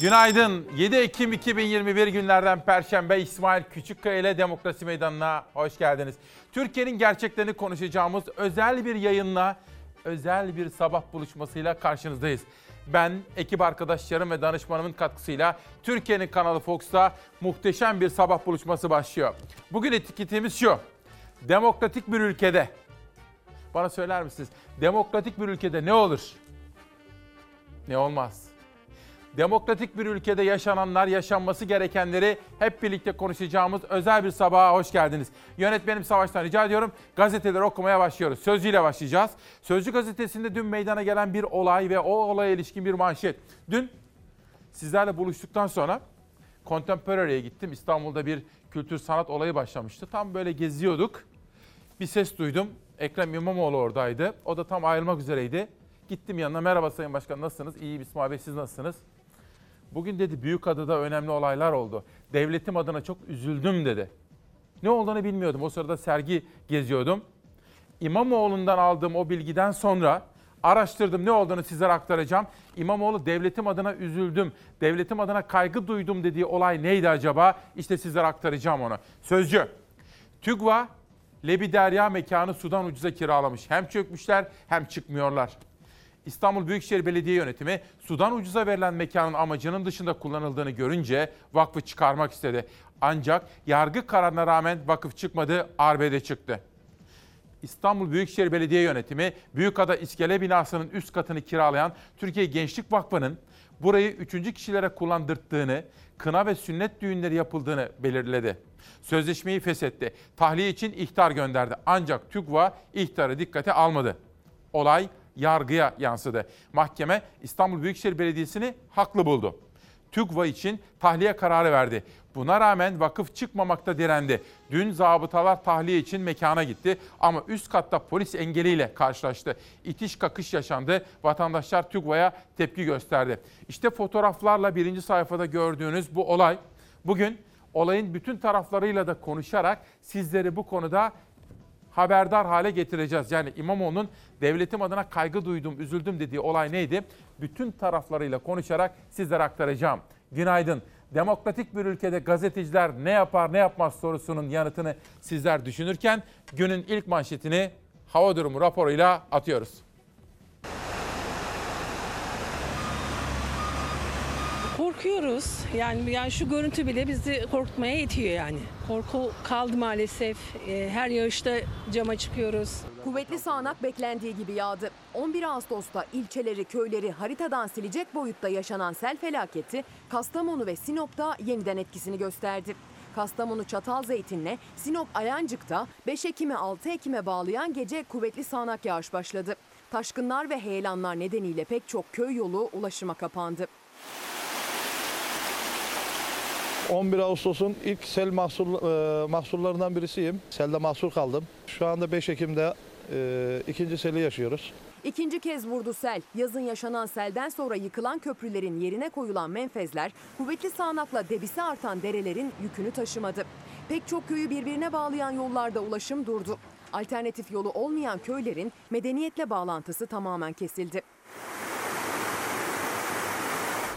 Günaydın. 7 Ekim 2021 günlerden Perşembe İsmail Küçükkaya ile Demokrasi Meydanı'na hoş geldiniz. Türkiye'nin gerçeklerini konuşacağımız özel bir yayınla, özel bir sabah buluşmasıyla karşınızdayız. Ben, ekip arkadaşlarım ve danışmanımın katkısıyla Türkiye'nin kanalı Fox'ta muhteşem bir sabah buluşması başlıyor. Bugün etiketimiz şu. Demokratik bir ülkede. Bana söyler misiniz? Demokratik bir ülkede ne olur? Ne olmaz? Demokratik bir ülkede yaşananlar, yaşanması gerekenleri hep birlikte konuşacağımız özel bir sabaha hoş geldiniz. Yönetmenim Savaş'tan rica ediyorum. Gazeteleri okumaya başlıyoruz. Sözcü ile başlayacağız. Sözcü gazetesinde dün meydana gelen bir olay ve o olaya ilişkin bir manşet. Dün sizlerle buluştuktan sonra Contemporary'e gittim. İstanbul'da bir kültür sanat olayı başlamıştı. Tam böyle geziyorduk. Bir ses duydum. Ekrem İmamoğlu oradaydı. O da tam ayrılmak üzereydi. Gittim yanına. Merhaba Sayın Başkan nasılsınız? İyi İsmail Bey siz nasılsınız? Bugün dedi Büyükada'da önemli olaylar oldu. Devletim adına çok üzüldüm dedi. Ne olduğunu bilmiyordum. O sırada sergi geziyordum. İmamoğlu'ndan aldığım o bilgiden sonra araştırdım ne olduğunu sizlere aktaracağım. İmamoğlu devletim adına üzüldüm, devletim adına kaygı duydum dediği olay neydi acaba? İşte sizlere aktaracağım onu. Sözcü, TÜGVA Lebi Derya mekanı sudan ucuza kiralamış. Hem çökmüşler hem çıkmıyorlar. İstanbul Büyükşehir Belediye Yönetimi sudan ucuza verilen mekanın amacının dışında kullanıldığını görünce vakfı çıkarmak istedi. Ancak yargı kararına rağmen vakıf çıkmadı, arbede çıktı. İstanbul Büyükşehir Belediye Yönetimi Büyükada İskele binasının üst katını kiralayan Türkiye Gençlik Vakfı'nın burayı üçüncü kişilere kullandırttığını, kına ve sünnet düğünleri yapıldığını belirledi. Sözleşmeyi feshetti. Tahliye için ihtar gönderdi. Ancak TÜGVA ihtarı dikkate almadı. Olay yargıya yansıdı. Mahkeme İstanbul Büyükşehir Belediyesi'ni haklı buldu. TÜGVA için tahliye kararı verdi. Buna rağmen vakıf çıkmamakta direndi. Dün zabıtalar tahliye için mekana gitti ama üst katta polis engeliyle karşılaştı. İtiş kakış yaşandı. Vatandaşlar TÜGVA'ya tepki gösterdi. İşte fotoğraflarla birinci sayfada gördüğünüz bu olay. Bugün olayın bütün taraflarıyla da konuşarak sizleri bu konuda haberdar hale getireceğiz. Yani İmamoğlu'nun devletim adına kaygı duydum, üzüldüm dediği olay neydi? Bütün taraflarıyla konuşarak sizlere aktaracağım. Günaydın. Demokratik bir ülkede gazeteciler ne yapar ne yapmaz sorusunun yanıtını sizler düşünürken günün ilk manşetini hava durumu raporuyla atıyoruz. Korkuyoruz. Yani yani şu görüntü bile bizi korkutmaya yetiyor yani. Korku kaldı maalesef. Ee, Her yağışta cama çıkıyoruz. Kuvvetli sağanak beklendiği gibi yağdı. 11 Ağustos'ta ilçeleri, köyleri haritadan silecek boyutta yaşanan sel felaketi Kastamonu ve Sinop'ta yeniden etkisini gösterdi. Kastamonu Çatalzeytin'le Sinop Ayancık'ta 5 Ekim'e 6 Ekim'e bağlayan gece kuvvetli sağanak yağış başladı. Taşkınlar ve heyelanlar nedeniyle pek çok köy yolu ulaşıma kapandı. 11 Ağustos'un ilk sel mahsul, e, mahsullarından birisiyim. Selde mahsur kaldım. Şu anda 5 Ekim'de e, ikinci seli yaşıyoruz. İkinci kez vurdu sel. Yazın yaşanan selden sonra yıkılan köprülerin yerine koyulan menfezler kuvvetli sağanakla debisi artan derelerin yükünü taşımadı. Pek çok köyü birbirine bağlayan yollarda ulaşım durdu. Alternatif yolu olmayan köylerin medeniyetle bağlantısı tamamen kesildi.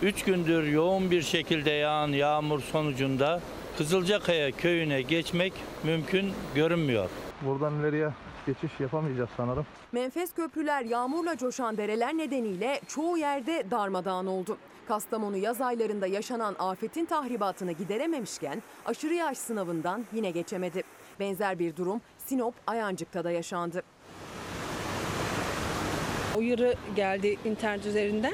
Üç gündür yoğun bir şekilde yağan yağmur sonucunda Kızılcakaya köyüne geçmek mümkün görünmüyor. Buradan ileriye geçiş yapamayacağız sanırım. Menfez köprüler yağmurla coşan dereler nedeniyle çoğu yerde darmadağın oldu. Kastamonu yaz aylarında yaşanan afetin tahribatını giderememişken aşırı yağış sınavından yine geçemedi. Benzer bir durum Sinop Ayancık'ta da yaşandı. Uyarı geldi internet üzerinden.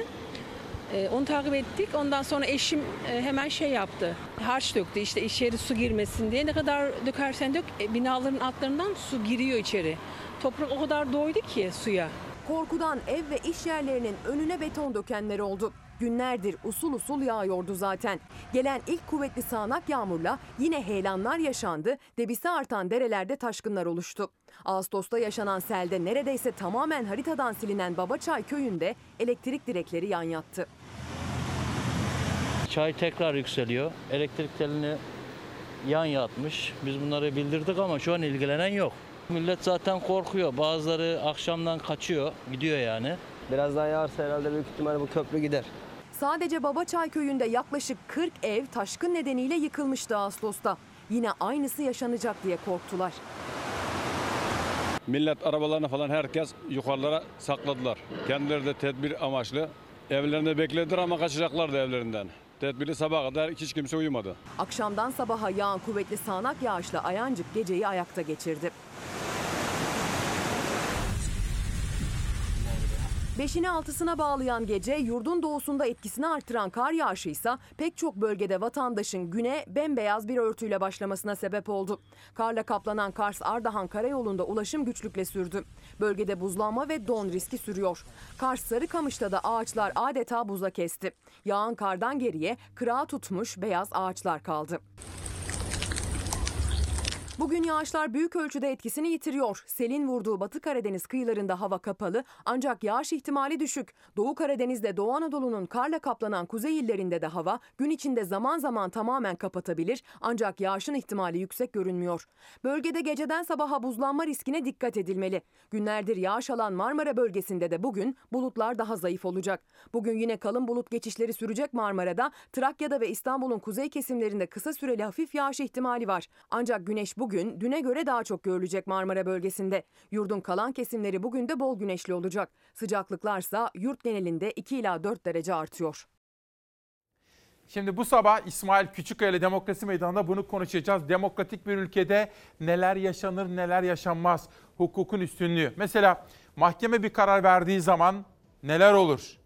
Ee, Onu takip ettik. Ondan sonra eşim e, hemen şey yaptı. Harç döktü işte içeri su girmesin diye. Ne kadar dökersen dök e, binaların altlarından su giriyor içeri. Toprak o kadar doydu ki suya. Korkudan ev ve iş yerlerinin önüne beton dökenler oldu. Günlerdir usul usul yağıyordu zaten. Gelen ilk kuvvetli sağanak yağmurla yine heyelanlar yaşandı, debisi artan derelerde taşkınlar oluştu. Ağustos'ta yaşanan selde neredeyse tamamen haritadan silinen Babaçay köyünde elektrik direkleri yan yattı. Çay tekrar yükseliyor. Elektrik telini yan yatmış. Biz bunları bildirdik ama şu an ilgilenen yok. Millet zaten korkuyor. Bazıları akşamdan kaçıyor, gidiyor yani. Biraz daha yağarsa herhalde büyük ihtimalle bu köprü gider. Sadece Babaçay köyünde yaklaşık 40 ev taşkın nedeniyle yıkılmıştı Ağustos'ta. Yine aynısı yaşanacak diye korktular. Millet arabalarını falan herkes yukarılara sakladılar. Kendileri de tedbir amaçlı evlerinde beklediler ama kaçacaklardı evlerinden. Tedbiri sabaha kadar hiç kimse uyumadı. Akşamdan sabaha yağan kuvvetli sağanak yağışla Ayancık geceyi ayakta geçirdi. Beşini altısına bağlayan gece yurdun doğusunda etkisini artıran kar yağışı ise pek çok bölgede vatandaşın güne bembeyaz bir örtüyle başlamasına sebep oldu. Karla kaplanan Kars Ardahan karayolunda ulaşım güçlükle sürdü. Bölgede buzlanma ve don riski sürüyor. Kars Sarıkamış'ta da ağaçlar adeta buza kesti. Yağan kardan geriye kırağı tutmuş beyaz ağaçlar kaldı. Bugün yağışlar büyük ölçüde etkisini yitiriyor. Selin vurduğu Batı Karadeniz kıyılarında hava kapalı ancak yağış ihtimali düşük. Doğu Karadeniz'de Doğu Anadolu'nun karla kaplanan kuzey illerinde de hava gün içinde zaman zaman tamamen kapatabilir ancak yağışın ihtimali yüksek görünmüyor. Bölgede geceden sabaha buzlanma riskine dikkat edilmeli. Günlerdir yağış alan Marmara bölgesinde de bugün bulutlar daha zayıf olacak. Bugün yine kalın bulut geçişleri sürecek Marmara'da, Trakya'da ve İstanbul'un kuzey kesimlerinde kısa süreli hafif yağış ihtimali var. Ancak güneş bugün düne göre daha çok görülecek Marmara bölgesinde. Yurdun kalan kesimleri bugün de bol güneşli olacak. Sıcaklıklarsa yurt genelinde 2 ila 4 derece artıyor. Şimdi bu sabah İsmail Küçükkaya ile Demokrasi Meydanı'nda bunu konuşacağız. Demokratik bir ülkede neler yaşanır, neler yaşanmaz. Hukukun üstünlüğü. Mesela mahkeme bir karar verdiği zaman neler olur?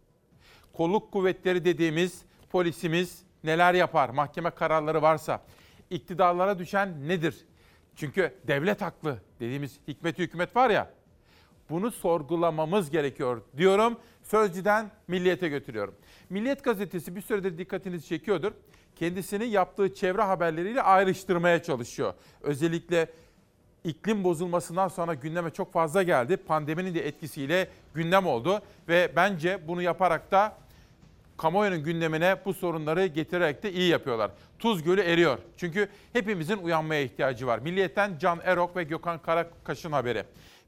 Kolluk kuvvetleri dediğimiz polisimiz neler yapar? Mahkeme kararları varsa iktidarlara düşen nedir? Çünkü devlet haklı dediğimiz hikmet hükümet var ya. Bunu sorgulamamız gerekiyor diyorum. Sözcüden Milliyet'e götürüyorum. Milliyet gazetesi bir süredir dikkatinizi çekiyordur. Kendisini yaptığı çevre haberleriyle ayrıştırmaya çalışıyor. Özellikle iklim bozulmasından sonra gündeme çok fazla geldi. Pandeminin de etkisiyle gündem oldu ve bence bunu yaparak da kamuoyunun gündemine bu sorunları getirerek de iyi yapıyorlar. Tuz Gölü eriyor. Çünkü hepimizin uyanmaya ihtiyacı var. Milliyetten Can Erok ve Gökhan Karakaş'ın haberi.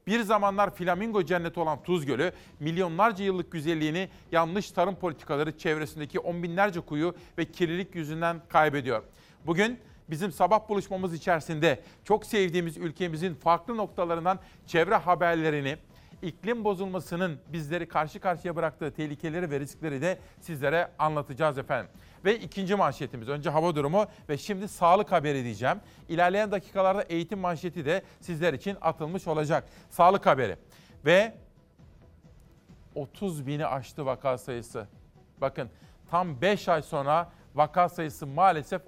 Bir zamanlar flamingo cenneti olan Tuz Gölü, milyonlarca yıllık güzelliğini yanlış tarım politikaları çevresindeki on binlerce kuyu ve kirlilik yüzünden kaybediyor. Bugün bizim sabah buluşmamız içerisinde çok sevdiğimiz ülkemizin farklı noktalarından çevre haberlerini, iklim bozulmasının bizleri karşı karşıya bıraktığı tehlikeleri ve riskleri de sizlere anlatacağız efendim. Ve ikinci manşetimiz önce hava durumu ve şimdi sağlık haberi diyeceğim. İlerleyen dakikalarda eğitim manşeti de sizler için atılmış olacak. Sağlık haberi ve 30 bini aştı vaka sayısı. Bakın tam 5 ay sonra vaka sayısı maalesef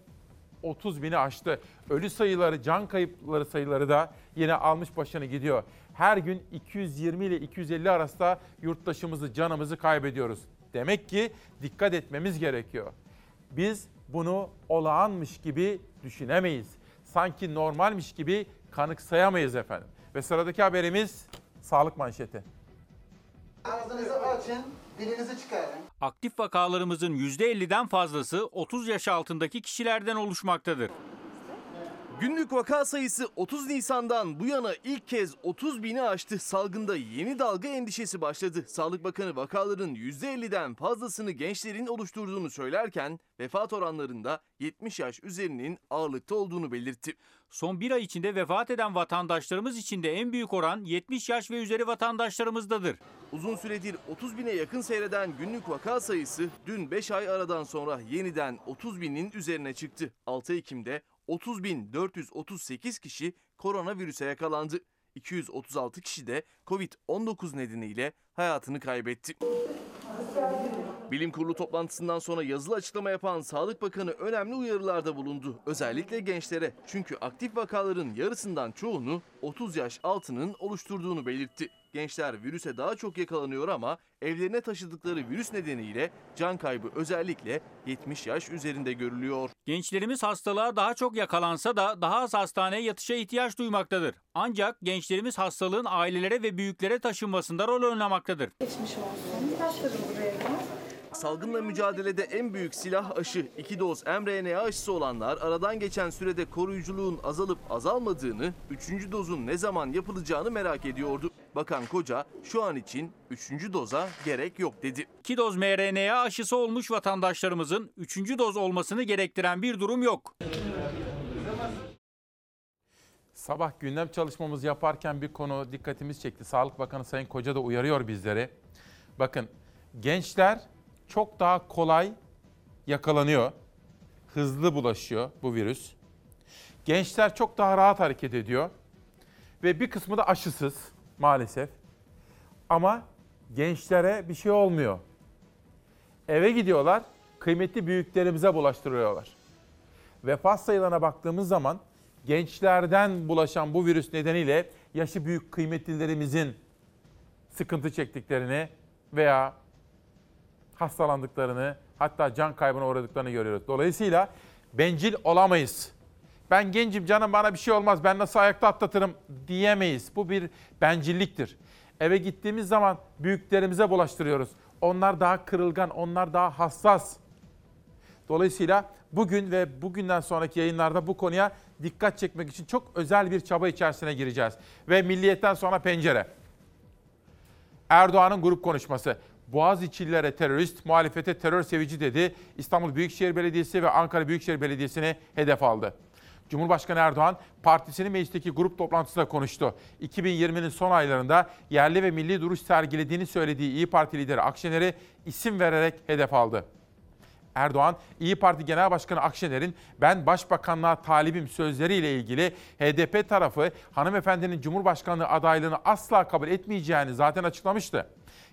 30 bini aştı. Ölü sayıları, can kayıpları sayıları da yine almış başını gidiyor. Her gün 220 ile 250 arasında yurttaşımızı, canımızı kaybediyoruz. Demek ki dikkat etmemiz gerekiyor. Biz bunu olağanmış gibi düşünemeyiz. Sanki normalmiş gibi kanıksayamayız efendim. Ve sıradaki haberimiz sağlık manşeti. Ağzınızı açın, dilinizi çıkarın. Aktif vakalarımızın %50'den fazlası 30 yaş altındaki kişilerden oluşmaktadır. Günlük vaka sayısı 30 Nisan'dan bu yana ilk kez 30 bini aştı. Salgında yeni dalga endişesi başladı. Sağlık Bakanı vakaların %50'den fazlasını gençlerin oluşturduğunu söylerken vefat oranlarında 70 yaş üzerinin ağırlıkta olduğunu belirtti. Son bir ay içinde vefat eden vatandaşlarımız içinde en büyük oran 70 yaş ve üzeri vatandaşlarımızdadır. Uzun süredir 30 bine yakın seyreden günlük vaka sayısı dün 5 ay aradan sonra yeniden 30 binin üzerine çıktı. 6 Ekim'de 30.438 kişi koronavirüse yakalandı. 236 kişi de Covid-19 nedeniyle hayatını kaybetti. Bilim Kurulu toplantısından sonra yazılı açıklama yapan Sağlık Bakanı önemli uyarılarda bulundu. Özellikle gençlere. Çünkü aktif vakaların yarısından çoğunu 30 yaş altının oluşturduğunu belirtti. Gençler virüse daha çok yakalanıyor ama evlerine taşıdıkları virüs nedeniyle can kaybı özellikle 70 yaş üzerinde görülüyor. Gençlerimiz hastalığa daha çok yakalansa da daha az hastaneye yatışa ihtiyaç duymaktadır. Ancak gençlerimiz hastalığın ailelere ve büyüklere taşınmasında rol oynamaktadır. Geçmiş olsun. Başladım. Salgınla mücadelede en büyük silah aşı. İki doz mRNA aşısı olanlar aradan geçen sürede koruyuculuğun azalıp azalmadığını, üçüncü dozun ne zaman yapılacağını merak ediyordu. Bakan Koca şu an için 3. doza gerek yok dedi. 2 doz mRNA aşısı olmuş vatandaşlarımızın 3. doz olmasını gerektiren bir durum yok. Sabah gündem çalışmamızı yaparken bir konu dikkatimiz çekti. Sağlık Bakanı Sayın Koca da uyarıyor bizleri. Bakın gençler çok daha kolay yakalanıyor. Hızlı bulaşıyor bu virüs. Gençler çok daha rahat hareket ediyor. Ve bir kısmı da aşısız maalesef. Ama gençlere bir şey olmuyor. Eve gidiyorlar, kıymetli büyüklerimize bulaştırıyorlar. Vefat sayılarına baktığımız zaman gençlerden bulaşan bu virüs nedeniyle yaşı büyük kıymetlilerimizin sıkıntı çektiklerini veya hastalandıklarını hatta can kaybına uğradıklarını görüyoruz. Dolayısıyla bencil olamayız. Ben gencim canım bana bir şey olmaz ben nasıl ayakta atlatırım diyemeyiz. Bu bir bencilliktir. Eve gittiğimiz zaman büyüklerimize bulaştırıyoruz. Onlar daha kırılgan, onlar daha hassas. Dolayısıyla bugün ve bugünden sonraki yayınlarda bu konuya dikkat çekmek için çok özel bir çaba içerisine gireceğiz. Ve milliyetten sonra pencere. Erdoğan'ın grup konuşması. Boğaziçi'lilere terörist, muhalefete terör sevici dedi. İstanbul Büyükşehir Belediyesi ve Ankara Büyükşehir Belediyesi'ni hedef aldı. Cumhurbaşkanı Erdoğan partisinin meclisteki grup toplantısında konuştu. 2020'nin son aylarında yerli ve milli duruş sergilediğini söylediği İyi Parti lideri Akşener'i isim vererek hedef aldı. Erdoğan, İyi Parti Genel Başkanı Akşener'in ben başbakanlığa talibim sözleriyle ilgili HDP tarafı hanımefendinin Cumhurbaşkanlığı adaylığını asla kabul etmeyeceğini zaten açıklamıştı.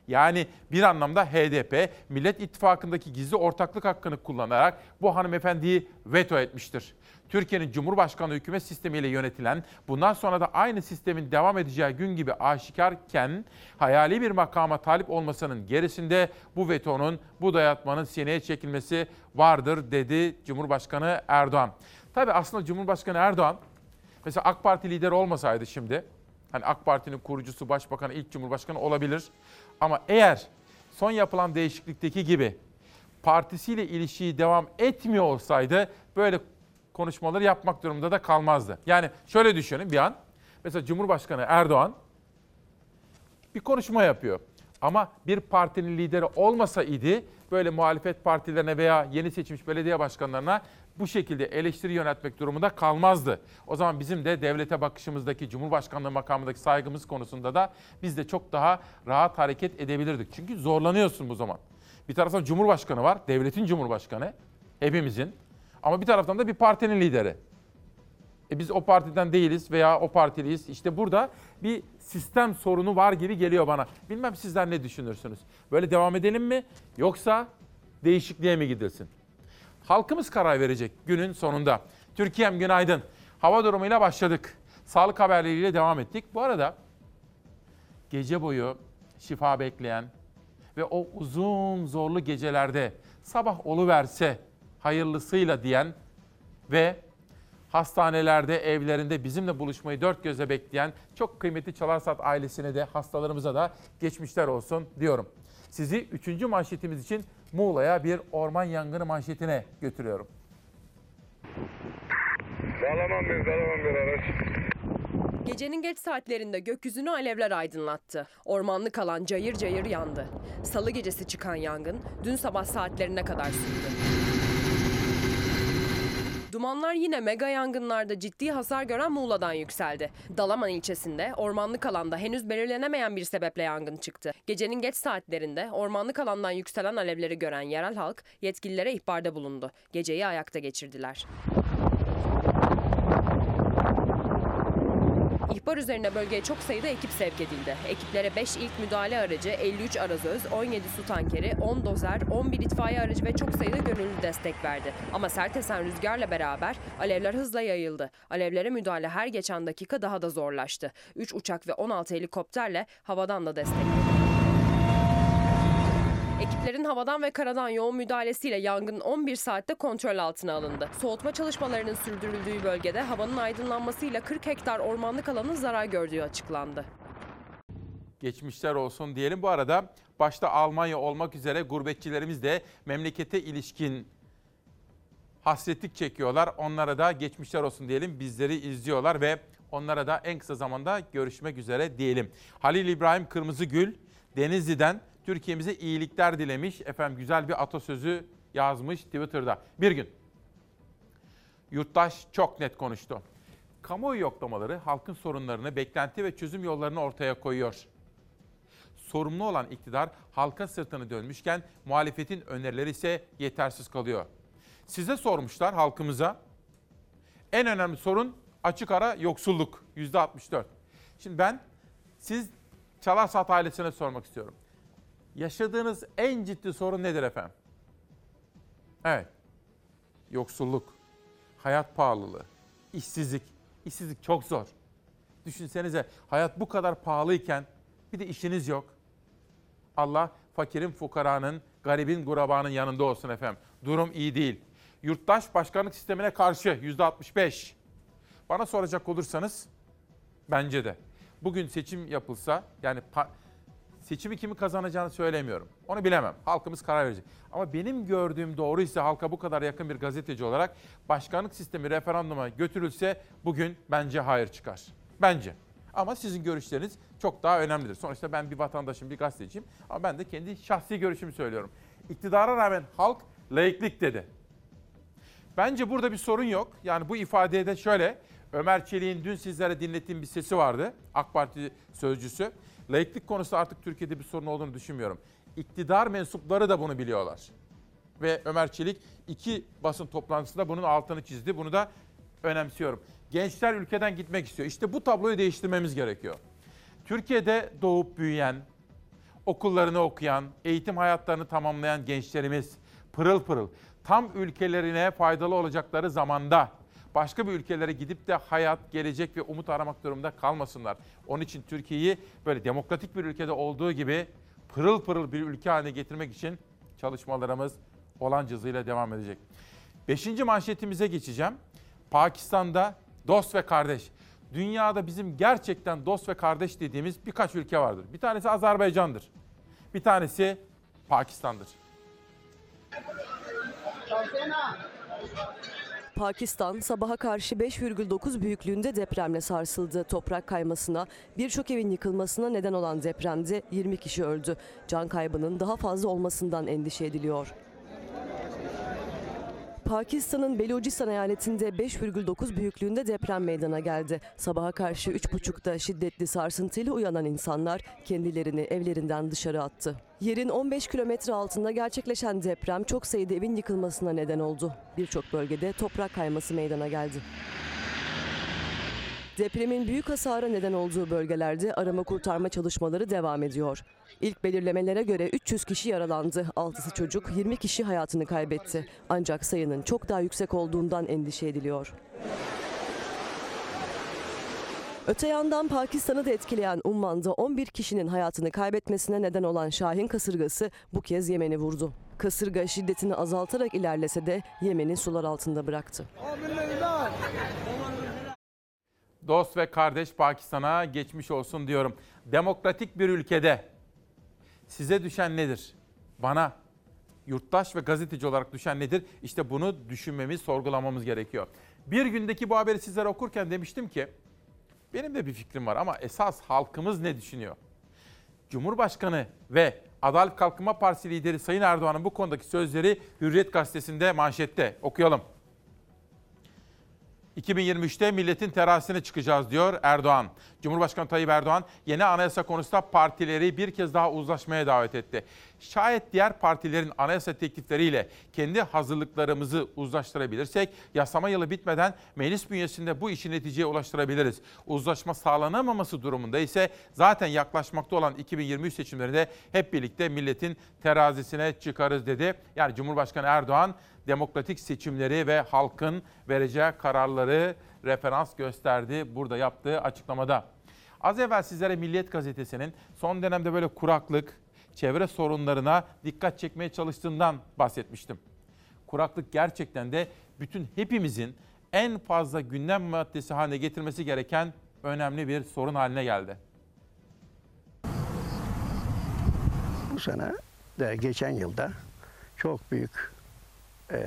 Yani bir anlamda HDP Millet İttifakı'ndaki gizli ortaklık hakkını kullanarak bu hanımefendiyi veto etmiştir. Türkiye'nin Cumhurbaşkanlığı hükümet sistemiyle yönetilen, bundan sonra da aynı sistemin devam edeceği gün gibi aşikarken hayali bir makama talip olmasının gerisinde bu vetonun, bu dayatmanın sineye çekilmesi vardır dedi Cumhurbaşkanı Erdoğan. Tabii aslında Cumhurbaşkanı Erdoğan mesela AK Parti lideri olmasaydı şimdi, hani AK Parti'nin kurucusu, başbakanı, ilk cumhurbaşkanı olabilir. Ama eğer son yapılan değişiklikteki gibi partisiyle ilişkiyi devam etmiyor olsaydı böyle konuşmaları yapmak durumunda da kalmazdı. Yani şöyle düşünün bir an. Mesela Cumhurbaşkanı Erdoğan bir konuşma yapıyor. Ama bir partinin lideri olmasa idi böyle muhalefet partilerine veya yeni seçilmiş belediye başkanlarına bu şekilde eleştiri yönetmek durumunda kalmazdı. O zaman bizim de devlete bakışımızdaki Cumhurbaşkanlığı makamındaki saygımız konusunda da biz de çok daha rahat hareket edebilirdik. Çünkü zorlanıyorsun bu zaman. Bir taraftan Cumhurbaşkanı var, devletin Cumhurbaşkanı, hepimizin. Ama bir taraftan da bir partinin lideri. E biz o partiden değiliz veya o partiliyiz. İşte burada bir sistem sorunu var gibi geliyor bana. Bilmem sizler ne düşünürsünüz? Böyle devam edelim mi yoksa değişikliğe mi gidilsin? Halkımız karar verecek günün sonunda. Türkiye'm günaydın. Hava durumuyla başladık. Sağlık haberleriyle devam ettik. Bu arada gece boyu şifa bekleyen ve o uzun zorlu gecelerde sabah oluverse hayırlısıyla diyen ve hastanelerde, evlerinde bizimle buluşmayı dört gözle bekleyen çok kıymetli Çalarsat ailesine de hastalarımıza da geçmişler olsun diyorum. Sizi üçüncü manşetimiz için Muğla'ya bir orman yangını manşetine götürüyorum. Sağlamam bir, sağlamam bir araç. Gecenin geç saatlerinde gökyüzünü alevler aydınlattı. Ormanlık alan cayır cayır yandı. Salı gecesi çıkan yangın dün sabah saatlerine kadar sürdü. Dumanlar yine mega yangınlarda ciddi hasar gören Muğla'dan yükseldi. Dalaman ilçesinde ormanlık alanda henüz belirlenemeyen bir sebeple yangın çıktı. Gecenin geç saatlerinde ormanlık alandan yükselen alevleri gören yerel halk yetkililere ihbarda bulundu. Geceyi ayakta geçirdiler. İhbar üzerine bölgeye çok sayıda ekip sevk edildi. Ekiplere 5 ilk müdahale aracı, 53 arazöz, 17 su tankeri, 10 dozer, 11 itfaiye aracı ve çok sayıda gönüllü destek verdi. Ama sert esen rüzgarla beraber alevler hızla yayıldı. Alevlere müdahale her geçen dakika daha da zorlaştı. 3 uçak ve 16 helikopterle havadan da destek Ekiplerin havadan ve karadan yoğun müdahalesiyle yangın 11 saatte kontrol altına alındı. Soğutma çalışmalarının sürdürüldüğü bölgede havanın aydınlanmasıyla 40 hektar ormanlık alanın zarar gördüğü açıklandı. geçmişler olsun diyelim. Bu arada başta Almanya olmak üzere gurbetçilerimiz de memlekete ilişkin hasretlik çekiyorlar. Onlara da geçmişler olsun diyelim. Bizleri izliyorlar ve Onlara da en kısa zamanda görüşmek üzere diyelim. Halil İbrahim Kırmızıgül Denizli'den Türkiye'mize iyilikler dilemiş. Efendim güzel bir atasözü yazmış Twitter'da. Bir gün yurttaş çok net konuştu. Kamuoyu yoklamaları halkın sorunlarını, beklenti ve çözüm yollarını ortaya koyuyor. Sorumlu olan iktidar halka sırtını dönmüşken muhalefetin önerileri ise yetersiz kalıyor. Size sormuşlar halkımıza. En önemli sorun açık ara yoksulluk %64. Şimdi ben siz Çalarsat ailesine sormak istiyorum. Yaşadığınız en ciddi sorun nedir efendim? Evet. Yoksulluk, hayat pahalılığı, işsizlik. İşsizlik çok zor. Düşünsenize hayat bu kadar pahalıyken bir de işiniz yok. Allah fakirin, fukaranın, garibin, gurabanın yanında olsun efendim. Durum iyi değil. Yurttaş başkanlık sistemine karşı %65. Bana soracak olursanız bence de. Bugün seçim yapılsa yani pa- seçimi kimi kazanacağını söylemiyorum. Onu bilemem. Halkımız karar verecek. Ama benim gördüğüm doğru ise halka bu kadar yakın bir gazeteci olarak başkanlık sistemi referanduma götürülse bugün bence hayır çıkar. Bence. Ama sizin görüşleriniz çok daha önemlidir. Sonuçta ben bir vatandaşım, bir gazeteciyim ama ben de kendi şahsi görüşümü söylüyorum. İktidara rağmen halk laiklik dedi. Bence burada bir sorun yok. Yani bu ifadeye de şöyle, Ömer Çelik'in dün sizlere dinlettiğim bir sesi vardı. AK Parti sözcüsü. Laiklik konusu artık Türkiye'de bir sorun olduğunu düşünmüyorum. İktidar mensupları da bunu biliyorlar. Ve Ömer Çelik iki basın toplantısında bunun altını çizdi. Bunu da önemsiyorum. Gençler ülkeden gitmek istiyor. İşte bu tabloyu değiştirmemiz gerekiyor. Türkiye'de doğup büyüyen, okullarını okuyan, eğitim hayatlarını tamamlayan gençlerimiz pırıl pırıl tam ülkelerine faydalı olacakları zamanda başka bir ülkelere gidip de hayat, gelecek ve umut aramak durumunda kalmasınlar. Onun için Türkiye'yi böyle demokratik bir ülkede olduğu gibi pırıl pırıl bir ülke haline getirmek için çalışmalarımız olan hızıyla devam edecek. Beşinci manşetimize geçeceğim. Pakistan'da dost ve kardeş. Dünyada bizim gerçekten dost ve kardeş dediğimiz birkaç ülke vardır. Bir tanesi Azerbaycan'dır. Bir tanesi Pakistan'dır. Pakistan sabaha karşı 5,9 büyüklüğünde depremle sarsıldı. Toprak kaymasına, birçok evin yıkılmasına neden olan depremde 20 kişi öldü. Can kaybının daha fazla olmasından endişe ediliyor. Pakistan'ın Belucistan eyaletinde 5,9 büyüklüğünde deprem meydana geldi. Sabaha karşı 3,5'da şiddetli sarsıntıyla uyanan insanlar kendilerini evlerinden dışarı attı. Yerin 15 kilometre altında gerçekleşen deprem çok sayıda evin yıkılmasına neden oldu. Birçok bölgede toprak kayması meydana geldi. Depremin büyük hasara neden olduğu bölgelerde arama kurtarma çalışmaları devam ediyor. İlk belirlemelere göre 300 kişi yaralandı, 6'sı çocuk, 20 kişi hayatını kaybetti. Ancak sayının çok daha yüksek olduğundan endişe ediliyor. Öte yandan Pakistan'ı da etkileyen Umman'da 11 kişinin hayatını kaybetmesine neden olan Şahin kasırgası bu kez Yemen'i vurdu. Kasırga şiddetini azaltarak ilerlese de Yemen'i sular altında bıraktı. Dost ve kardeş Pakistan'a geçmiş olsun diyorum. Demokratik bir ülkede size düşen nedir? Bana yurttaş ve gazeteci olarak düşen nedir? İşte bunu düşünmemiz, sorgulamamız gerekiyor. Bir gündeki bu haberi sizlere okurken demiştim ki benim de bir fikrim var ama esas halkımız ne düşünüyor? Cumhurbaşkanı ve Adalet Kalkınma Partisi lideri Sayın Erdoğan'ın bu konudaki sözleri Hürriyet Gazetesi'nde manşette. Okuyalım. 2023'te milletin terazisine çıkacağız diyor Erdoğan. Cumhurbaşkanı Tayyip Erdoğan yeni anayasa konusunda partileri bir kez daha uzlaşmaya davet etti. Şayet diğer partilerin anayasa teklifleriyle kendi hazırlıklarımızı uzlaştırabilirsek yasama yılı bitmeden meclis bünyesinde bu işi neticeye ulaştırabiliriz. Uzlaşma sağlanamaması durumunda ise zaten yaklaşmakta olan 2023 seçimlerinde hep birlikte milletin terazisine çıkarız dedi. Yani Cumhurbaşkanı Erdoğan demokratik seçimleri ve halkın vereceği kararları referans gösterdi burada yaptığı açıklamada. Az evvel sizlere Milliyet Gazetesi'nin son dönemde böyle kuraklık, çevre sorunlarına dikkat çekmeye çalıştığından bahsetmiştim. Kuraklık gerçekten de bütün hepimizin en fazla gündem maddesi haline getirmesi gereken önemli bir sorun haline geldi. Bu sene de geçen yılda çok büyük e,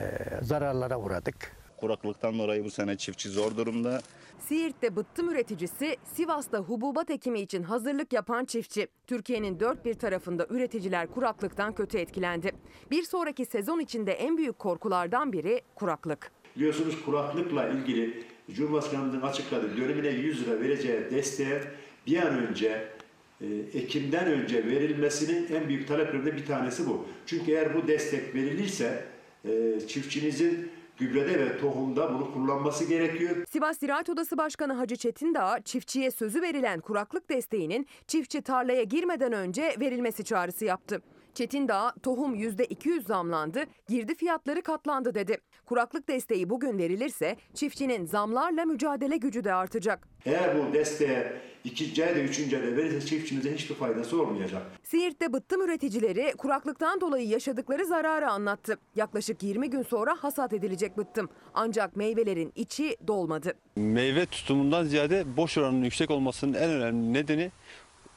zararlara uğradık. Kuraklıktan dolayı bu sene çiftçi zor durumda. Siirt'te bıttım üreticisi, Sivas'ta hububat ekimi için hazırlık yapan çiftçi. Türkiye'nin dört bir tarafında üreticiler kuraklıktan kötü etkilendi. Bir sonraki sezon içinde en büyük korkulardan biri kuraklık. Biliyorsunuz kuraklıkla ilgili Cumhurbaşkanımızın açıkladığı dönemine 100 lira vereceği desteğe bir an önce e, Ekim'den önce verilmesinin en büyük taleplerinden bir tanesi bu. Çünkü eğer bu destek verilirse çiftçinizin gübrede ve tohumda bunu kullanması gerekiyor. Sivas Ziraat Odası Başkanı Hacı Çetin Dağ, çiftçiye sözü verilen kuraklık desteğinin çiftçi tarlaya girmeden önce verilmesi çağrısı yaptı. Çetin Dağ, tohum %200 zamlandı, girdi fiyatları katlandı dedi. Kuraklık desteği bugün verilirse çiftçinin zamlarla mücadele gücü de artacak. Eğer bu desteğe ikinci ayda, üçüncü ayda verirse çiftçimize hiçbir faydası olmayacak. Siirt'te bıttım üreticileri kuraklıktan dolayı yaşadıkları zararı anlattı. Yaklaşık 20 gün sonra hasat edilecek bıttım. Ancak meyvelerin içi dolmadı. Meyve tutumundan ziyade boş oranının yüksek olmasının en önemli nedeni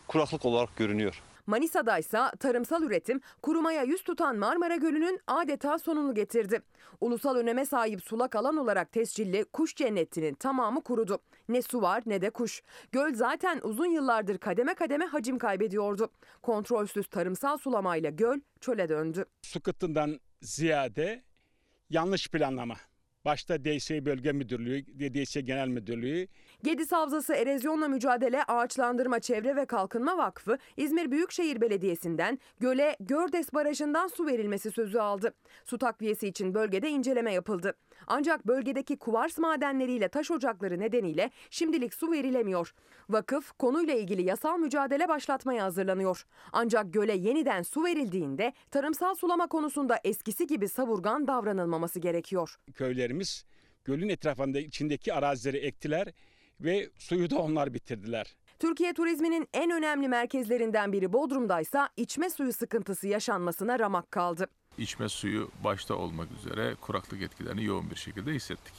kuraklık olarak görünüyor. Manisa'da ise tarımsal üretim kurumaya yüz tutan Marmara Gölü'nün adeta sonunu getirdi. Ulusal öneme sahip sulak alan olarak tescilli kuş cennetinin tamamı kurudu. Ne su var ne de kuş. Göl zaten uzun yıllardır kademe kademe hacim kaybediyordu. Kontrolsüz tarımsal sulamayla göl çöle döndü. Su kıtından ziyade yanlış planlama. Başta DS Bölge Müdürlüğü, DDS Genel Müdürlüğü, Gediz Havzası Erozyonla Mücadele Ağaçlandırma Çevre ve Kalkınma Vakfı İzmir Büyükşehir Belediyesi'nden göle Gördes Barajı'ndan su verilmesi sözü aldı. Su takviyesi için bölgede inceleme yapıldı. Ancak bölgedeki kuvars madenleriyle taş ocakları nedeniyle şimdilik su verilemiyor. Vakıf konuyla ilgili yasal mücadele başlatmaya hazırlanıyor. Ancak göle yeniden su verildiğinde tarımsal sulama konusunda eskisi gibi savurgan davranılmaması gerekiyor. köylerimiz gölün etrafında içindeki arazileri ektiler ve suyu da onlar bitirdiler. Türkiye turizminin en önemli merkezlerinden biri Bodrum'daysa içme suyu sıkıntısı yaşanmasına ramak kaldı. İçme suyu başta olmak üzere kuraklık etkilerini yoğun bir şekilde hissettik.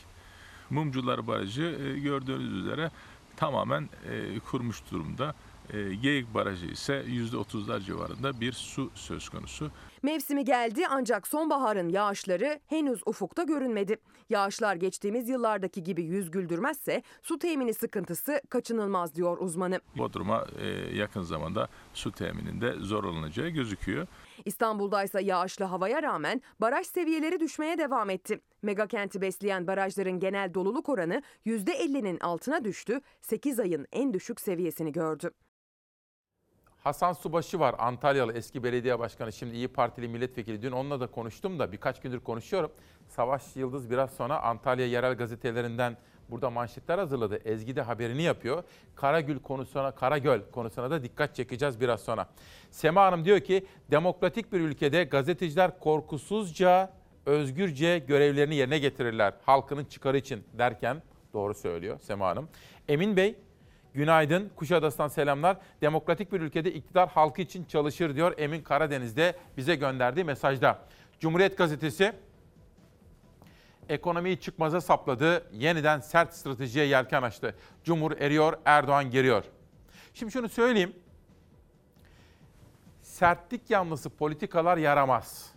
Mumcular Barajı e, gördüğünüz üzere tamamen e, kurmuş durumda. E, Geyik Barajı ise %30'lar civarında bir su söz konusu. Mevsimi geldi ancak sonbaharın yağışları henüz ufukta görünmedi. Yağışlar geçtiğimiz yıllardaki gibi yüz güldürmezse su temini sıkıntısı kaçınılmaz diyor uzmanı. Bodrum'a e, yakın zamanda su temininde zor olunacağı gözüküyor. İstanbul'daysa yağışlı havaya rağmen baraj seviyeleri düşmeye devam etti. Megakenti besleyen barajların genel doluluk oranı %50'nin altına düştü, 8 ayın en düşük seviyesini gördü. Hasan Subaşı var Antalyalı eski belediye başkanı şimdi İyi Partili milletvekili. Dün onunla da konuştum da birkaç gündür konuşuyorum. Savaş Yıldız biraz sonra Antalya yerel gazetelerinden burada manşetler hazırladı. Ezgi de haberini yapıyor. Karagül konusuna, Karagöl konusuna da dikkat çekeceğiz biraz sonra. Sema Hanım diyor ki demokratik bir ülkede gazeteciler korkusuzca, özgürce görevlerini yerine getirirler. Halkının çıkarı için derken doğru söylüyor Sema Hanım. Emin Bey Günaydın. Kuşadası'ndan selamlar. Demokratik bir ülkede iktidar halkı için çalışır diyor Emin Karadeniz'de bize gönderdiği mesajda. Cumhuriyet Gazetesi ekonomiyi çıkmaza sapladı. Yeniden sert stratejiye yelken açtı. Cumhur eriyor, Erdoğan geriyor. Şimdi şunu söyleyeyim. Sertlik yanlısı politikalar yaramaz.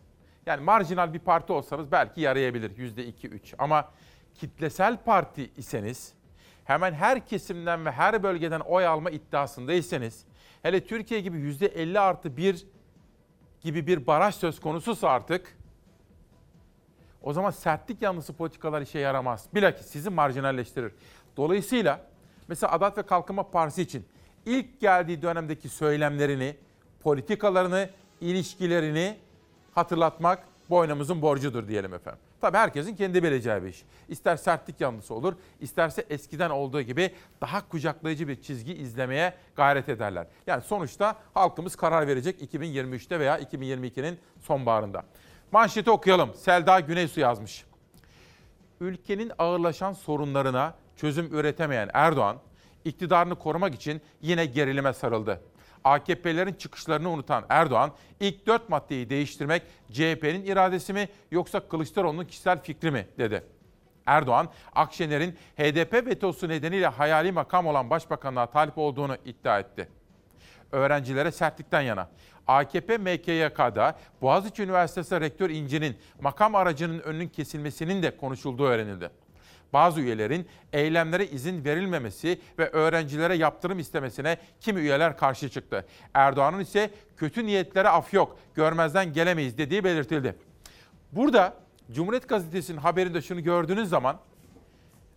Yani marjinal bir parti olsanız belki yarayabilir yüzde iki üç. Ama kitlesel parti iseniz hemen her kesimden ve her bölgeden oy alma iddiasındaysanız, hele Türkiye gibi yüzde 50 artı 1 gibi bir baraj söz konususa artık, o zaman sertlik yanlısı politikalar işe yaramaz. Bilakis sizi marjinalleştirir. Dolayısıyla mesela Adalet ve Kalkınma Partisi için ilk geldiği dönemdeki söylemlerini, politikalarını, ilişkilerini hatırlatmak boynumuzun borcudur diyelim efendim. Tabii herkesin kendi bileceği bir iş. İster sertlik yanlısı olur, isterse eskiden olduğu gibi daha kucaklayıcı bir çizgi izlemeye gayret ederler. Yani sonuçta halkımız karar verecek 2023'te veya 2022'nin sonbaharında. Manşeti okuyalım. Selda Güneysu yazmış. Ülkenin ağırlaşan sorunlarına çözüm üretemeyen Erdoğan, iktidarını korumak için yine gerilime sarıldı. AKP'lerin çıkışlarını unutan Erdoğan, ilk dört maddeyi değiştirmek CHP'nin iradesi mi yoksa Kılıçdaroğlu'nun kişisel fikri mi dedi. Erdoğan, Akşener'in HDP vetosu nedeniyle hayali makam olan başbakanlığa talip olduğunu iddia etti. öğrencilere sertlikten yana. AKP MKYK'da Boğaziçi Üniversitesi Rektör İnci'nin makam aracının önünün kesilmesinin de konuşulduğu öğrenildi. Bazı üyelerin eylemlere izin verilmemesi ve öğrencilere yaptırım istemesine kimi üyeler karşı çıktı. Erdoğan'ın ise kötü niyetlere af yok, görmezden gelemeyiz dediği belirtildi. Burada Cumhuriyet Gazetesi'nin haberinde şunu gördüğünüz zaman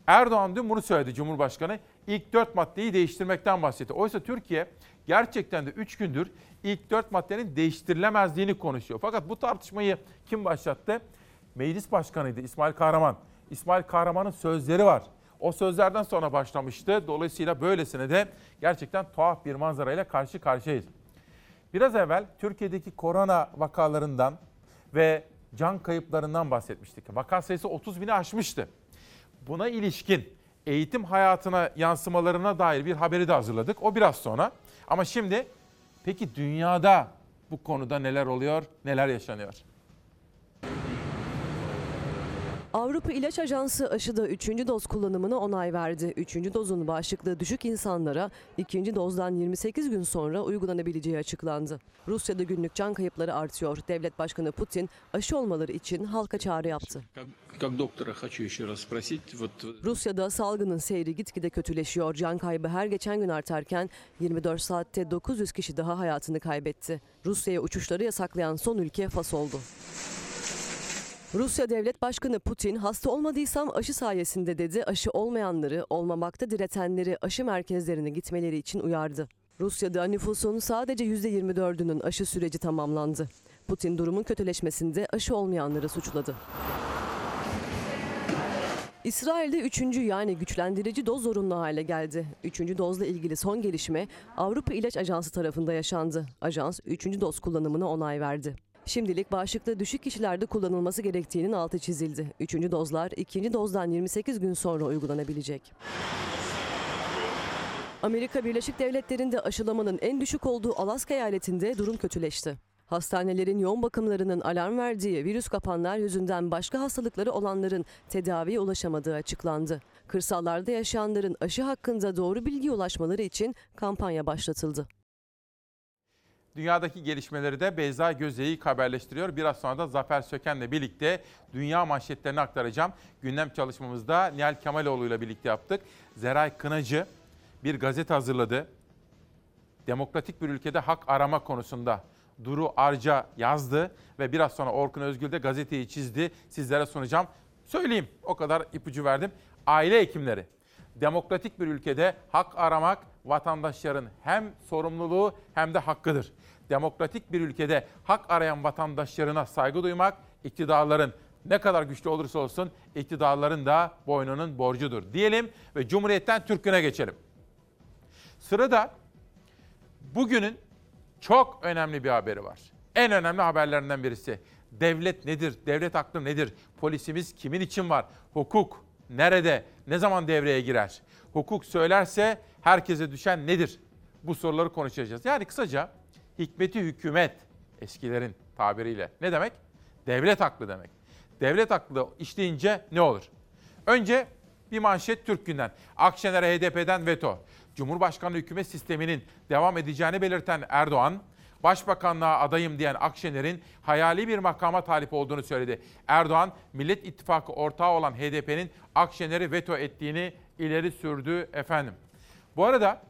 Erdoğan dün bunu söyledi Cumhurbaşkanı. İlk dört maddeyi değiştirmekten bahsetti. Oysa Türkiye gerçekten de üç gündür ilk dört maddenin değiştirilemezliğini konuşuyor. Fakat bu tartışmayı kim başlattı? Meclis Başkanıydı İsmail Kahraman. İsmail Kahraman'ın sözleri var. O sözlerden sonra başlamıştı. Dolayısıyla böylesine de gerçekten tuhaf bir manzarayla karşı karşıyayız. Biraz evvel Türkiye'deki korona vakalarından ve can kayıplarından bahsetmiştik. Vaka sayısı 30 bini aşmıştı. Buna ilişkin eğitim hayatına yansımalarına dair bir haberi de hazırladık. O biraz sonra. Ama şimdi peki dünyada bu konuda neler oluyor, neler yaşanıyor? Avrupa İlaç Ajansı aşıda 3. doz kullanımına onay verdi. 3. dozun bağışıklığı düşük insanlara 2. dozdan 28 gün sonra uygulanabileceği açıklandı. Rusya'da günlük can kayıpları artıyor. Devlet Başkanı Putin aşı olmaları için halka çağrı yaptı. Rusya'da salgının seyri gitgide kötüleşiyor. Can kaybı her geçen gün artarken 24 saatte 900 kişi daha hayatını kaybetti. Rusya'ya uçuşları yasaklayan son ülke Fas oldu. Rusya Devlet Başkanı Putin hasta olmadıysam aşı sayesinde dedi aşı olmayanları olmamakta diretenleri aşı merkezlerine gitmeleri için uyardı. Rusya'da nüfusun sadece %24'ünün aşı süreci tamamlandı. Putin durumun kötüleşmesinde aşı olmayanları suçladı. İsrail'de üçüncü yani güçlendirici doz zorunlu hale geldi. Üçüncü dozla ilgili son gelişme Avrupa İlaç Ajansı tarafında yaşandı. Ajans üçüncü doz kullanımına onay verdi. Şimdilik bağışıklığı düşük kişilerde kullanılması gerektiğinin altı çizildi. Üçüncü dozlar ikinci dozdan 28 gün sonra uygulanabilecek. Amerika Birleşik Devletleri'nde aşılamanın en düşük olduğu Alaska eyaletinde durum kötüleşti. Hastanelerin yoğun bakımlarının alarm verdiği virüs kapanlar yüzünden başka hastalıkları olanların tedaviye ulaşamadığı açıklandı. Kırsallarda yaşayanların aşı hakkında doğru bilgiye ulaşmaları için kampanya başlatıldı. Dünyadaki gelişmeleri de Beyza Göze'yi haberleştiriyor. Biraz sonra da Zafer Söken'le birlikte dünya manşetlerini aktaracağım. Gündem çalışmamızda Nihal Kemaloğlu ile birlikte yaptık. Zeray Kınacı bir gazete hazırladı. Demokratik bir ülkede hak arama konusunda Duru Arca yazdı ve biraz sonra Orkun Özgül de gazeteyi çizdi. Sizlere sunacağım. Söyleyeyim o kadar ipucu verdim. Aile hekimleri. Demokratik bir ülkede hak aramak vatandaşların hem sorumluluğu hem de hakkıdır. Demokratik bir ülkede hak arayan vatandaşlarına saygı duymak iktidarların ne kadar güçlü olursa olsun iktidarların da boynunun borcudur diyelim ve Cumhuriyet'ten Türk'üne geçelim. Sırada bugünün çok önemli bir haberi var. En önemli haberlerinden birisi. Devlet nedir? Devlet aklı nedir? Polisimiz kimin için var? Hukuk nerede? Ne zaman devreye girer? Hukuk söylerse herkese düşen nedir? Bu soruları konuşacağız. Yani kısaca hikmeti hükümet eskilerin tabiriyle. Ne demek? Devlet aklı demek. Devlet aklı işleyince ne olur? Önce bir manşet Türk günden. Akşener'e HDP'den veto. Cumhurbaşkanlığı hükümet sisteminin devam edeceğini belirten Erdoğan, Başbakanlığa adayım diyen Akşener'in hayali bir makama talip olduğunu söyledi. Erdoğan, Millet İttifakı ortağı olan HDP'nin Akşener'i veto ettiğini ileri sürdü efendim. Bu arada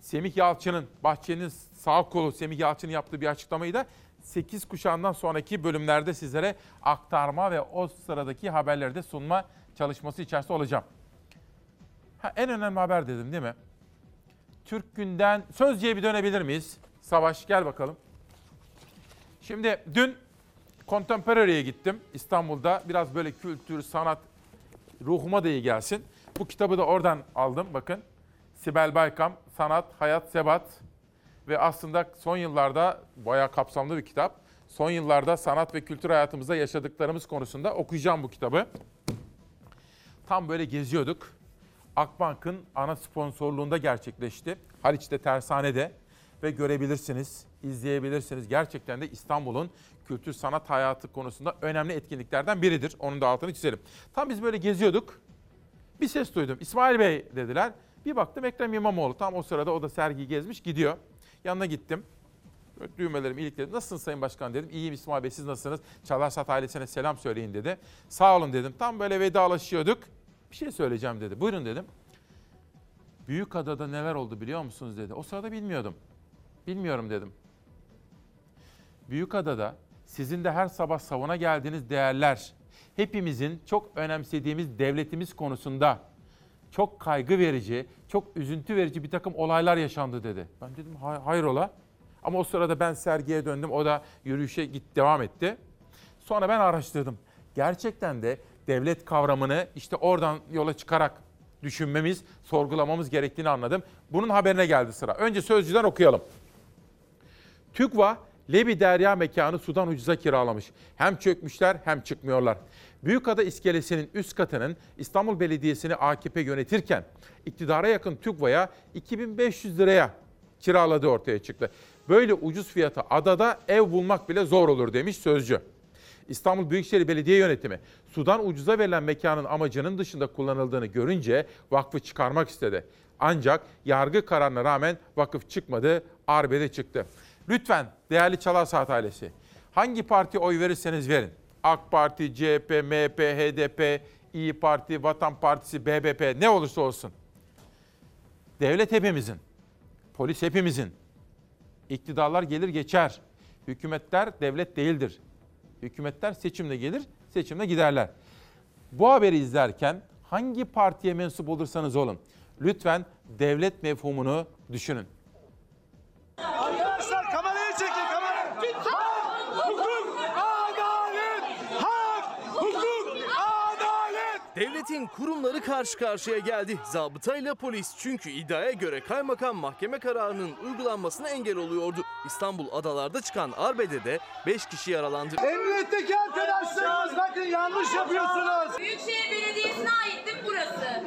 Semih Yalçın'ın, Bahçeli'nin sağ kolu Semih Yalçın'ın yaptığı bir açıklamayı da 8 kuşağından sonraki bölümlerde sizlere aktarma ve o sıradaki haberleri de sunma çalışması içerisinde olacağım. Ha, en önemli haber dedim değil mi? Türk günden Sözcü'ye bir dönebilir miyiz? Savaş gel bakalım. Şimdi dün Contemporary'e gittim İstanbul'da. Biraz böyle kültür, sanat ruhuma da iyi gelsin. Bu kitabı da oradan aldım bakın. Sibel Baykam, Sanat, Hayat, Sebat ve aslında son yıllarda bayağı kapsamlı bir kitap. Son yıllarda sanat ve kültür hayatımızda yaşadıklarımız konusunda okuyacağım bu kitabı. Tam böyle geziyorduk. Akbank'ın ana sponsorluğunda gerçekleşti. Haliç'te Tersane'de ve görebilirsiniz, izleyebilirsiniz. Gerçekten de İstanbul'un kültür sanat hayatı konusunda önemli etkinliklerden biridir. Onun da altını çizelim. Tam biz böyle geziyorduk. Bir ses duydum. İsmail Bey dediler. Bir baktım Ekrem İmamoğlu. Tam o sırada o da sergiyi gezmiş gidiyor. Yanına gittim. Böyle Düğmelerimi ilikledim. Nasılsınız Sayın Başkan dedim. İyiyim İsmail Bey siz nasılsınız? Çalarsat ailesine selam söyleyin dedi. Sağ olun dedim. Tam böyle vedalaşıyorduk. Bir şey söyleyeceğim dedi. Buyurun dedim. Büyükada'da neler oldu biliyor musunuz dedi. O sırada bilmiyordum. Bilmiyorum dedim. Büyükada'da sizin de her sabah savuna geldiğiniz değerler, hepimizin çok önemsediğimiz devletimiz konusunda çok kaygı verici, çok üzüntü verici bir takım olaylar yaşandı dedi. Ben dedim "Hay- hayrola? Ama o sırada ben sergiye döndüm, o da yürüyüşe git devam etti. Sonra ben araştırdım. Gerçekten de devlet kavramını işte oradan yola çıkarak düşünmemiz, sorgulamamız gerektiğini anladım. Bunun haberine geldi sıra. Önce Sözcü'den okuyalım. TÜGVA, Lebi Derya mekanı sudan ucuza kiralamış. Hem çökmüşler hem çıkmıyorlar. Büyükada iskelesinin üst katının İstanbul Belediyesi'ni AKP yönetirken iktidara yakın TÜGVA'ya 2500 liraya kiraladığı ortaya çıktı. Böyle ucuz fiyata adada ev bulmak bile zor olur demiş Sözcü. İstanbul Büyükşehir Belediye Yönetimi sudan ucuza verilen mekanın amacının dışında kullanıldığını görünce vakfı çıkarmak istedi. Ancak yargı kararına rağmen vakıf çıkmadı, arbede çıktı. Lütfen değerli Çalar Saat ailesi hangi partiye oy verirseniz verin. AK Parti, CHP, MHP, HDP, İyi Parti, Vatan Partisi, BBP ne olursa olsun. Devlet hepimizin, polis hepimizin. İktidarlar gelir geçer. Hükümetler devlet değildir. Hükümetler seçimle gelir, seçimle giderler. Bu haberi izlerken hangi partiye mensup olursanız olun, lütfen devlet mefhumunu düşünün. Arkadaşlar kamerayı çekin kamera. Hak, hukuk, adalet. Hak, hukuk, adalet. Devletin kurumları karşı karşıya geldi. Zabıtayla polis çünkü iddiaya göre kaymakam mahkeme kararının uygulanmasına engel oluyordu. İstanbul adalarda çıkan arbedede 5 kişi yaralandı. Emniyetteki arkadaşlarımız bakın yanlış yapıyorsunuz. Büyükşehir Belediyesi'ne ait değil mi burası?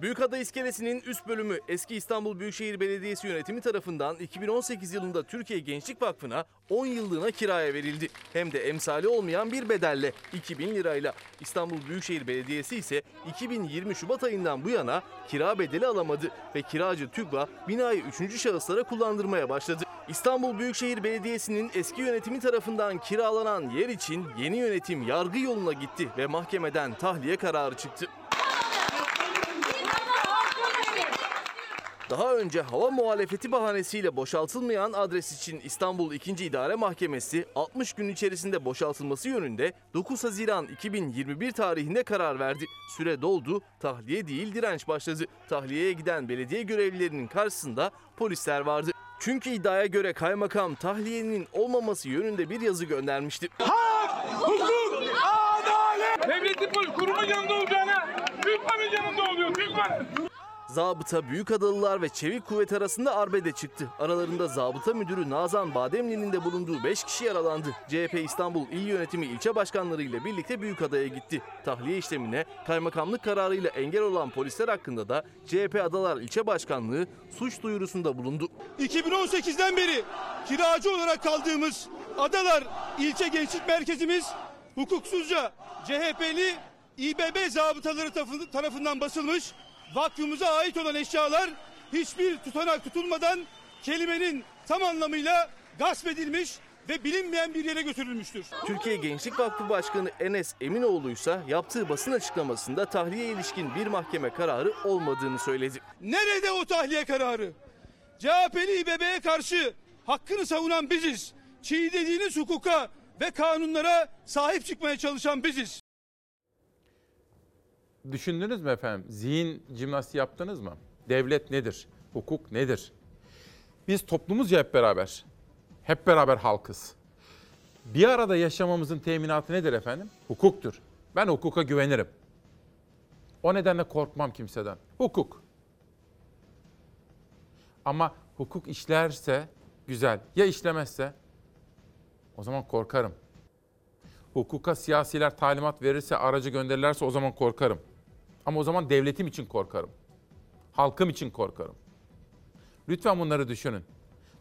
Büyükada İskelesi'nin üst bölümü eski İstanbul Büyükşehir Belediyesi yönetimi tarafından 2018 yılında Türkiye Gençlik Vakfı'na 10 yıllığına kiraya verildi. Hem de emsali olmayan bir bedelle 2000 lirayla. İstanbul Büyükşehir Belediyesi ise 2020 Şubat ayından bu yana kira bedeli alamadı ve kiracı TÜGVA binayı 3. şahıslara kullandırmaya başladı. İstanbul Büyükşehir Belediyesi'nin eski yönetimi tarafından kiralanan yer için yeni yönetim yargı yoluna gitti ve mahkemeden tahliye kararı çıktı. Daha önce hava muhalefeti bahanesiyle boşaltılmayan adres için İstanbul 2. İdare Mahkemesi 60 gün içerisinde boşaltılması yönünde 9 Haziran 2021 tarihinde karar verdi. Süre doldu, tahliye değil direnç başladı. Tahliyeye giden belediye görevlilerinin karşısında polisler vardı. Çünkü iddiaya göre kaymakam tahliyenin olmaması yönünde bir yazı göndermişti. Hak, hukuk, adalet. Devletin kurumun yanında olacağına TÜGVA'nın yanında oluyor TÜGVA. Zabıta Büyükadalılar ve Çevik Kuvvet arasında arbede çıktı. Aralarında zabıta müdürü Nazan Bademli'nin de bulunduğu 5 kişi yaralandı. CHP İstanbul İl Yönetimi ilçe başkanları ile birlikte Büyükada'ya gitti. Tahliye işlemine kaymakamlık kararıyla engel olan polisler hakkında da CHP Adalar İlçe Başkanlığı suç duyurusunda bulundu. 2018'den beri kiracı olarak kaldığımız Adalar İlçe Gençlik Merkezimiz hukuksuzca CHP'li İBB zabıtaları tarafı- tarafından basılmış. Vakfımıza ait olan eşyalar hiçbir tutanak tutulmadan kelimenin tam anlamıyla gasp edilmiş ve bilinmeyen bir yere götürülmüştür. Türkiye Gençlik Vakfı Başkanı Enes Eminoğlu ise yaptığı basın açıklamasında tahliye ilişkin bir mahkeme kararı olmadığını söyledi. Nerede o tahliye kararı? CHP'li İBB'ye karşı hakkını savunan biziz. Çiğnediğiniz hukuka ve kanunlara sahip çıkmaya çalışan biziz. Düşündünüz mü efendim? Zihin jimnastiği yaptınız mı? Devlet nedir? Hukuk nedir? Biz toplumuzca hep beraber, hep beraber halkız. Bir arada yaşamamızın teminatı nedir efendim? Hukuktur. Ben hukuka güvenirim. O nedenle korkmam kimseden. Hukuk. Ama hukuk işlerse güzel. Ya işlemezse? O zaman korkarım. Hukuka siyasiler talimat verirse, aracı gönderirlerse o zaman korkarım. Ama o zaman devletim için korkarım. Halkım için korkarım. Lütfen bunları düşünün.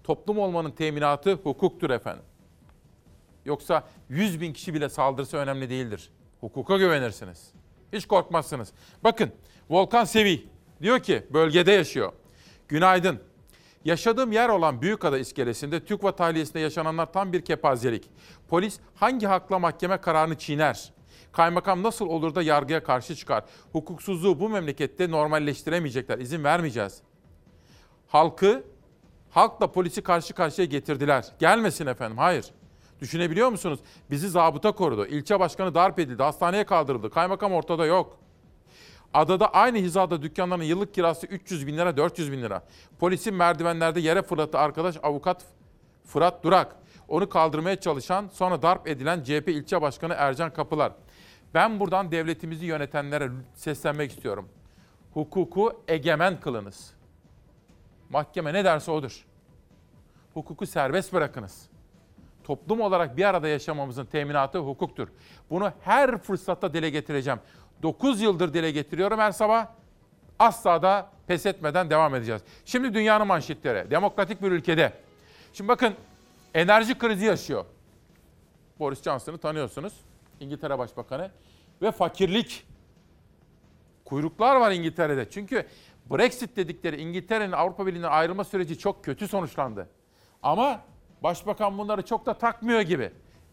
Toplum olmanın teminatı hukuktur efendim. Yoksa 100 bin kişi bile saldırsa önemli değildir. Hukuka güvenirsiniz. Hiç korkmazsınız. Bakın Volkan Sevi Diyor ki bölgede yaşıyor. Günaydın. Yaşadığım yer olan Büyükada iskelesinde TÜKVA tahliyesinde yaşananlar tam bir kepazelik. Polis hangi hakla mahkeme kararını çiğner? Kaymakam nasıl olur da yargıya karşı çıkar? Hukuksuzluğu bu memlekette normalleştiremeyecekler. İzin vermeyeceğiz. Halkı, halkla polisi karşı karşıya getirdiler. Gelmesin efendim, hayır. Düşünebiliyor musunuz? Bizi zabıta korudu. İlçe başkanı darp edildi, hastaneye kaldırıldı. Kaymakam ortada yok. Adada aynı hizada dükkanların yıllık kirası 300 bin lira, 400 bin lira. Polisin merdivenlerde yere fırlattı arkadaş avukat Fırat Durak. Onu kaldırmaya çalışan, sonra darp edilen CHP ilçe başkanı Ercan Kapılar. Ben buradan devletimizi yönetenlere seslenmek istiyorum. Hukuku egemen kılınız. Mahkeme ne derse odur. Hukuku serbest bırakınız. Toplum olarak bir arada yaşamamızın teminatı hukuktur. Bunu her fırsatta dile getireceğim. 9 yıldır dile getiriyorum her sabah. Asla da pes etmeden devam edeceğiz. Şimdi dünyanın manşetleri. Demokratik bir ülkede. Şimdi bakın enerji krizi yaşıyor. Boris Johnson'ı tanıyorsunuz. İngiltere Başbakanı. Ve fakirlik. Kuyruklar var İngiltere'de. Çünkü Brexit dedikleri İngiltere'nin Avrupa Birliği'nden ayrılma süreci çok kötü sonuçlandı. Ama başbakan bunları çok da takmıyor gibi.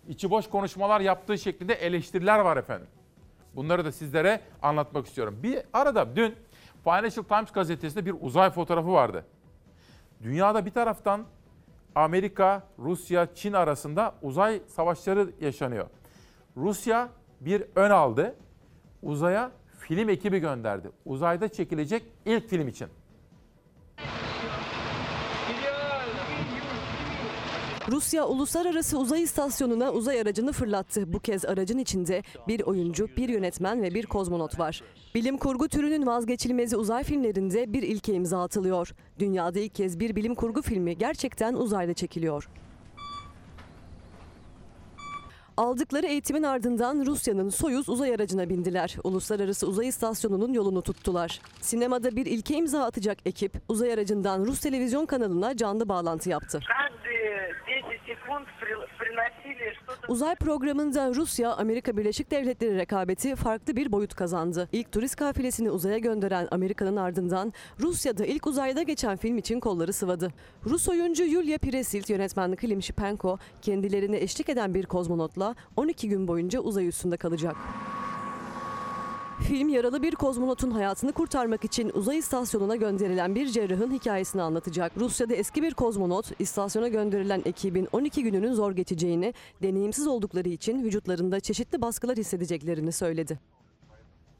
İçi boş konuşmalar yaptığı şeklinde eleştiriler var efendim. Bunları da sizlere anlatmak istiyorum. Bir arada dün Financial Times gazetesinde bir uzay fotoğrafı vardı. Dünyada bir taraftan Amerika, Rusya, Çin arasında uzay savaşları yaşanıyor. Rusya bir ön aldı. Uzaya film ekibi gönderdi. Uzayda çekilecek ilk film için. Rusya Uluslararası Uzay İstasyonu'na uzay aracını fırlattı. Bu kez aracın içinde bir oyuncu, bir yönetmen ve bir kozmonot var. Bilim kurgu türünün vazgeçilmezi uzay filmlerinde bir ilke imza atılıyor. Dünyada ilk kez bir bilim kurgu filmi gerçekten uzayda çekiliyor. Aldıkları eğitimin ardından Rusya'nın Soyuz uzay aracına bindiler. Uluslararası Uzay İstasyonu'nun yolunu tuttular. Sinemada bir ilke imza atacak ekip uzay aracından Rus televizyon kanalına canlı bağlantı yaptı. Uzay programında Rusya, Amerika Birleşik Devletleri rekabeti farklı bir boyut kazandı. İlk turist kafilesini uzaya gönderen Amerika'nın ardından Rusya'da ilk uzayda geçen film için kolları sıvadı. Rus oyuncu Yulia Piresilt, yönetmen Klim Shipenko kendilerine eşlik eden bir kozmonotla 12 gün boyunca uzay üstünde kalacak. Film yaralı bir kozmonotun hayatını kurtarmak için uzay istasyonuna gönderilen bir cerrahın hikayesini anlatacak. Rusya'da eski bir kozmonot istasyona gönderilen ekibin 12 gününün zor geçeceğini, deneyimsiz oldukları için vücutlarında çeşitli baskılar hissedeceklerini söyledi.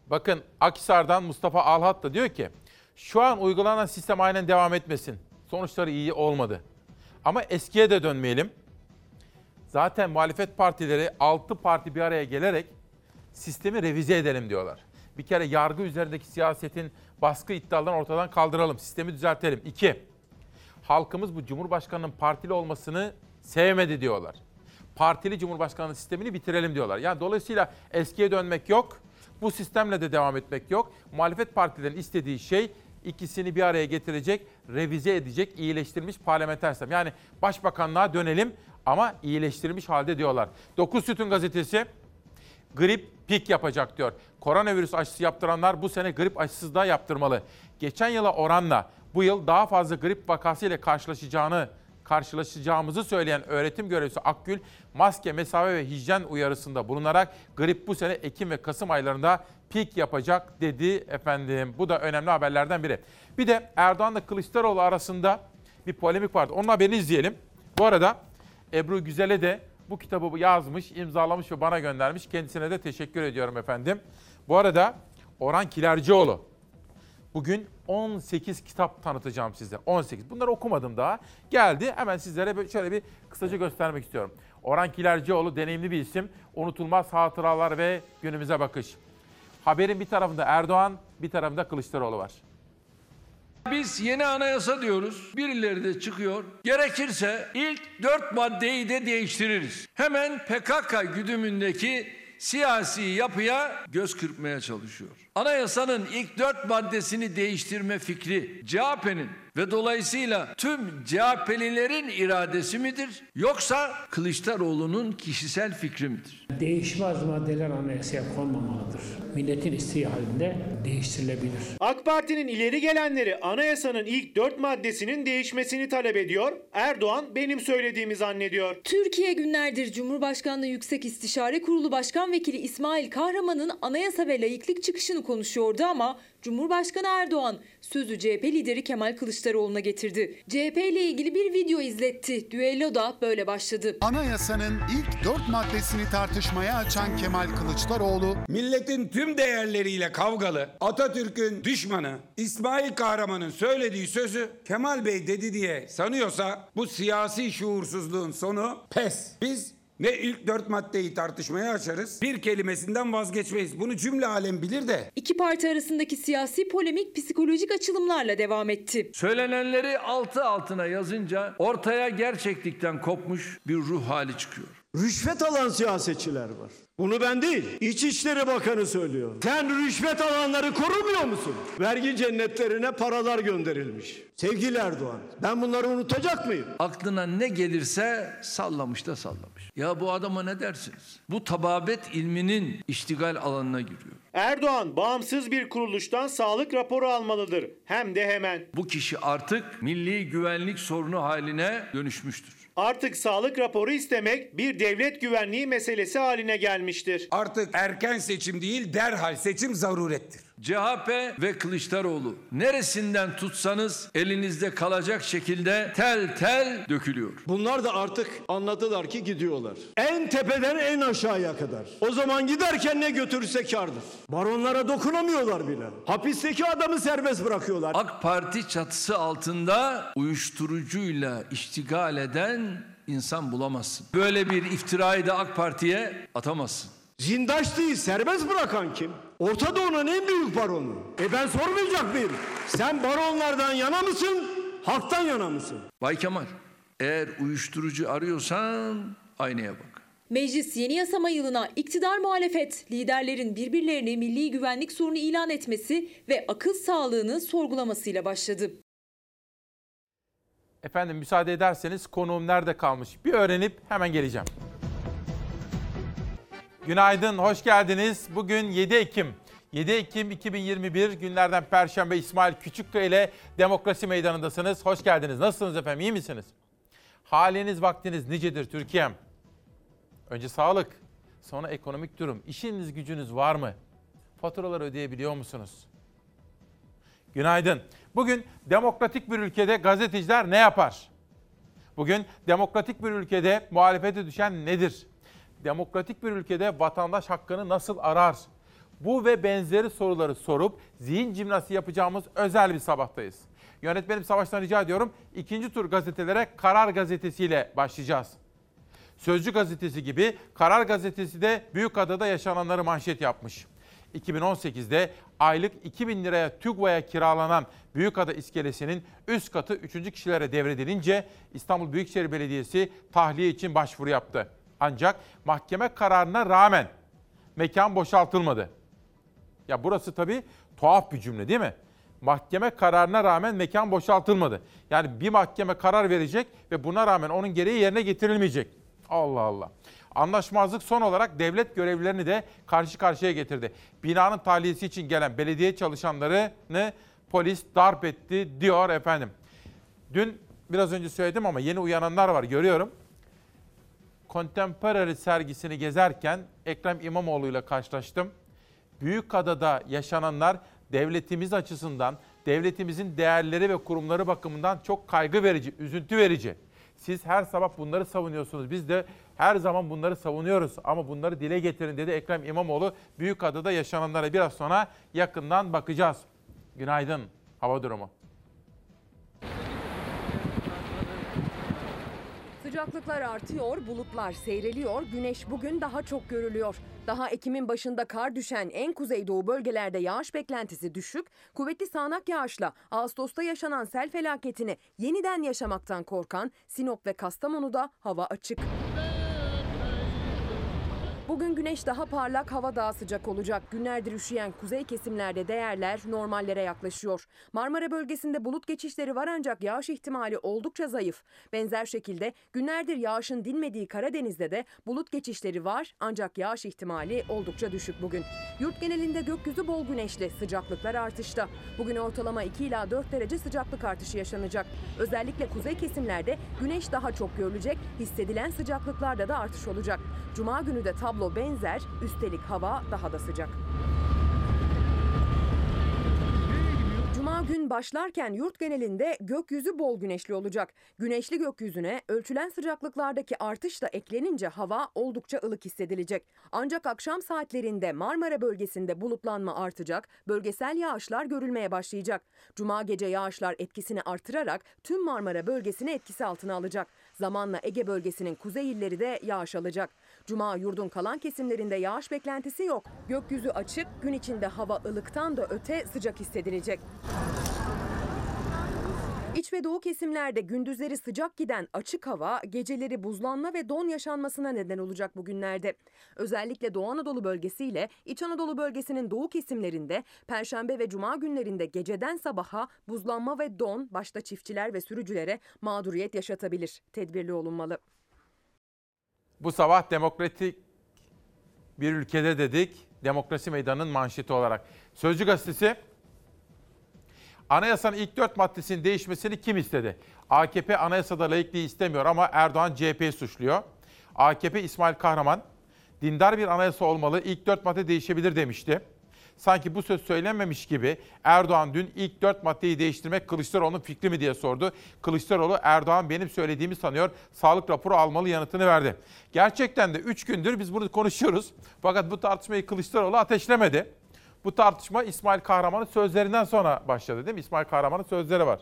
Bakın Akhisar'dan Mustafa Alhat da diyor ki şu an uygulanan sistem aynen devam etmesin. Sonuçları iyi olmadı. Ama eskiye de dönmeyelim. Zaten muhalefet partileri 6 parti bir araya gelerek sistemi revize edelim diyorlar. Bir kere yargı üzerindeki siyasetin baskı iddialarını ortadan kaldıralım. Sistemi düzeltelim. İki, halkımız bu Cumhurbaşkanı'nın partili olmasını sevmedi diyorlar. Partili Cumhurbaşkanlığı sistemini bitirelim diyorlar. Yani dolayısıyla eskiye dönmek yok. Bu sistemle de devam etmek yok. Muhalefet partilerin istediği şey ikisini bir araya getirecek, revize edecek, iyileştirilmiş parlamenter sistem. Yani başbakanlığa dönelim ama iyileştirilmiş halde diyorlar. 9 Sütun gazetesi grip pik yapacak diyor. Koronavirüs aşısı yaptıranlar bu sene grip aşısız da yaptırmalı. Geçen yıla oranla bu yıl daha fazla grip vakası ile karşılaşacağını karşılaşacağımızı söyleyen öğretim görevlisi Akgül, maske, mesafe ve hijyen uyarısında bulunarak grip bu sene Ekim ve Kasım aylarında pik yapacak dedi efendim. Bu da önemli haberlerden biri. Bir de Erdoğan'la Kılıçdaroğlu arasında bir polemik vardı. Onun haberini izleyelim. Bu arada Ebru Güzel'e de bu kitabı yazmış, imzalamış ve bana göndermiş. Kendisine de teşekkür ediyorum efendim. Bu arada Orhan Kilercioğlu. Bugün 18 kitap tanıtacağım size. 18. Bunları okumadım daha. Geldi. Hemen sizlere şöyle bir kısaca göstermek istiyorum. Orhan Kilercioğlu deneyimli bir isim. Unutulmaz hatıralar ve günümüze bakış. Haberin bir tarafında Erdoğan, bir tarafında Kılıçdaroğlu var. Biz yeni anayasa diyoruz. Birileri de çıkıyor. Gerekirse ilk dört maddeyi de değiştiririz. Hemen PKK güdümündeki siyasi yapıya göz kırpmaya çalışıyor. Anayasanın ilk dört maddesini değiştirme fikri CHP'nin Ve dolayısıyla tüm CHP'lilerin iradesi midir? Yoksa Kılıçdaroğlu'nun kişisel fikri midir? Değişmez maddeler anayasaya konmamalıdır. Milletin isteği halinde değiştirilebilir. AK Parti'nin ileri gelenleri anayasanın ilk dört maddesinin değişmesini talep ediyor. Erdoğan benim söylediğimi zannediyor. Türkiye günlerdir Cumhurbaşkanlığı Yüksek İstişare Kurulu Başkan Vekili İsmail Kahraman'ın anayasa ve layıklık çıkışını konuşuyordu ama Cumhurbaşkanı Erdoğan sözü CHP lideri Kemal Kılıçdaroğlu'na getirdi. CHP ile ilgili bir video izletti. Düello da böyle başladı. Anayasanın ilk dört maddesini tartışmaya açan Kemal Kılıçdaroğlu, Milletin tüm değerleriyle kavgalı, Atatürk'ün düşmanı İsmail Kahraman'ın söylediği sözü Kemal Bey dedi diye sanıyorsa bu siyasi şuursuzluğun sonu pes. Biz ne ilk dört maddeyi tartışmaya açarız, bir kelimesinden vazgeçmeyiz. Bunu cümle alem bilir de. İki parti arasındaki siyasi polemik psikolojik açılımlarla devam etti. Söylenenleri altı altına yazınca ortaya gerçeklikten kopmuş bir ruh hali çıkıyor. Rüşvet alan siyasetçiler var. Bunu ben değil, İçişleri Bakanı söylüyor. Sen rüşvet alanları korumuyor musun? Vergi cennetlerine paralar gönderilmiş. Sevgili Erdoğan, ben bunları unutacak mıyım? Aklına ne gelirse sallamış da sallamış. Ya bu adama ne dersiniz? Bu tababet ilminin iştigal alanına giriyor. Erdoğan bağımsız bir kuruluştan sağlık raporu almalıdır. Hem de hemen. Bu kişi artık milli güvenlik sorunu haline dönüşmüştür. Artık sağlık raporu istemek bir devlet güvenliği meselesi haline gelmiştir. Artık erken seçim değil derhal seçim zarurettir. CHP ve Kılıçdaroğlu neresinden tutsanız elinizde kalacak şekilde tel tel dökülüyor. Bunlar da artık anladılar ki gidiyorlar. En tepeden en aşağıya kadar. O zaman giderken ne götürürse kardır. Baronlara dokunamıyorlar bile. Hapisteki adamı serbest bırakıyorlar. AK Parti çatısı altında uyuşturucuyla iştigal eden insan bulamazsın. Böyle bir iftirayı da AK Parti'ye atamazsın. Zindaş değil serbest bırakan kim? Orta Doğu'nun en büyük baronu. E ben sormayacak mıyım? Sen baronlardan yana mısın? Halktan yana mısın? Bay Kemal, eğer uyuşturucu arıyorsan aynaya bak. Meclis yeni yasama yılına iktidar muhalefet liderlerin birbirlerini milli güvenlik sorunu ilan etmesi ve akıl sağlığını sorgulamasıyla başladı. Efendim müsaade ederseniz konuğum nerede kalmış bir öğrenip hemen geleceğim. Günaydın, hoş geldiniz. Bugün 7 Ekim. 7 Ekim 2021 günlerden Perşembe İsmail Küçükkaya ile Demokrasi Meydanı'ndasınız. Hoş geldiniz. Nasılsınız efendim, iyi misiniz? Haliniz, vaktiniz nicedir Türkiye'm? Önce sağlık, sonra ekonomik durum. İşiniz, gücünüz var mı? Faturaları ödeyebiliyor musunuz? Günaydın. Bugün demokratik bir ülkede gazeteciler ne yapar? Bugün demokratik bir ülkede muhalefete düşen nedir? Demokratik bir ülkede vatandaş hakkını nasıl arar? Bu ve benzeri soruları sorup zihin jimnastiği yapacağımız özel bir sabahtayız. Yönetmenim Savaş'tan rica ediyorum. İkinci tur gazetelere Karar Gazetesi ile başlayacağız. Sözcü gazetesi gibi Karar Gazetesi de Büyükada'da yaşananları manşet yapmış. 2018'de aylık 2000 liraya TÜGVA'ya kiralanan Büyükada iskelesinin üst katı 3. kişilere devredilince İstanbul Büyükşehir Belediyesi tahliye için başvuru yaptı. Ancak mahkeme kararına rağmen mekan boşaltılmadı. Ya burası tabii tuhaf bir cümle değil mi? Mahkeme kararına rağmen mekan boşaltılmadı. Yani bir mahkeme karar verecek ve buna rağmen onun gereği yerine getirilmeyecek. Allah Allah. Anlaşmazlık son olarak devlet görevlilerini de karşı karşıya getirdi. Binanın tahliyesi için gelen belediye çalışanlarını polis darp etti diyor efendim. Dün biraz önce söyledim ama yeni uyananlar var görüyorum. Contemporary sergisini gezerken Ekrem İmamoğlu ile karşılaştım. Büyükada'da yaşananlar devletimiz açısından, devletimizin değerleri ve kurumları bakımından çok kaygı verici, üzüntü verici. Siz her sabah bunları savunuyorsunuz. Biz de her zaman bunları savunuyoruz ama bunları dile getirin dedi Ekrem İmamoğlu. Büyükada'da yaşananlara biraz sonra yakından bakacağız. Günaydın. Hava durumu. Sıcaklıklar artıyor, bulutlar seyreliyor, güneş bugün daha çok görülüyor. Daha Ekim'in başında kar düşen en kuzeydoğu bölgelerde yağış beklentisi düşük, kuvvetli sağanak yağışla Ağustos'ta yaşanan sel felaketini yeniden yaşamaktan korkan Sinop ve Kastamonu'da hava açık. Bugün güneş daha parlak, hava daha sıcak olacak. Günlerdir üşüyen kuzey kesimlerde değerler normallere yaklaşıyor. Marmara bölgesinde bulut geçişleri var ancak yağış ihtimali oldukça zayıf. Benzer şekilde günlerdir yağışın dinmediği Karadeniz'de de bulut geçişleri var ancak yağış ihtimali oldukça düşük bugün. Yurt genelinde gökyüzü bol güneşli, sıcaklıklar artışta. Bugün ortalama 2 ila 4 derece sıcaklık artışı yaşanacak. Özellikle kuzey kesimlerde güneş daha çok görülecek, hissedilen sıcaklıklarda da artış olacak. Cuma günü de tablo benzer, üstelik hava daha da sıcak. Cuma gün başlarken yurt genelinde gökyüzü bol güneşli olacak. Güneşli gökyüzüne ölçülen sıcaklıklardaki artış da eklenince hava oldukça ılık hissedilecek. Ancak akşam saatlerinde Marmara bölgesinde bulutlanma artacak, bölgesel yağışlar görülmeye başlayacak. Cuma gece yağışlar etkisini artırarak tüm Marmara bölgesini etkisi altına alacak. Zamanla Ege bölgesinin kuzey illeri de yağış alacak. Cuma yurdun kalan kesimlerinde yağış beklentisi yok. Gökyüzü açık, gün içinde hava ılıktan da öte sıcak hissedilecek. İç ve doğu kesimlerde gündüzleri sıcak giden açık hava geceleri buzlanma ve don yaşanmasına neden olacak bugünlerde. Özellikle Doğu Anadolu bölgesiyle İç Anadolu bölgesinin doğu kesimlerinde Perşembe ve Cuma günlerinde geceden sabaha buzlanma ve don başta çiftçiler ve sürücülere mağduriyet yaşatabilir. Tedbirli olunmalı. Bu sabah demokratik bir ülkede dedik. Demokrasi Meydanı'nın manşeti olarak. Sözcü gazetesi Anayasanın ilk dört maddesinin değişmesini kim istedi? AKP anayasada layıklığı istemiyor ama Erdoğan CHP'yi suçluyor. AKP İsmail Kahraman, dindar bir anayasa olmalı, ilk dört madde değişebilir demişti. Sanki bu söz söylenmemiş gibi Erdoğan dün ilk dört maddeyi değiştirmek Kılıçdaroğlu'nun fikri mi diye sordu. Kılıçdaroğlu Erdoğan benim söylediğimi sanıyor, sağlık raporu almalı yanıtını verdi. Gerçekten de 3 gündür biz bunu konuşuyoruz. Fakat bu tartışmayı Kılıçdaroğlu ateşlemedi. Bu tartışma İsmail Kahraman'ın sözlerinden sonra başladı değil mi? İsmail Kahraman'ın sözleri var.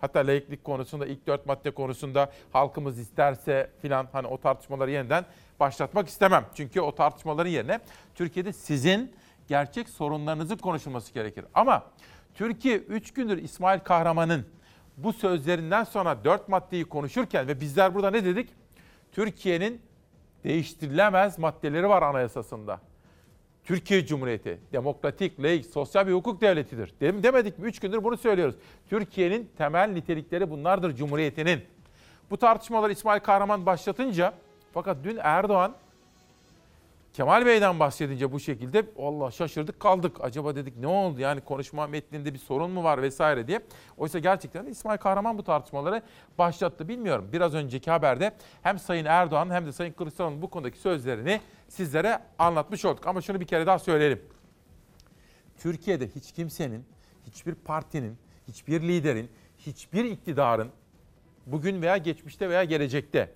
Hatta laiklik konusunda, ilk dört madde konusunda halkımız isterse filan hani o tartışmaları yeniden başlatmak istemem. Çünkü o tartışmaların yerine Türkiye'de sizin gerçek sorunlarınızın konuşulması gerekir. Ama Türkiye 3 gündür İsmail Kahraman'ın bu sözlerinden sonra 4 maddeyi konuşurken ve bizler burada ne dedik? Türkiye'nin değiştirilemez maddeleri var anayasasında. Türkiye Cumhuriyeti demokratik, laik, sosyal bir hukuk devletidir. Dem demedik mi? Üç gündür bunu söylüyoruz. Türkiye'nin temel nitelikleri bunlardır Cumhuriyeti'nin. Bu tartışmaları İsmail Kahraman başlatınca fakat dün Erdoğan Kemal Bey'den bahsedince bu şekilde Allah şaşırdık kaldık. Acaba dedik ne oldu yani konuşma metninde bir sorun mu var vesaire diye. Oysa gerçekten de İsmail Kahraman bu tartışmaları başlattı bilmiyorum. Biraz önceki haberde hem Sayın Erdoğan hem de Sayın Kılıçdaroğlu'nun bu konudaki sözlerini sizlere anlatmış olduk. Ama şunu bir kere daha söyleyelim. Türkiye'de hiç kimsenin, hiçbir partinin, hiçbir liderin, hiçbir iktidarın bugün veya geçmişte veya gelecekte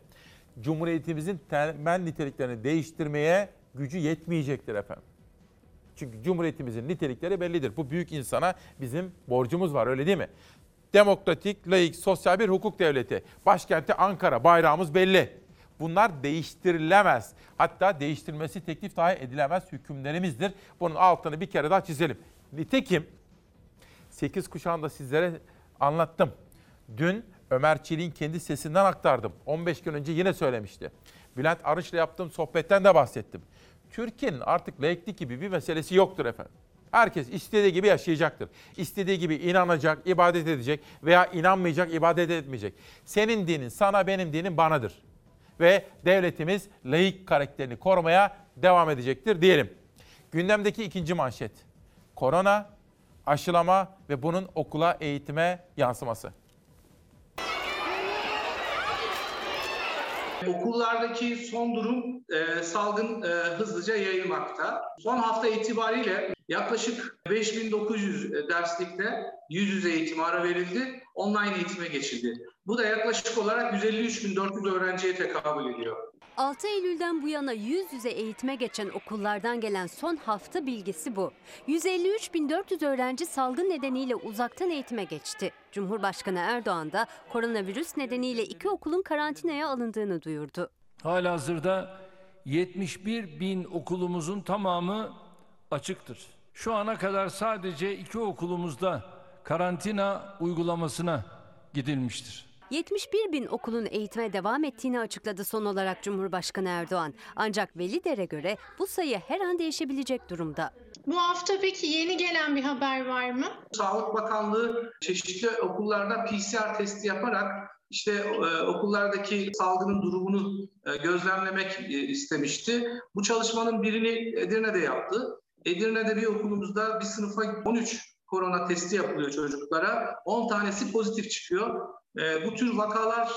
Cumhuriyetimizin temel niteliklerini değiştirmeye gücü yetmeyecektir efendim. Çünkü Cumhuriyetimizin nitelikleri bellidir. Bu büyük insana bizim borcumuz var öyle değil mi? Demokratik, laik, sosyal bir hukuk devleti. Başkenti Ankara, bayrağımız belli. Bunlar değiştirilemez. Hatta değiştirilmesi teklif dahi edilemez hükümlerimizdir. Bunun altını bir kere daha çizelim. Nitekim 8 kuşağında sizlere anlattım. Dün Ömer Çelik'in kendi sesinden aktardım. 15 gün önce yine söylemişti. Bülent Arınç'la yaptığım sohbetten de bahsettim. Türkiye'nin artık laiklik gibi bir meselesi yoktur efendim. Herkes istediği gibi yaşayacaktır. İstediği gibi inanacak, ibadet edecek veya inanmayacak, ibadet etmeyecek. Senin dinin sana, benim dinim banadır. Ve devletimiz laik karakterini korumaya devam edecektir diyelim. Gündemdeki ikinci manşet. Korona, aşılama ve bunun okula, eğitime yansıması. Okullardaki son durum e, salgın e, hızlıca yayılmakta. Son hafta itibariyle yaklaşık 5900 derslikte yüz yüze eğitim ara verildi, online eğitime geçildi. Bu da yaklaşık olarak 153.400 öğrenciye tekabül ediyor. 6 Eylül'den bu yana yüz yüze eğitime geçen okullardan gelen son hafta bilgisi bu. 153.400 öğrenci salgın nedeniyle uzaktan eğitime geçti. Cumhurbaşkanı Erdoğan da koronavirüs nedeniyle iki okulun karantinaya alındığını duyurdu. Halihazırda 71 bin okulumuzun tamamı açıktır. Şu ana kadar sadece iki okulumuzda karantina uygulamasına gidilmiştir. 71 bin okulun eğitime devam ettiğini açıkladı son olarak Cumhurbaşkanı Erdoğan. Ancak Velider'e göre bu sayı her an değişebilecek durumda. Bu hafta peki yeni gelen bir haber var mı? Sağlık Bakanlığı çeşitli okullarda PCR testi yaparak işte e, okullardaki salgının durumunu e, gözlemlemek e, istemişti. Bu çalışmanın birini Edirne'de yaptı. Edirne'de bir okulumuzda bir sınıfa 13 korona testi yapılıyor çocuklara. 10 tanesi pozitif çıkıyor. E, bu tür vakalar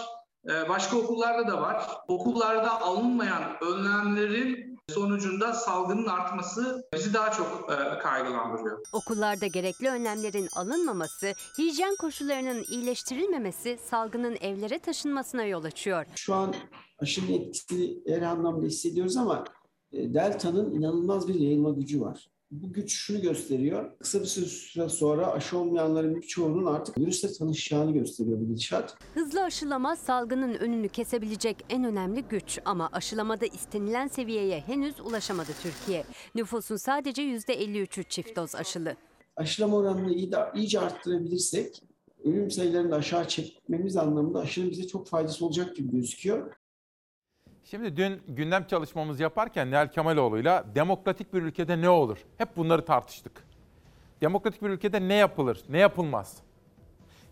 e, başka okullarda da var. Okullarda alınmayan önlemlerin sonucunda salgının artması bizi daha çok e, kaygılandırıyor. Okullarda gerekli önlemlerin alınmaması, hijyen koşullarının iyileştirilmemesi salgının evlere taşınmasına yol açıyor. Şu an aşının etkisini her anlamda hissediyoruz ama e, Delta'nın inanılmaz bir yayılma gücü var. Bu güç şunu gösteriyor. Kısa bir süre sonra aşı olmayanların birçoğunun artık virüsle tanışacağını gösteriyor bu gidişat. Hızlı aşılama salgının önünü kesebilecek en önemli güç ama aşılamada istenilen seviyeye henüz ulaşamadı Türkiye. Nüfusun sadece %53'ü çift doz aşılı. Aşılama oranını iyice arttırabilirsek ölüm sayılarını aşağı çekmemiz anlamında aşının bize çok faydası olacak gibi gözüküyor. Şimdi dün gündem çalışmamızı yaparken Nihal Kemaloğlu'yla demokratik bir ülkede ne olur? Hep bunları tartıştık. Demokratik bir ülkede ne yapılır, ne yapılmaz?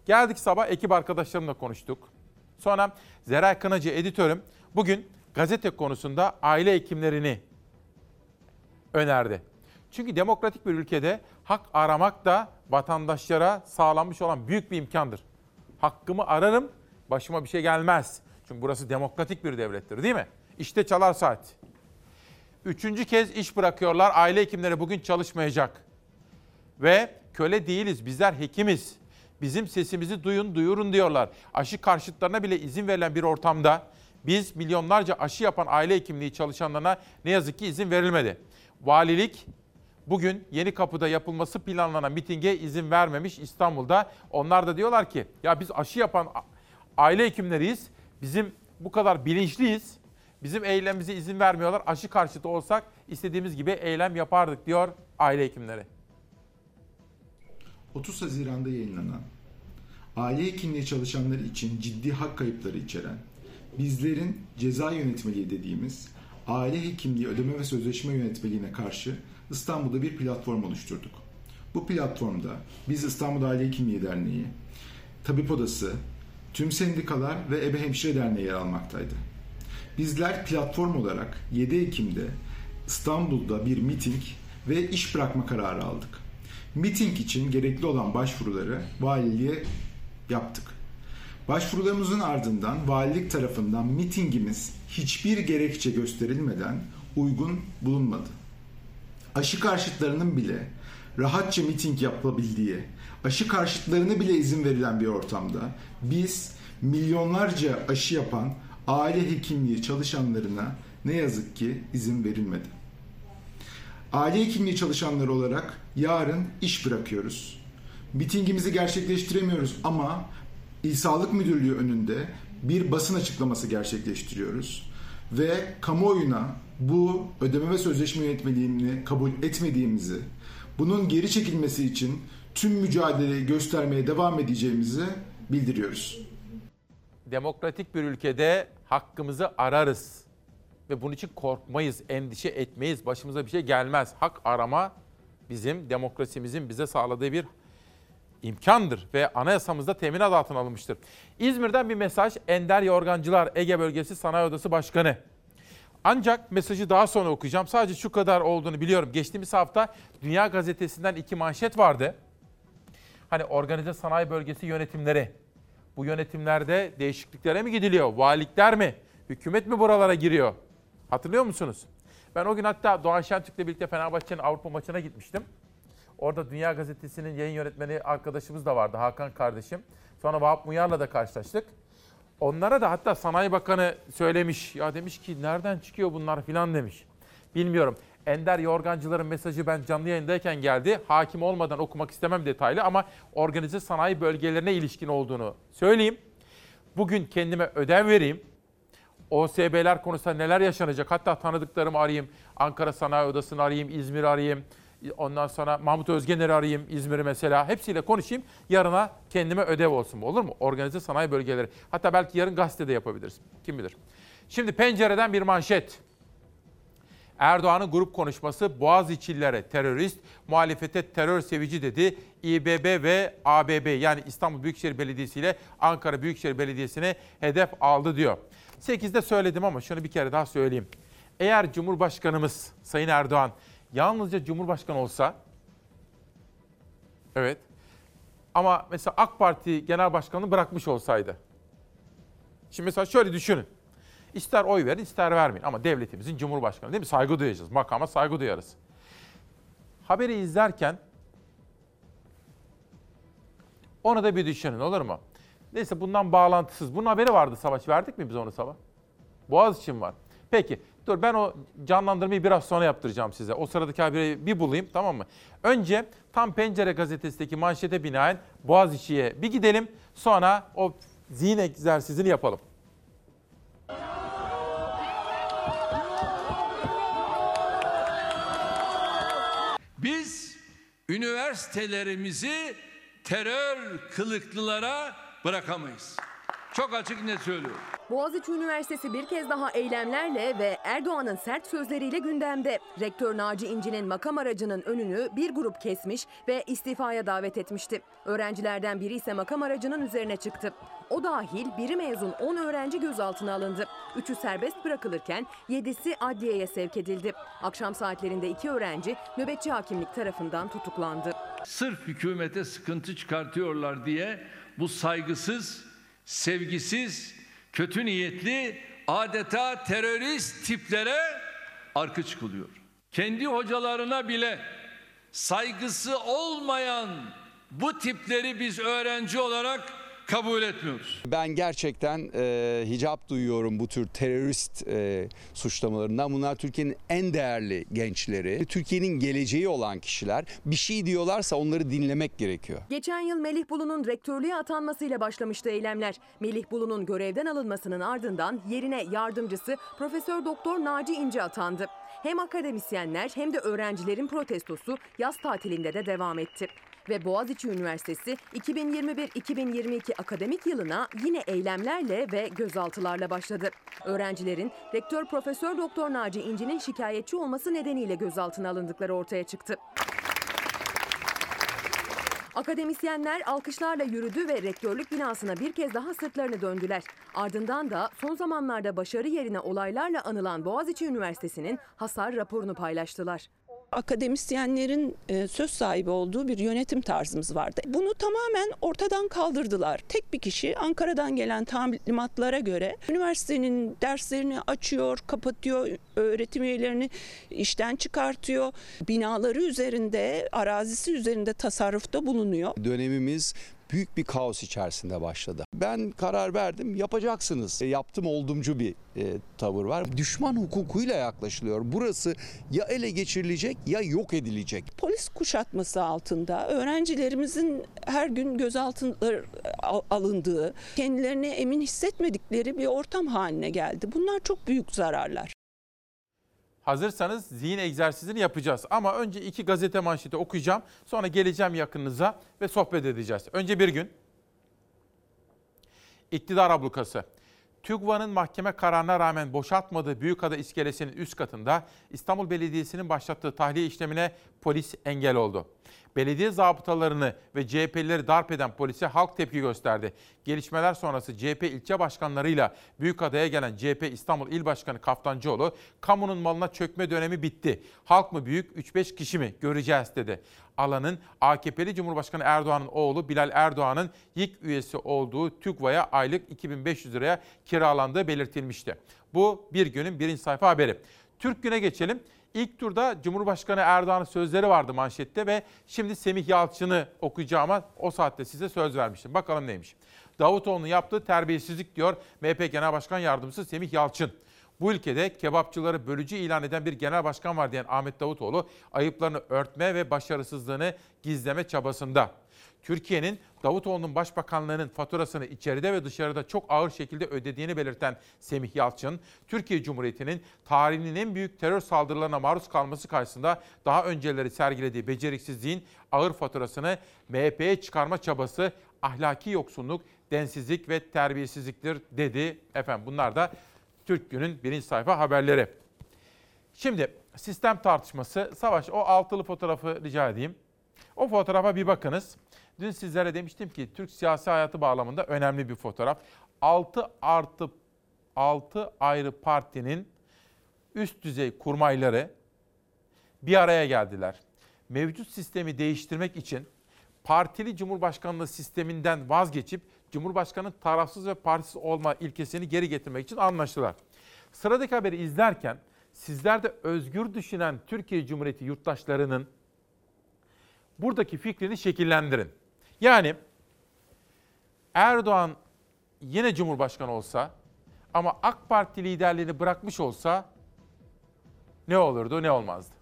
Geldik sabah ekip arkadaşlarımla konuştuk. Sonra Zeray Kınacı editörüm bugün gazete konusunda aile hekimlerini önerdi. Çünkü demokratik bir ülkede hak aramak da vatandaşlara sağlanmış olan büyük bir imkandır. Hakkımı ararım, başıma bir şey gelmez. Çünkü burası demokratik bir devlettir değil mi? İşte çalar saat. Üçüncü kez iş bırakıyorlar. Aile hekimleri bugün çalışmayacak. Ve köle değiliz, bizler hekimiz. Bizim sesimizi duyun, duyurun diyorlar. Aşı karşıtlarına bile izin verilen bir ortamda biz milyonlarca aşı yapan aile hekimliği çalışanlarına ne yazık ki izin verilmedi. Valilik bugün yeni kapıda yapılması planlanan mitinge izin vermemiş İstanbul'da. Onlar da diyorlar ki ya biz aşı yapan aile hekimleriyiz. Bizim bu kadar bilinçliyiz. Bizim eylemimize izin vermiyorlar. Aşı karşıtı olsak istediğimiz gibi eylem yapardık diyor aile hekimleri. 30 Haziran'da yayınlanan, aile hekimliği çalışanları için ciddi hak kayıpları içeren, bizlerin ceza yönetmeliği dediğimiz aile hekimliği ödeme ve sözleşme yönetmeliğine karşı İstanbul'da bir platform oluşturduk. Bu platformda biz İstanbul Aile Hekimliği Derneği, Tabip Odası, tüm sendikalar ve Ebe Hemşire Derneği yer almaktaydı. Bizler platform olarak 7 Ekim'de İstanbul'da bir miting ve iş bırakma kararı aldık. Miting için gerekli olan başvuruları valiliğe yaptık. Başvurularımızın ardından valilik tarafından mitingimiz hiçbir gerekçe gösterilmeden uygun bulunmadı. Aşı karşıtlarının bile rahatça miting yapabildiği, aşı karşıtlarına bile izin verilen bir ortamda biz milyonlarca aşı yapan aile hekimliği çalışanlarına ne yazık ki izin verilmedi. Aile hekimliği çalışanları olarak yarın iş bırakıyoruz. Mitingimizi gerçekleştiremiyoruz ama İl Sağlık Müdürlüğü önünde bir basın açıklaması gerçekleştiriyoruz. Ve kamuoyuna bu ödeme ve sözleşme yönetmeliğini kabul etmediğimizi, bunun geri çekilmesi için tüm mücadeleyi göstermeye devam edeceğimizi bildiriyoruz. Demokratik bir ülkede hakkımızı ararız. Ve bunun için korkmayız, endişe etmeyiz. Başımıza bir şey gelmez. Hak arama bizim demokrasimizin bize sağladığı bir imkandır ve anayasamızda teminat altına alınmıştır. İzmir'den bir mesaj Ender Yorgancılar Ege Bölgesi Sanayi Odası Başkanı. Ancak mesajı daha sonra okuyacağım. Sadece şu kadar olduğunu biliyorum. Geçtiğimiz hafta Dünya Gazetesi'nden iki manşet vardı. Hani organize sanayi bölgesi yönetimleri. Bu yönetimlerde değişikliklere mi gidiliyor? Valilikler mi? Hükümet mi buralara giriyor? Hatırlıyor musunuz? Ben o gün hatta Doğan Şentürk'le birlikte Fenerbahçe'nin Avrupa maçına gitmiştim. Orada Dünya Gazetesi'nin yayın yönetmeni arkadaşımız da vardı Hakan kardeşim. Sonra Vahap Muyar'la da karşılaştık. Onlara da hatta Sanayi Bakanı söylemiş. Ya demiş ki nereden çıkıyor bunlar filan demiş. Bilmiyorum. Ender Yorgancıların mesajı ben canlı yayındayken geldi. Hakim olmadan okumak istemem detaylı ama organize sanayi bölgelerine ilişkin olduğunu söyleyeyim. Bugün kendime ödev vereyim. OSB'ler konusunda neler yaşanacak? Hatta tanıdıklarımı arayayım. Ankara Sanayi Odası'nı arayayım, İzmir arayayım. Ondan sonra Mahmut Özgener'i arayayım İzmir'i mesela. Hepsiyle konuşayım. Yarına kendime ödev olsun. Olur mu? Organize sanayi bölgeleri. Hatta belki yarın gazetede yapabiliriz. Kim bilir. Şimdi pencereden bir manşet. Erdoğan'ın grup konuşması Boğaziçi'lilere terörist, muhalefete terör sevici dedi. İBB ve ABB yani İstanbul Büyükşehir Belediyesi ile Ankara Büyükşehir Belediyesi'ne hedef aldı diyor. 8'de söyledim ama şunu bir kere daha söyleyeyim. Eğer Cumhurbaşkanımız Sayın Erdoğan yalnızca Cumhurbaşkanı olsa, evet ama mesela AK Parti Genel Başkanı'nı bırakmış olsaydı. Şimdi mesela şöyle düşünün. İster oy verin ister vermeyin ama devletimizin Cumhurbaşkanı değil mi? Saygı duyacağız. Makama saygı duyarız. Haberi izlerken onu da bir düşünün olur mu? Neyse bundan bağlantısız. Bunun haberi vardı Savaş. Verdik mi biz onu sabah? Boğaz için var. Peki dur ben o canlandırmayı biraz sonra yaptıracağım size. O sıradaki haberi bir bulayım tamam mı? Önce tam Pencere gazetesindeki manşete binaen Boğaziçi'ye bir gidelim. Sonra o zihin egzersizini yapalım. Üniversitelerimizi terör kılıklılara bırakamayız. Çok açık net söylüyorum. Boğaziçi Üniversitesi bir kez daha eylemlerle ve Erdoğan'ın sert sözleriyle gündemde. Rektör Naci İnci'nin makam aracının önünü bir grup kesmiş ve istifaya davet etmişti. Öğrencilerden biri ise makam aracının üzerine çıktı. O dahil biri mezun 10 öğrenci gözaltına alındı. Üçü serbest bırakılırken 7'si adliyeye sevk edildi. Akşam saatlerinde iki öğrenci nöbetçi hakimlik tarafından tutuklandı. Sırf hükümete sıkıntı çıkartıyorlar diye bu saygısız, sevgisiz, kötü niyetli adeta terörist tiplere arka çıkılıyor. Kendi hocalarına bile saygısı olmayan bu tipleri biz öğrenci olarak kabul etmiyoruz. Ben gerçekten e, hicap duyuyorum bu tür terörist e, suçlamalarından. Bunlar Türkiye'nin en değerli gençleri. Türkiye'nin geleceği olan kişiler. Bir şey diyorlarsa onları dinlemek gerekiyor. Geçen yıl Melih Bulu'nun rektörlüğe atanmasıyla başlamıştı eylemler. Melih Bulu'nun görevden alınmasının ardından yerine yardımcısı Profesör Doktor Naci İnce atandı. Hem akademisyenler hem de öğrencilerin protestosu yaz tatilinde de devam etti. Ve Boğaziçi Üniversitesi 2021-2022 akademik yılına yine eylemlerle ve gözaltılarla başladı. Öğrencilerin Rektör Profesör Doktor Naci İnci'nin şikayetçi olması nedeniyle gözaltına alındıkları ortaya çıktı. Akademisyenler alkışlarla yürüdü ve rektörlük binasına bir kez daha sırtlarını döndüler. Ardından da son zamanlarda başarı yerine olaylarla anılan Boğaziçi Üniversitesi'nin hasar raporunu paylaştılar akademisyenlerin e, söz sahibi olduğu bir yönetim tarzımız vardı. Bunu tamamen ortadan kaldırdılar. Tek bir kişi Ankara'dan gelen talimatlara göre üniversitenin derslerini açıyor, kapatıyor, öğretim üyelerini işten çıkartıyor. Binaları üzerinde, arazisi üzerinde tasarrufta bulunuyor. Dönemimiz büyük bir kaos içerisinde başladı. Ben karar verdim yapacaksınız. E, yaptım oldumcu bir e, tavır var. Düşman hukukuyla yaklaşılıyor. Burası ya ele geçirilecek ya yok edilecek. Polis kuşatması altında öğrencilerimizin her gün gözaltına alındığı, kendilerini emin hissetmedikleri bir ortam haline geldi. Bunlar çok büyük zararlar. Hazırsanız zihin egzersizini yapacağız. Ama önce iki gazete manşeti okuyacağım. Sonra geleceğim yakınınıza ve sohbet edeceğiz. Önce bir gün. İktidar ablukası. TÜGVA'nın mahkeme kararına rağmen boşaltmadığı Büyükada iskelesinin üst katında İstanbul Belediyesi'nin başlattığı tahliye işlemine polis engel oldu. Belediye zabıtalarını ve CHP'lileri darp eden polise halk tepki gösterdi. Gelişmeler sonrası CHP ilçe başkanlarıyla Büyükada'ya gelen CHP İstanbul İl Başkanı Kaftancıoğlu, kamunun malına çökme dönemi bitti. Halk mı büyük, 3-5 kişi mi göreceğiz dedi. Alanın AKP'li Cumhurbaşkanı Erdoğan'ın oğlu Bilal Erdoğan'ın ilk üyesi olduğu TÜGVA'ya aylık 2500 liraya kiralandığı belirtilmişti. Bu bir günün birinci sayfa haberi. Türk Gün'e geçelim. İlk turda Cumhurbaşkanı Erdoğan'ın sözleri vardı manşette ve şimdi Semih Yalçın'ı okuyacağıma o saatte size söz vermiştim. Bakalım neymiş. Davutoğlu'nun yaptığı terbiyesizlik diyor MHP Genel Başkan Yardımcısı Semih Yalçın. Bu ülkede kebapçıları bölücü ilan eden bir genel başkan var diyen Ahmet Davutoğlu ayıplarını örtme ve başarısızlığını gizleme çabasında. Türkiye'nin Davutoğlu'nun başbakanlığının faturasını içeride ve dışarıda çok ağır şekilde ödediğini belirten Semih Yalçın, Türkiye Cumhuriyeti'nin tarihinin en büyük terör saldırılarına maruz kalması karşısında daha önceleri sergilediği beceriksizliğin ağır faturasını MHP'ye çıkarma çabası ahlaki yoksunluk, densizlik ve terbiyesizliktir dedi. Efendim bunlar da Türk Gün'ün birinci sayfa haberleri. Şimdi sistem tartışması. Savaş o altılı fotoğrafı rica edeyim. O fotoğrafa bir bakınız. Dün sizlere demiştim ki Türk siyasi hayatı bağlamında önemli bir fotoğraf. 6 artı 6 ayrı partinin üst düzey kurmayları bir araya geldiler. Mevcut sistemi değiştirmek için partili cumhurbaşkanlığı sisteminden vazgeçip Cumhurbaşkanı tarafsız ve partisiz olma ilkesini geri getirmek için anlaştılar. Sıradaki haberi izlerken sizler de özgür düşünen Türkiye Cumhuriyeti yurttaşlarının buradaki fikrini şekillendirin. Yani Erdoğan yine Cumhurbaşkanı olsa ama AK Parti liderliğini bırakmış olsa ne olurdu ne olmazdı?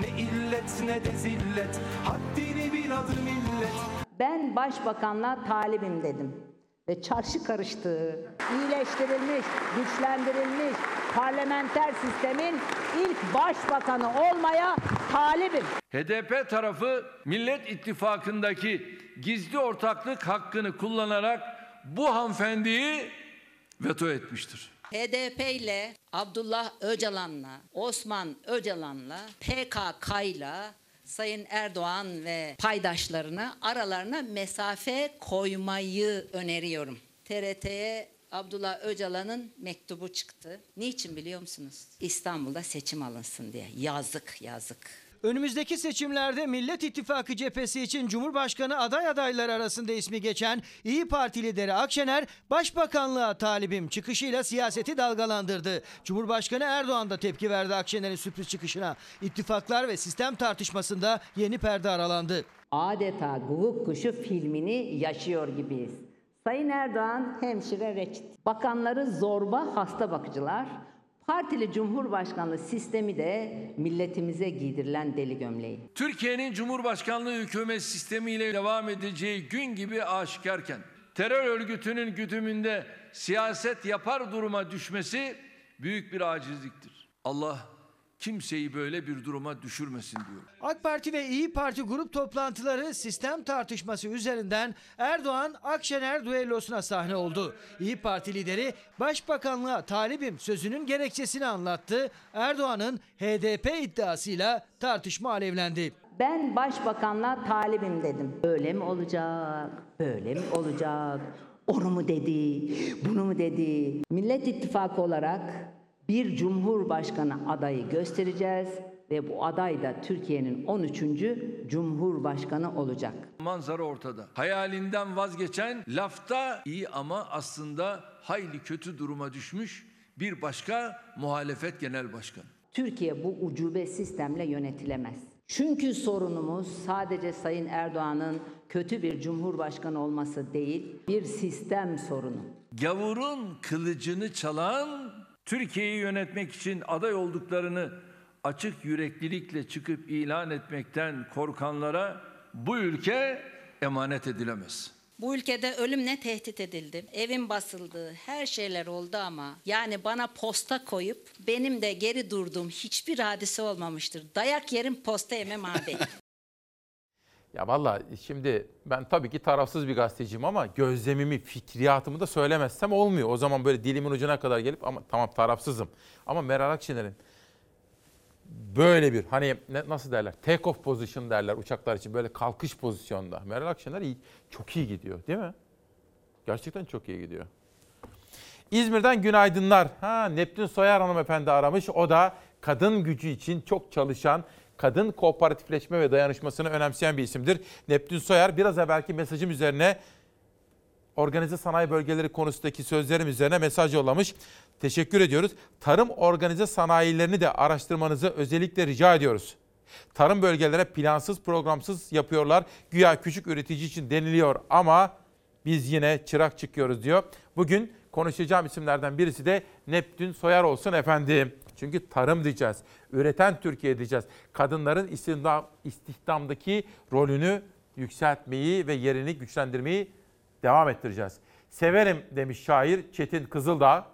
Ne illet ne de zillet Haddini bil adı millet Ben başbakanla talibim dedim. Ve çarşı karıştı. İyileştirilmiş, güçlendirilmiş parlamenter sistemin ilk başbakanı olmaya talibim. HDP tarafı Millet İttifakı'ndaki gizli ortaklık hakkını kullanarak bu hanımefendiyi veto etmiştir. HDP ile Abdullah Öcalan'la, Osman Öcalan'la, PKK'yla Sayın Erdoğan ve paydaşlarına aralarına mesafe koymayı öneriyorum. TRT'ye Abdullah Öcalan'ın mektubu çıktı. Niçin biliyor musunuz? İstanbul'da seçim alınsın diye. Yazık yazık. Önümüzdeki seçimlerde Millet İttifakı cephesi için Cumhurbaşkanı aday adayları arasında ismi geçen İyi Parti lideri Akşener, Başbakanlığa talibim çıkışıyla siyaseti dalgalandırdı. Cumhurbaşkanı Erdoğan da tepki verdi Akşener'in sürpriz çıkışına. İttifaklar ve sistem tartışmasında yeni perde aralandı. Adeta guguk kuşu filmini yaşıyor gibiyiz. Sayın Erdoğan hemşire reçit. Bakanları zorba hasta bakıcılar. Partili Cumhurbaşkanlığı sistemi de milletimize giydirilen deli gömleği. Türkiye'nin Cumhurbaşkanlığı hükümet sistemiyle devam edeceği gün gibi aşikarken terör örgütünün güdümünde siyaset yapar duruma düşmesi büyük bir acizliktir. Allah kimseyi böyle bir duruma düşürmesin diyor. AK Parti ve İyi Parti grup toplantıları sistem tartışması üzerinden Erdoğan Akşener düellosuna sahne oldu. İyi Parti lideri Başbakanlığa talibim sözünün gerekçesini anlattı. Erdoğan'ın HDP iddiasıyla tartışma alevlendi. Ben başbakanla talibim dedim. Öyle mi olacak? Böyle mi olacak? Onu mu dedi? Bunu mu dedi? Millet İttifakı olarak bir cumhurbaşkanı adayı göstereceğiz ve bu aday da Türkiye'nin 13. Cumhurbaşkanı olacak. Manzara ortada. Hayalinden vazgeçen lafta iyi ama aslında hayli kötü duruma düşmüş bir başka muhalefet genel başkanı. Türkiye bu ucube sistemle yönetilemez. Çünkü sorunumuz sadece Sayın Erdoğan'ın kötü bir cumhurbaşkanı olması değil, bir sistem sorunu. Gavurun kılıcını çalan Türkiye'yi yönetmek için aday olduklarını açık yüreklilikle çıkıp ilan etmekten korkanlara bu ülke emanet edilemez. Bu ülkede ölümle tehdit edildim. Evim basıldı, her şeyler oldu ama yani bana posta koyup benim de geri durduğum hiçbir hadise olmamıştır. Dayak yerim posta yemem abi. Ya valla şimdi ben tabii ki tarafsız bir gazeteciyim ama gözlemimi, fikriyatımı da söylemezsem olmuyor. O zaman böyle dilimin ucuna kadar gelip ama tamam tarafsızım. Ama Meral Akşener'in böyle bir hani nasıl derler take off position derler uçaklar için böyle kalkış pozisyonda. Meral Akşener iyi, çok iyi gidiyor değil mi? Gerçekten çok iyi gidiyor. İzmir'den günaydınlar. Ha Neptün Soyer hanımefendi aramış. O da kadın gücü için çok çalışan, kadın kooperatifleşme ve dayanışmasını önemseyen bir isimdir. Neptün Soyer biraz evvelki mesajım üzerine organize sanayi bölgeleri konusundaki sözlerim üzerine mesaj yollamış. Teşekkür ediyoruz. Tarım organize sanayilerini de araştırmanızı özellikle rica ediyoruz. Tarım bölgelere plansız programsız yapıyorlar. Güya küçük üretici için deniliyor ama biz yine çırak çıkıyoruz diyor. Bugün konuşacağım isimlerden birisi de Neptün Soyar olsun efendim. Çünkü tarım diyeceğiz. Üreten Türkiye diyeceğiz. Kadınların istihdam, istihdamdaki rolünü yükseltmeyi ve yerini güçlendirmeyi devam ettireceğiz. Severim demiş şair Çetin Kızıldağ.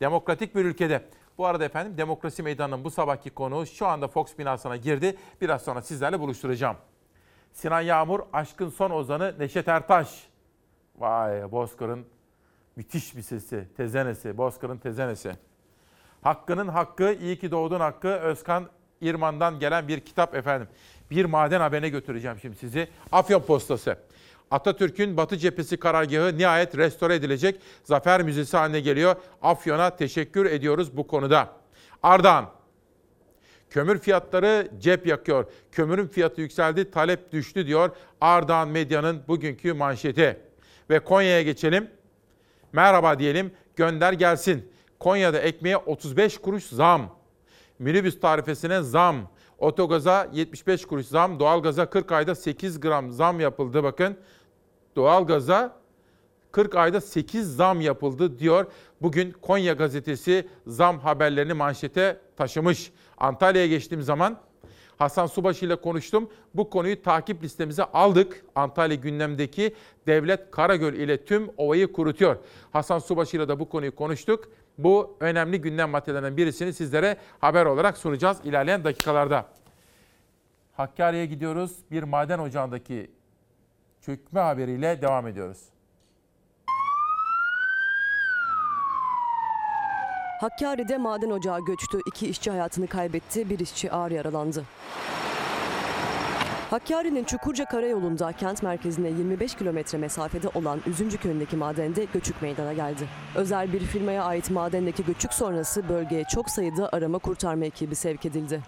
Demokratik bir ülkede. Bu arada efendim Demokrasi Meydanı'nın bu sabahki konuğu şu anda Fox binasına girdi. Biraz sonra sizlerle buluşturacağım. Sinan Yağmur, Aşkın Son Ozanı Neşet Ertaş. Vay Bozkır'ın müthiş bir sesi, tezenesi, Bozkır'ın tezenesi. Hakkının Hakkı, İyi ki Doğdun Hakkı, Özkan İrman'dan gelen bir kitap efendim. Bir maden haberine götüreceğim şimdi sizi. Afyon Postası. Atatürk'ün Batı Cephesi karargahı nihayet restore edilecek. Zafer Müzesi haline geliyor. Afyon'a teşekkür ediyoruz bu konuda. Ardahan. Kömür fiyatları cep yakıyor. Kömürün fiyatı yükseldi, talep düştü diyor Ardahan Medya'nın bugünkü manşeti. Ve Konya'ya geçelim. Merhaba diyelim, gönder gelsin. Konya'da ekmeğe 35 kuruş zam. Minibüs tarifesine zam. Otogaza 75 kuruş zam. Doğalgaza 40 ayda 8 gram zam yapıldı bakın. Doğalgaza 40 ayda 8 zam yapıldı diyor. Bugün Konya gazetesi zam haberlerini manşete taşımış. Antalya'ya geçtiğim zaman Hasan Subaşı ile konuştum. Bu konuyu takip listemize aldık. Antalya gündemdeki Devlet Karagöl ile tüm ovayı kurutuyor. Hasan Subaşı ile de bu konuyu konuştuk. Bu önemli gündem maddelerinden birisini sizlere haber olarak sunacağız ilerleyen dakikalarda. Hakkari'ye gidiyoruz. Bir maden ocağındaki çökme haberiyle devam ediyoruz. Hakkari'de maden ocağı göçtü. İki işçi hayatını kaybetti, bir işçi ağır yaralandı. Hakkari'nin Çukurca Karayolu'nda kent merkezine 25 kilometre mesafede olan Üzümcü köyündeki madende göçük meydana geldi. Özel bir firmaya ait madendeki göçük sonrası bölgeye çok sayıda arama kurtarma ekibi sevk edildi.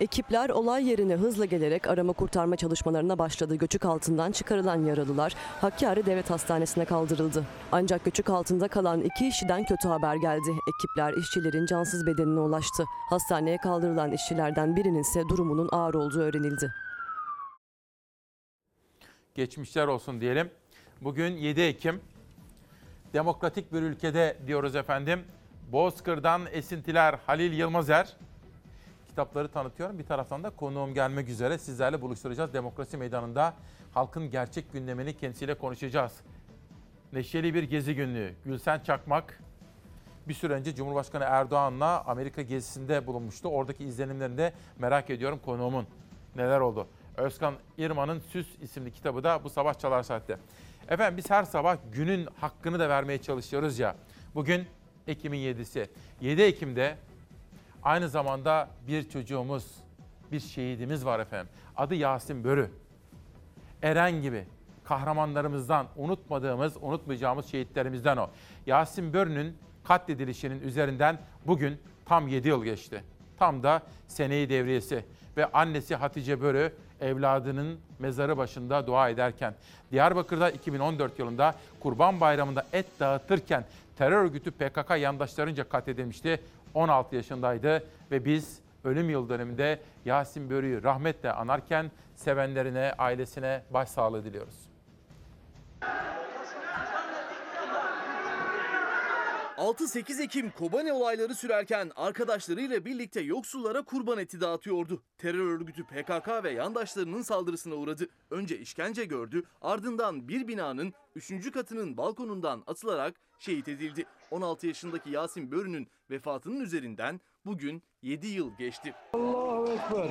Ekipler olay yerine hızla gelerek arama kurtarma çalışmalarına başladı. Göçük altından çıkarılan yaralılar Hakkari Devlet Hastanesi'ne kaldırıldı. Ancak göçük altında kalan iki işçiden kötü haber geldi. Ekipler işçilerin cansız bedenine ulaştı. Hastaneye kaldırılan işçilerden birinin ise durumunun ağır olduğu öğrenildi. Geçmişler olsun diyelim. Bugün 7 Ekim. Demokratik bir ülkede diyoruz efendim. Bozkır'dan esintiler Halil Yılmazer kitapları tanıtıyorum. Bir taraftan da konuğum gelmek üzere sizlerle buluşturacağız. Demokrasi Meydanı'nda halkın gerçek gündemini kendisiyle konuşacağız. Neşeli bir gezi günlüğü. Gülsen Çakmak bir süre önce Cumhurbaşkanı Erdoğan'la Amerika gezisinde bulunmuştu. Oradaki izlenimlerini de merak ediyorum konuğumun. Neler oldu? Özkan İrman'ın Süs isimli kitabı da bu sabah Çalar Saat'te. Efendim biz her sabah günün hakkını da vermeye çalışıyoruz ya. Bugün Ekim'in 7'si. 7 Ekim'de Aynı zamanda bir çocuğumuz, bir şehidimiz var efendim. Adı Yasin Börü. Eren gibi kahramanlarımızdan unutmadığımız, unutmayacağımız şehitlerimizden o. Yasin Börü'nün katledilişinin üzerinden bugün tam 7 yıl geçti. Tam da seneyi devriyesi ve annesi Hatice Börü evladının mezarı başında dua ederken Diyarbakır'da 2014 yılında Kurban Bayramı'nda et dağıtırken terör örgütü PKK yandaşlarınca katledilmişti. 16 yaşındaydı ve biz ölüm yıl döneminde Yasin Börü'yü rahmetle anarken sevenlerine, ailesine başsağlığı diliyoruz. 6-8 Ekim Kobane olayları sürerken arkadaşlarıyla birlikte yoksullara kurban eti dağıtıyordu. Terör örgütü PKK ve yandaşlarının saldırısına uğradı. Önce işkence gördü, ardından bir binanın 3. katının balkonundan atılarak şehit edildi. 16 yaşındaki Yasin Börü'nün vefatının üzerinden bugün 7 yıl geçti. Allahu Ekber.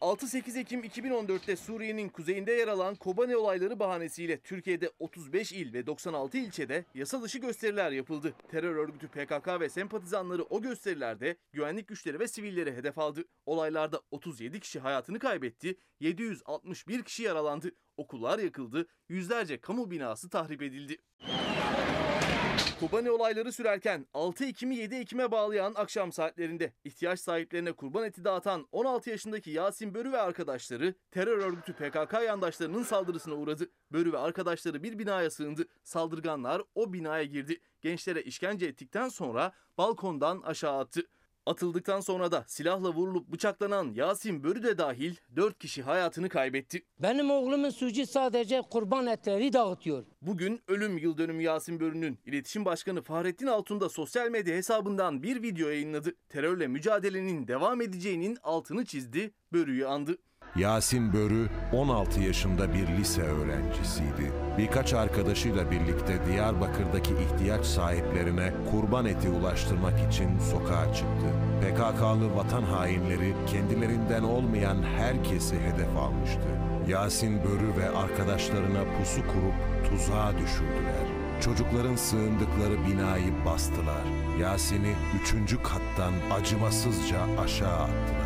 6-8 Ekim 2014'te Suriye'nin kuzeyinde yer alan Kobane olayları bahanesiyle Türkiye'de 35 il ve 96 ilçede yasa dışı gösteriler yapıldı. Terör örgütü PKK ve sempatizanları o gösterilerde güvenlik güçleri ve sivilleri hedef aldı. Olaylarda 37 kişi hayatını kaybetti, 761 kişi yaralandı. Okullar yakıldı, yüzlerce kamu binası tahrip edildi. Kobane olayları sürerken 6 Ekim'i 7 Ekim'e bağlayan akşam saatlerinde ihtiyaç sahiplerine kurban eti dağıtan 16 yaşındaki Yasin Börü ve arkadaşları terör örgütü PKK yandaşlarının saldırısına uğradı. Börü ve arkadaşları bir binaya sığındı. Saldırganlar o binaya girdi. Gençlere işkence ettikten sonra balkondan aşağı attı. Atıldıktan sonra da silahla vurulup bıçaklanan Yasin Börü de dahil 4 kişi hayatını kaybetti. Benim oğlumun suçu sadece kurban etleri dağıtıyor. Bugün ölüm yıl dönümü Yasin Börü'nün iletişim başkanı Fahrettin Altun da sosyal medya hesabından bir video yayınladı. Terörle mücadelenin devam edeceğinin altını çizdi, Börü'yü andı. Yasin Börü 16 yaşında bir lise öğrencisiydi. Birkaç arkadaşıyla birlikte Diyarbakır'daki ihtiyaç sahiplerine kurban eti ulaştırmak için sokağa çıktı. PKK'lı vatan hainleri kendilerinden olmayan herkesi hedef almıştı. Yasin Börü ve arkadaşlarına pusu kurup tuzağa düşürdüler. Çocukların sığındıkları binayı bastılar. Yasin'i üçüncü kattan acımasızca aşağı attılar.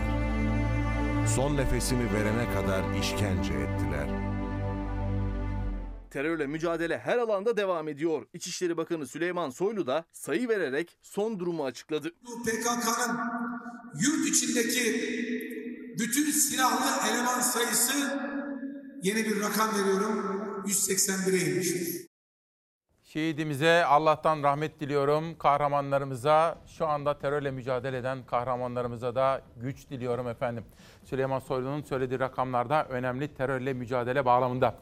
Son nefesini verene kadar işkence ettiler. Terörle mücadele her alanda devam ediyor. İçişleri Bakanı Süleyman Soylu da sayı vererek son durumu açıkladı. PKK'nın yurt içindeki bütün silahlı eleman sayısı yeni bir rakam veriyorum 181'e inmiştir. Şehidimize Allah'tan rahmet diliyorum. Kahramanlarımıza, şu anda terörle mücadele eden kahramanlarımıza da güç diliyorum efendim. Süleyman Soylu'nun söylediği rakamlarda önemli terörle mücadele bağlamında.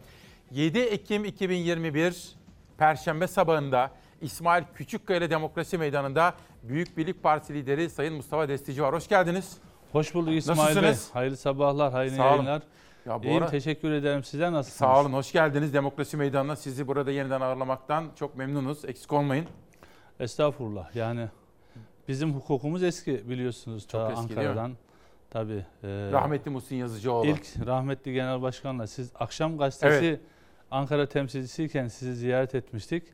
7 Ekim 2021 Perşembe sabahında İsmail Küçükkaya Demokrasi Meydanı'nda Büyük Birlik Partisi lideri Sayın Mustafa Destici var. Hoş geldiniz. Hoş bulduk İsmail Bey. Nasılsınız? Hayırlı sabahlar, hayırlı Sağ olun. yayınlar. Ya bu İyiyim, ara- teşekkür ederim. Sizler nasılsınız? Sağ olun, hoş geldiniz Demokrasi Meydanı'na. Sizi burada yeniden ağırlamaktan çok memnunuz. Eksik olmayın. Estağfurullah. Yani bizim hukukumuz eski biliyorsunuz. Çok ta eski? Ankara'dan. Tabii. e, Rahmetli Muhsin Yazıcıoğlu. İlk rahmetli Genel Başkan'la siz akşam gazetesi Evet. Ankara temsilcisiyken sizi ziyaret etmiştik.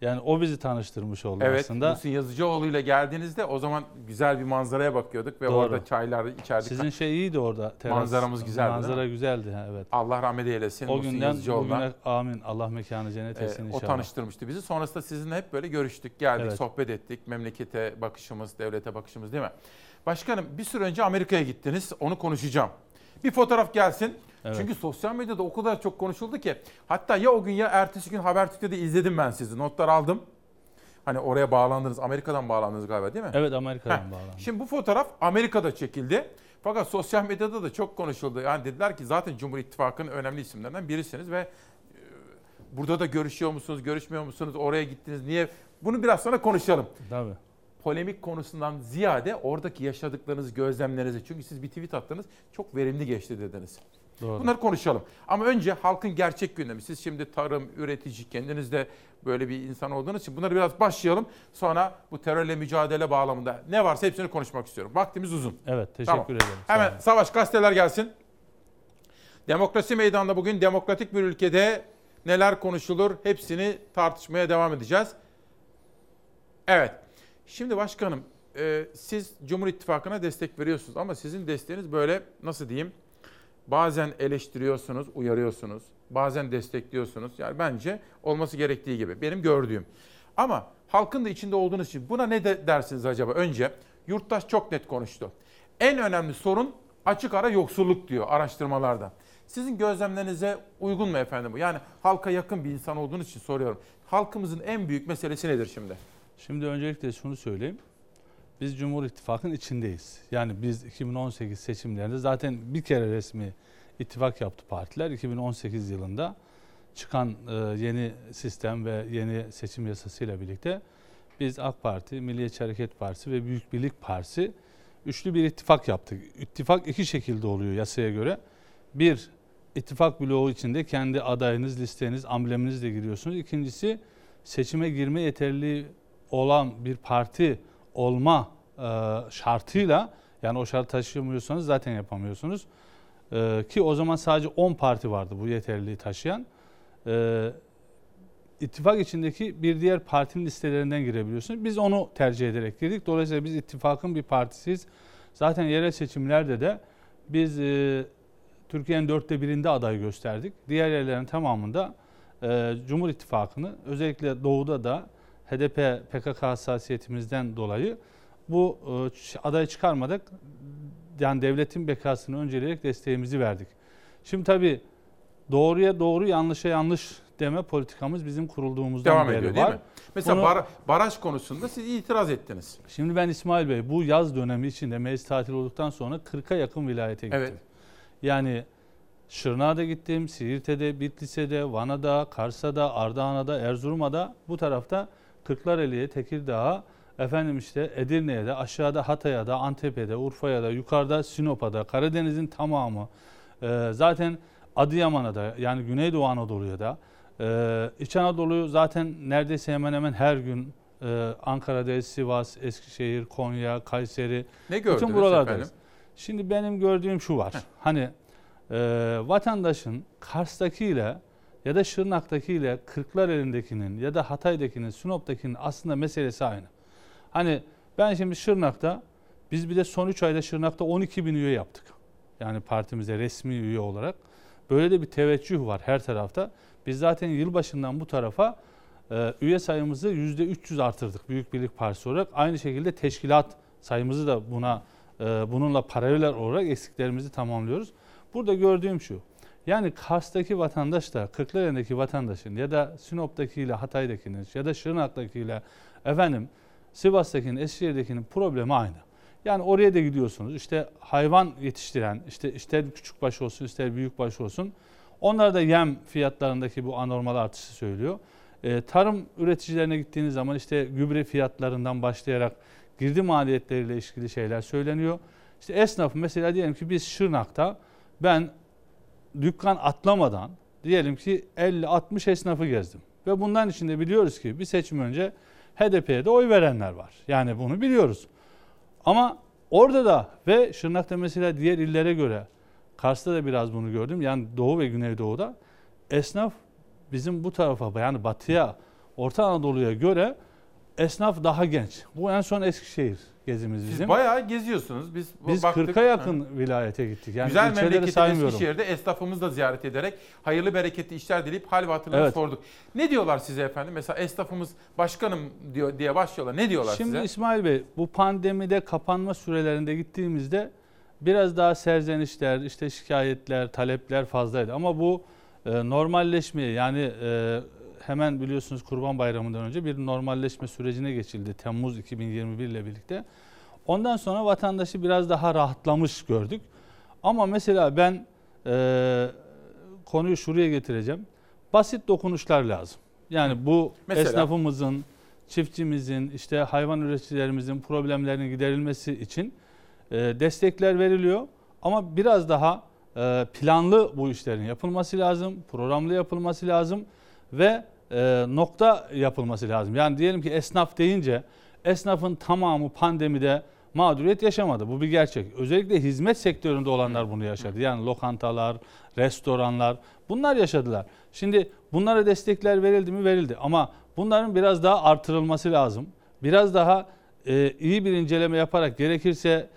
Yani o bizi tanıştırmış oldu Evet, aslında. Muhsin Yazıcıoğlu ile geldiğinizde o zaman güzel bir manzaraya bakıyorduk ve Doğru. orada çaylar içerdik. Sizin şey iyiydi orada. Teras. Manzaramız güzeldi, Manzara güzeldi. ha, Evet. Allah rahmet eylesin O Muhsin günden Yazıcıoğlu'na. bugüne amin. Allah mekanı cennet Ee, etsin o inşallah. tanıştırmıştı bizi. Sonrasında sizinle hep böyle görüştük, geldik, Evet. sohbet ettik. Memlekete bakışımız, devlete bakışımız değil mi? Başkanım bir süre önce Amerika'ya gittiniz. Onu konuşacağım. Bir fotoğraf gelsin. Evet. Çünkü sosyal medyada o kadar çok konuşuldu ki. Hatta ya o gün ya ertesi gün Habertürk'te izledim ben sizi. Notlar aldım. Hani oraya bağlandınız. Amerika'dan bağlandınız galiba değil mi? Evet Amerika'dan Heh. bağlandı. Şimdi bu fotoğraf Amerika'da çekildi. Fakat sosyal medyada da çok konuşuldu. Yani dediler ki zaten Cumhur İttifakı'nın önemli isimlerinden birisiniz ve e, burada da görüşüyor musunuz, görüşmüyor musunuz, oraya gittiniz, niye? Bunu biraz sonra konuşalım. Tabii. Polemik konusundan ziyade oradaki yaşadıklarınız, gözlemlerinizi. Çünkü siz bir tweet attınız, çok verimli geçti dediniz. Doğru. Bunları konuşalım. Ama önce halkın gerçek gündemi. Siz şimdi tarım, üretici, kendiniz de böyle bir insan olduğunuz için bunları biraz başlayalım. Sonra bu terörle mücadele bağlamında ne varsa hepsini konuşmak istiyorum. Vaktimiz uzun. Evet teşekkür ederim. Sağ Hemen. Savaş gazeteler gelsin. Demokrasi meydanında bugün demokratik bir ülkede neler konuşulur hepsini tartışmaya devam edeceğiz. Evet. Şimdi başkanım e, siz Cumhur İttifakı'na destek veriyorsunuz ama sizin desteğiniz böyle nasıl diyeyim? Bazen eleştiriyorsunuz, uyarıyorsunuz. Bazen destekliyorsunuz. Yani bence olması gerektiği gibi. Benim gördüğüm. Ama halkın da içinde olduğunuz için buna ne de dersiniz acaba? Önce yurttaş çok net konuştu. En önemli sorun açık ara yoksulluk diyor araştırmalarda. Sizin gözlemlerinize uygun mu efendim bu? Yani halka yakın bir insan olduğunuz için soruyorum. Halkımızın en büyük meselesi nedir şimdi? Şimdi öncelikle şunu söyleyeyim. Biz Cumhur İttifakı'nın içindeyiz. Yani biz 2018 seçimlerinde zaten bir kere resmi ittifak yaptı partiler. 2018 yılında çıkan e, yeni sistem ve yeni seçim yasasıyla birlikte biz AK Parti, Milliyetçi Hareket Partisi ve Büyük Birlik Partisi üçlü bir ittifak yaptık. İttifak iki şekilde oluyor yasaya göre. Bir, ittifak bloğu içinde kendi adayınız, listeniz, ambleminizle giriyorsunuz. İkincisi seçime girme yeterli olan bir parti olma e, şartıyla yani o şart taşıyamıyorsanız zaten yapamıyorsunuz. E, ki o zaman sadece 10 parti vardı bu yeterliliği taşıyan. E, ittifak içindeki bir diğer partinin listelerinden girebiliyorsunuz. Biz onu tercih ederek girdik. Dolayısıyla biz ittifakın bir partisiyiz. Zaten yerel seçimlerde de biz e, Türkiye'nin dörtte birinde aday gösterdik. Diğer yerlerin tamamında e, Cumhur İttifakı'nı özellikle doğuda da HDP PKK hassasiyetimizden dolayı bu e, adayı çıkarmadık. Yani devletin bekasını önceleyerek desteğimizi verdik. Şimdi tabii doğruya doğru yanlışa yanlış deme politikamız bizim kurulduğumuzdan Devam beri ediyor var. değil mi? Mesela Bunu- bar- baraj konusunda siz itiraz ettiniz. Şimdi ben İsmail Bey bu yaz dönemi içinde meclis tatil olduktan sonra 40'a yakın vilayete gittim. Evet. Yani Şırnak'a da gittim, Siirt'e Bitlis'e Vana'da, Kars'a'da, Ardahan'a Erzurum'a bu tarafta Kırklareli'ye, Tekirdağ'a, efendim işte Edirne'ye de, aşağıda Hatay'a da, Antep'e de, Urfa'ya da, yukarıda Sinop'a da, Karadeniz'in tamamı, E, zaten Adıyaman'a da yani Güneydoğu Anadolu'ya da e, İç Anadolu zaten neredeyse hemen hemen her gün e, Ankara'da, Sivas, Eskişehir, Konya, Kayseri. Ne gördünüz bütün buralardayız. efendim? Şimdi benim gördüğüm şu var. Hani e, vatandaşın Kars'takiyle ya da Şırnak'takiyle Kırklareli'ndekinin ya da Hatay'dakinin, Sinop'takinin aslında meselesi aynı. Hani ben şimdi Şırnak'ta biz bir de son 3 ayda Şırnak'ta 12 bin üye yaptık. Yani partimize resmi üye olarak. Böyle de bir teveccüh var her tarafta. Biz zaten yılbaşından bu tarafa e, üye sayımızı %300 artırdık Büyük Birlik Partisi olarak. Aynı şekilde teşkilat sayımızı da buna e, bununla paralel olarak eksiklerimizi tamamlıyoruz. Burada gördüğüm şu. Yani Kars'taki vatandaş da Kırklareli'ndeki vatandaşın ya da Sinop'takiyle Hatay'dakinin ya da Şırnak'takiyle efendim Sivas'takinin, Eskişehir'dekinin problemi aynı. Yani oraya da gidiyorsunuz. İşte hayvan yetiştiren, işte ister küçük baş olsun, ister büyük baş olsun. Onlar da yem fiyatlarındaki bu anormal artışı söylüyor. Ee, tarım üreticilerine gittiğiniz zaman işte gübre fiyatlarından başlayarak girdi maliyetleriyle ilgili şeyler söyleniyor. İşte esnaf mesela diyelim ki biz Şırnak'ta ben dükkan atlamadan diyelim ki 50-60 esnafı gezdim. Ve bundan içinde biliyoruz ki bir seçim önce HDP'ye de oy verenler var. Yani bunu biliyoruz. Ama orada da ve Şırnak'ta mesela diğer illere göre Kars'ta da biraz bunu gördüm. Yani Doğu ve Güneydoğu'da esnaf bizim bu tarafa yani batıya, Orta Anadolu'ya göre esnaf daha genç. Bu en son Eskişehir gezimiz Siz bizim. bayağı geziyorsunuz. Biz, Biz baktık. 40'a yakın vilayete gittik. Yani Güzel saymıyorum. Eskişehir'de esnafımızı da ziyaret ederek hayırlı bereketli işler dileyip hal ve hatırlarını Evet. sorduk. Ne diyorlar size efendim? Mesela esnafımız başkanım diyor diye başlıyorlar. Ne diyorlar Şimdi size? İsmail Bey bu pandemide kapanma sürelerinde gittiğimizde biraz daha serzenişler, işte şikayetler, talepler fazlaydı. Ama bu e, normalleşmeye yani e, hemen biliyorsunuz Kurban Bayramı'ndan önce bir normalleşme sürecine geçildi Temmuz 2021 ile birlikte. Ondan sonra vatandaşı biraz daha rahatlamış gördük. Ama mesela ben e, konuyu şuraya getireceğim. Basit dokunuşlar lazım. Yani bu Mesela? esnafımızın, çiftçimizin, işte hayvan üreticilerimizin problemlerinin giderilmesi için e, destekler veriliyor. Ama biraz daha e, planlı bu işlerin yapılması lazım, programlı yapılması lazım ve e, nokta yapılması lazım. Yani diyelim ki esnaf deyince esnafın tamamı pandemide mağduriyet yaşamadı. Bu bir gerçek. Özellikle hizmet sektöründe olanlar bunu yaşadı. Yani lokantalar, restoranlar bunlar yaşadılar. Şimdi bunlara destekler verildi mi? Verildi. Ama bunların biraz daha artırılması lazım. Biraz daha e, iyi bir inceleme yaparak gerekirse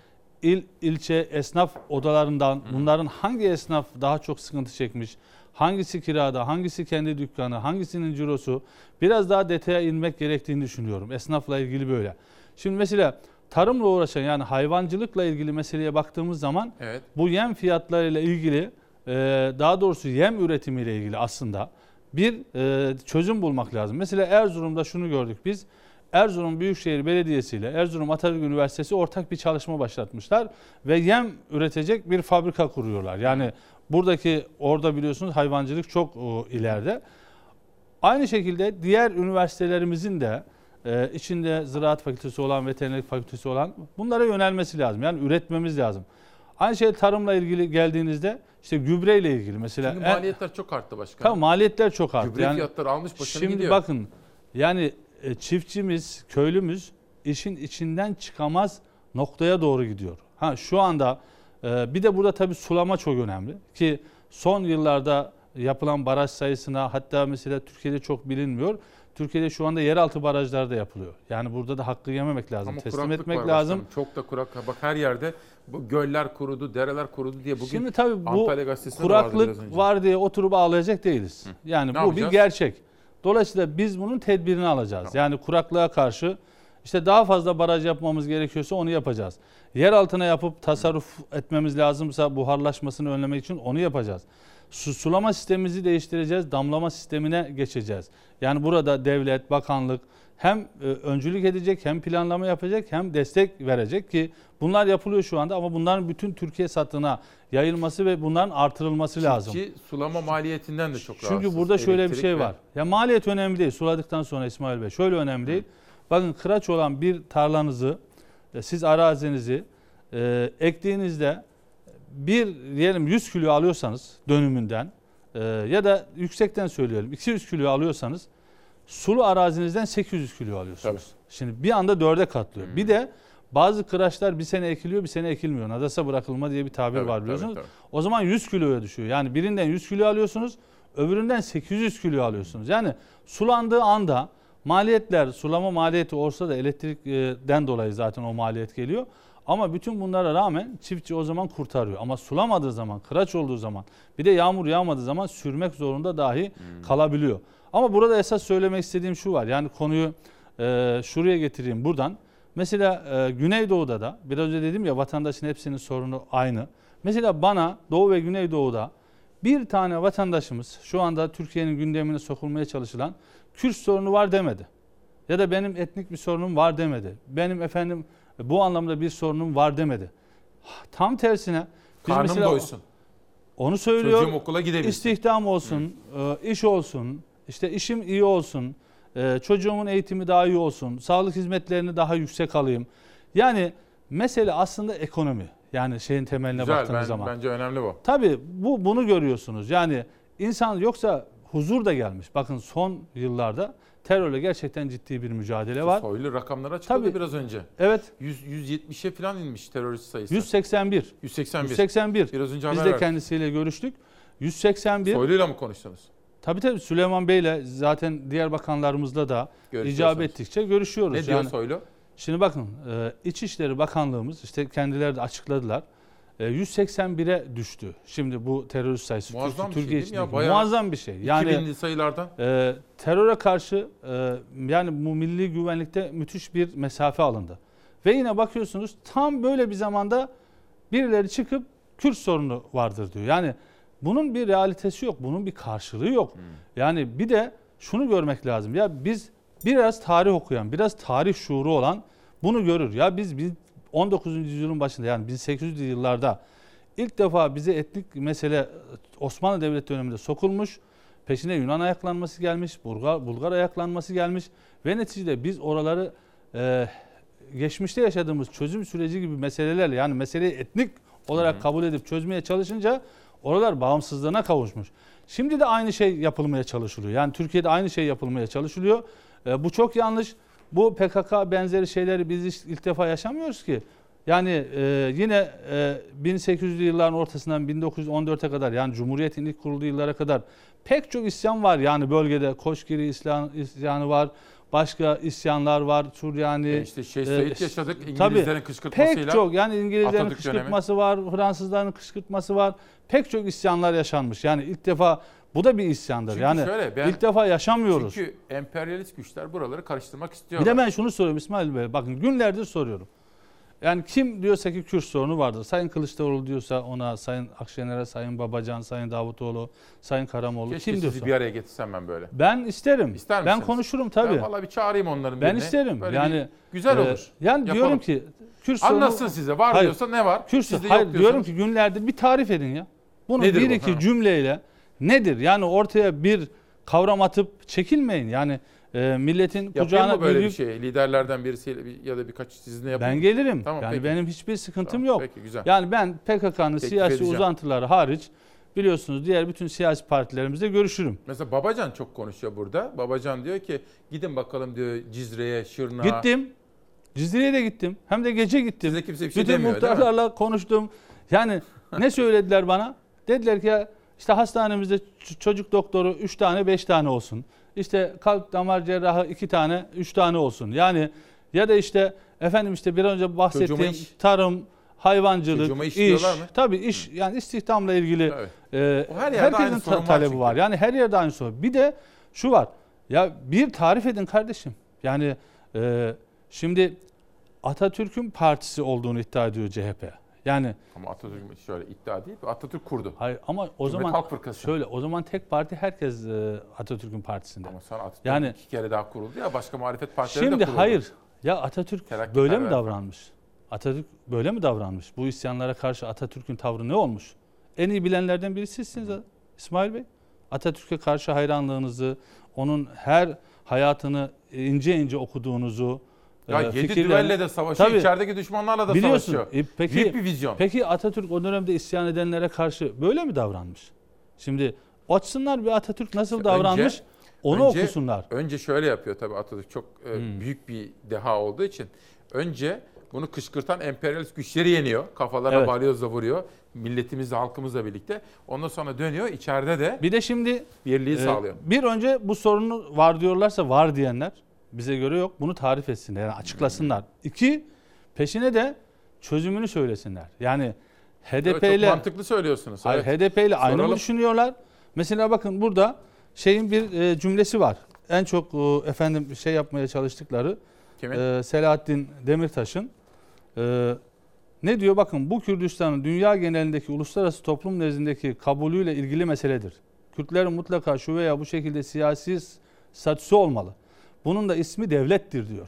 il ilçe esnaf odalarından bunların hangi esnaf daha çok sıkıntı çekmiş, hangisi kirada, hangisi kendi dükkanı, hangisinin cirosu biraz daha detaya inmek gerektiğini düşünüyorum. Esnafla ilgili böyle. Şimdi mesela tarımla uğraşan yani hayvancılıkla ilgili meseleye baktığımız zaman Evet. bu yem fiyatlarıyla ilgili e, daha doğrusu yem üretimiyle ilgili aslında bir e, çözüm bulmak lazım. Mesela Erzurum'da şunu gördük biz. Erzurum Büyükşehir Belediyesi ile Erzurum Atatürk Üniversitesi ortak bir çalışma başlatmışlar ve yem üretecek bir fabrika kuruyorlar. Yani buradaki orada biliyorsunuz hayvancılık çok o, ileride. Aynı şekilde diğer üniversitelerimizin de e, içinde ziraat fakültesi olan, veterinerlik fakültesi olan bunlara yönelmesi lazım. Yani üretmemiz lazım. Aynı şey tarımla ilgili geldiğinizde işte gübreyle ilgili mesela. Çünkü en- maliyetler çok arttı başkanım. Tabii maliyetler çok arttı. Gübre fiyatları almış başını Şimdi gidiyor. bakın yani e, çiftçimiz, köylümüz işin içinden çıkamaz noktaya doğru gidiyor. Ha şu anda e, bir de burada tabii sulama çok önemli ki son yıllarda yapılan baraj sayısına hatta mesela Türkiye'de çok bilinmiyor. Türkiye'de şu anda yeraltı barajları da yapılıyor. Yani burada da hakkı yememek lazım. Ama Teslim etmek var lazım. başkanım. Çok da kurak. Bak her yerde bu göller kurudu, dereler kurudu diye bugün Şimdi tabii bu kuraklık var diye oturup ağlayacak değiliz. Yani Ne bu yapacağız? bir gerçek. Dolayısıyla biz bunun tedbirini alacağız. Yani kuraklığa karşı işte daha fazla baraj yapmamız gerekiyorsa onu yapacağız. Yer altına yapıp tasarruf etmemiz lazımsa buharlaşmasını önlemek için onu yapacağız. Su, sulama sistemimizi değiştireceğiz, damlama sistemine geçeceğiz. Yani burada devlet, bakanlık hem e, öncülük edecek, hem planlama yapacak, hem destek verecek ki bunlar yapılıyor şu anda ama bunların bütün Türkiye satına yayılması ve bunların artırılması lazım. Çiftçi sulama maliyetinden de çok Çünkü rahatsız. burada şöyle bir Elektrik şey ve- var. Ya maliyet önemli değil. Suladıktan sonra İsmail Bey şöyle önemli değil. Bakın kıraç olan bir tarlanızı e, siz arazinizi e, ektiğinizde bir diyelim 100 kilo alıyorsanız dönümünden e, ya da yüksekten söyleyelim 200 kilo alıyorsanız sulu arazinizden 800 kilo alıyorsunuz. Şimdi bir anda dörde katlıyor. Hmm. Bir de bazı kıraçlar bir sene ekiliyor bir sene ekilmiyor. Nadasa bırakılma diye bir tabir Tabii, var tabii, biliyorsunuz. tabii. O zaman 100 kiloya düşüyor. Yani birinden 100 kilo alıyorsunuz öbüründen 800 kilo alıyorsunuz. Yani sulandığı anda maliyetler sulama maliyeti olsa da elektrikten dolayı zaten o maliyet geliyor. Ama bütün bunlara rağmen çiftçi o zaman kurtarıyor. Ama sulamadığı zaman, kıraç olduğu zaman bir de yağmur yağmadığı zaman sürmek zorunda dahi kalabiliyor. Ama burada esas söylemek istediğim şu var. Yani konuyu e, şuraya getireyim buradan. Mesela e, Güneydoğu'da da biraz önce dedim ya vatandaşın hepsinin sorunu aynı. Mesela bana Doğu ve Güneydoğu'da bir tane vatandaşımız şu anda Türkiye'nin gündemine sokulmaya çalışılan Kürt sorunu var demedi. Ya da benim etnik bir sorunum var demedi. Benim efendim bu anlamda bir sorunum var demedi. Tam tersine biz Karnım mesela doysun. onu söylüyor. Çocuğum okula gidebilsin. İstihdam olsun, e, iş olsun, işte işim iyi olsun, e, çocuğumun eğitimi daha iyi olsun, sağlık hizmetlerini daha yüksek alayım. Yani mesele aslında ekonomi. Yani şeyin temeline Güzel, baktığınız ben- zaman. bence önemli bu. Tabii bu bunu görüyorsunuz. Yani insan yoksa huzur da gelmiş. Bakın son yıllarda terörle gerçekten ciddi bir mücadele var. Soylu rakamlara açıkladı Tabii. biraz önce. Evet. 100, 170'e falan inmiş terörist sayısı. 181. 181. 181. Biraz önce Biz haber de verdik. kendisiyle görüştük. 181. Soylu'yla mı konuştunuz? Tabii tabii Süleyman Bey'le zaten diğer bakanlarımızla da icap ettikçe görüşüyoruz. Ne diyor Yani Soylu? Şimdi bakın e, İçişleri Bakanlığımız işte kendileri de açıkladılar. E, 181'e düştü. Şimdi bu terörist sayısı Muazzam şey Türkiye değil mi ya? içindeki Bayağı muazzam bir şey. Yani 2000'li sayılardan. e, teröre karşı e, yani bu milli güvenlikte müthiş bir mesafe alındı. Ve yine bakıyorsunuz tam böyle bir zamanda birileri çıkıp Kürt sorunu vardır diyor. Yani bunun bir realitesi yok. Bunun bir karşılığı yok. Yani bir de şunu görmek lazım. Ya biz biraz tarih okuyan, biraz tarih şuuru olan bunu görür. Ya biz, biz 19. yüzyılın başında yani 1800'lü yıllarda ilk defa bize etnik mesele Osmanlı Devleti döneminde sokulmuş. Peşine Yunan ayaklanması gelmiş, Bulgar, Bulgar ayaklanması gelmiş ve neticede biz oraları e, geçmişte yaşadığımız çözüm süreci gibi meselelerle yani meseleyi etnik olarak kabul edip çözmeye çalışınca oralar bağımsızlığına kavuşmuş. Şimdi de aynı şey yapılmaya çalışılıyor. Yani Türkiye'de aynı şey yapılmaya çalışılıyor. E, bu çok yanlış. Bu PKK benzeri şeyleri biz ilk defa yaşamıyoruz ki. Yani e, yine e, 1800'lü yılların ortasından 1914'e kadar yani Cumhuriyet'in ilk kurulduğu yıllara kadar pek çok isyan var. Yani bölgede Koşgiri isyan, isyanı var. Başka isyanlar var. Suryani. E işte Şeyh Said yaşadık, tabii, İngilizlerin kışkırtmasıyla. Pek çok yani İngilizlerin Atatürk dönemi. kışkırtması var. Fransızların kışkırtması var. Pek çok isyanlar yaşanmış. Yani ilk defa bu da bir isyandır. Çünkü yani şöyle, ben- ilk defa yaşamıyoruz. Çünkü emperyalist güçler buraları karıştırmak Bir istiyorlar. de ben şunu soruyorum İsmail Bey. Bakın günlerdir soruyorum. Yani kim diyorsa ki Kürt sorunu vardır. Sayın Kılıçdaroğlu diyorsa ona, Sayın Akşener'e, Sayın Babacan, Sayın Davutoğlu, Sayın Karamoğlu Keşke kim sizi diyorsa. bir araya getirsem ben böyle. Ben isterim. İster ben misiniz? konuşurum tabii. Ben valla bir çağırayım onların Ben birini. isterim. Böyle yani bir güzel e, olur. Yani Yapalım. diyorum ki Kürt sorunu Anlatsın size. Var diyorsa ne var? Kürt hayır diyorum ki günlerdir bir tarif edin ya. Bunu Nedir bir bu? iki Ha. cümleyle nedir? Yani ortaya bir kavram atıp çekilmeyin. Yani e, milletin Yapayım kucağına mı böyle büyük- bir şey? Liderlerden birisiyle bir- ya da birkaç sizinle yapayım. Ben gelirim. Tamam, yani peki. benim hiçbir sıkıntım Tamam, yok. Peki güzel. Yani ben PKK'nın siyasi edeceğim. uzantıları hariç biliyorsunuz diğer bütün siyasi partilerimizle görüşürüm. Mesela Babacan çok konuşuyor burada. Babacan diyor ki gidin bakalım diyor Cizre'ye, Şırnak'a. Gittim. Cizre'ye de gittim. Hem de gece gittim. Size kimse bir şey Bütün demiyor, mi? muhtarlarla konuştum. Yani ne söylediler bana? Dediler ki ya işte hastanemizde çocuk doktoru 3 tane 5 tane olsun. İşte kalp damar cerrahı 2 tane 3 tane olsun. Yani ya da işte efendim işte bir önce bahsettiğim tarım, hayvancılık, iş iş. mı? Tabii iş yani istihdamla ilgili e, O her yerde herkesin ta- var talebi var. Yani her yerde aynı sorun. Bir de şu var. Ya bir tarif edin kardeşim. Yani e, şimdi Atatürk'ün partisi olduğunu iddia ediyor CHP. Yani Ama Atatürk şöyle iddia değil. Atatürk kurdu. Hayır ama o Cumhuriyet zaman Halk Fırkası. şöyle o zaman tek parti herkes e, Atatürk'ün partisinde. Ama sonra Atatürk yani iki kere daha kuruldu ya başka muhalefet partileri de şimdi kuruldu. hayır ya Atatürk Terakkiperver böyle mi davranmış? Atatürk böyle mi davranmış? Bu isyanlara karşı Atatürk'ün tavrı ne olmuş? En iyi bilenlerden biri sizsiniz İsmail Bey. Atatürk'e karşı hayranlığınızı, onun her hayatını ince ince okuduğunuzu, Ya e, yedi fikirlerini- düvelle de savaşıyor, Tabii. içerideki düşmanlarla da Biliyorsun. savaşıyor. E, peki, Büyük bir vizyon. Peki Atatürk o dönemde isyan edenlere karşı böyle mi davranmış? Şimdi açsınlar bir Atatürk nasıl davranmış Önce- onu önce- okusunlar. Önce şöyle yapıyor tabii Atatürk çok e, Hmm. büyük bir deha olduğu için. Önce bunu kışkırtan emperyalist güçleri yeniyor. Kafalarına Evet. balyozla vuruyor. Milletimizle, halkımızla birlikte. Ondan sonra dönüyor. içeride de Bir de şimdi birliği e, sağlıyor. bir önce bu sorunu var diyorlarsa var diyenler bize göre yok. Bunu tarif etsinler, yani açıklasınlar. İki, peşine de çözümünü söylesinler. Yani HDP Evet, ile mantıklı söylüyorsunuz. Hayır, Evet. HDP ile aynı mı düşünüyorlar? Mesela bakın burada şeyin bir e, cümlesi var. En çok e, efendim şey yapmaya çalıştıkları Kimin? e, Selahattin Demirtaş'ın e, ne diyor? Bakın bu Kürdistan'ın dünya genelindeki uluslararası toplum nezdindeki kabulüyle ilgili meseledir. Kürtlerin mutlaka şu veya bu şekilde siyasi statüsü olmalı. Bunun da ismi devlettir diyor.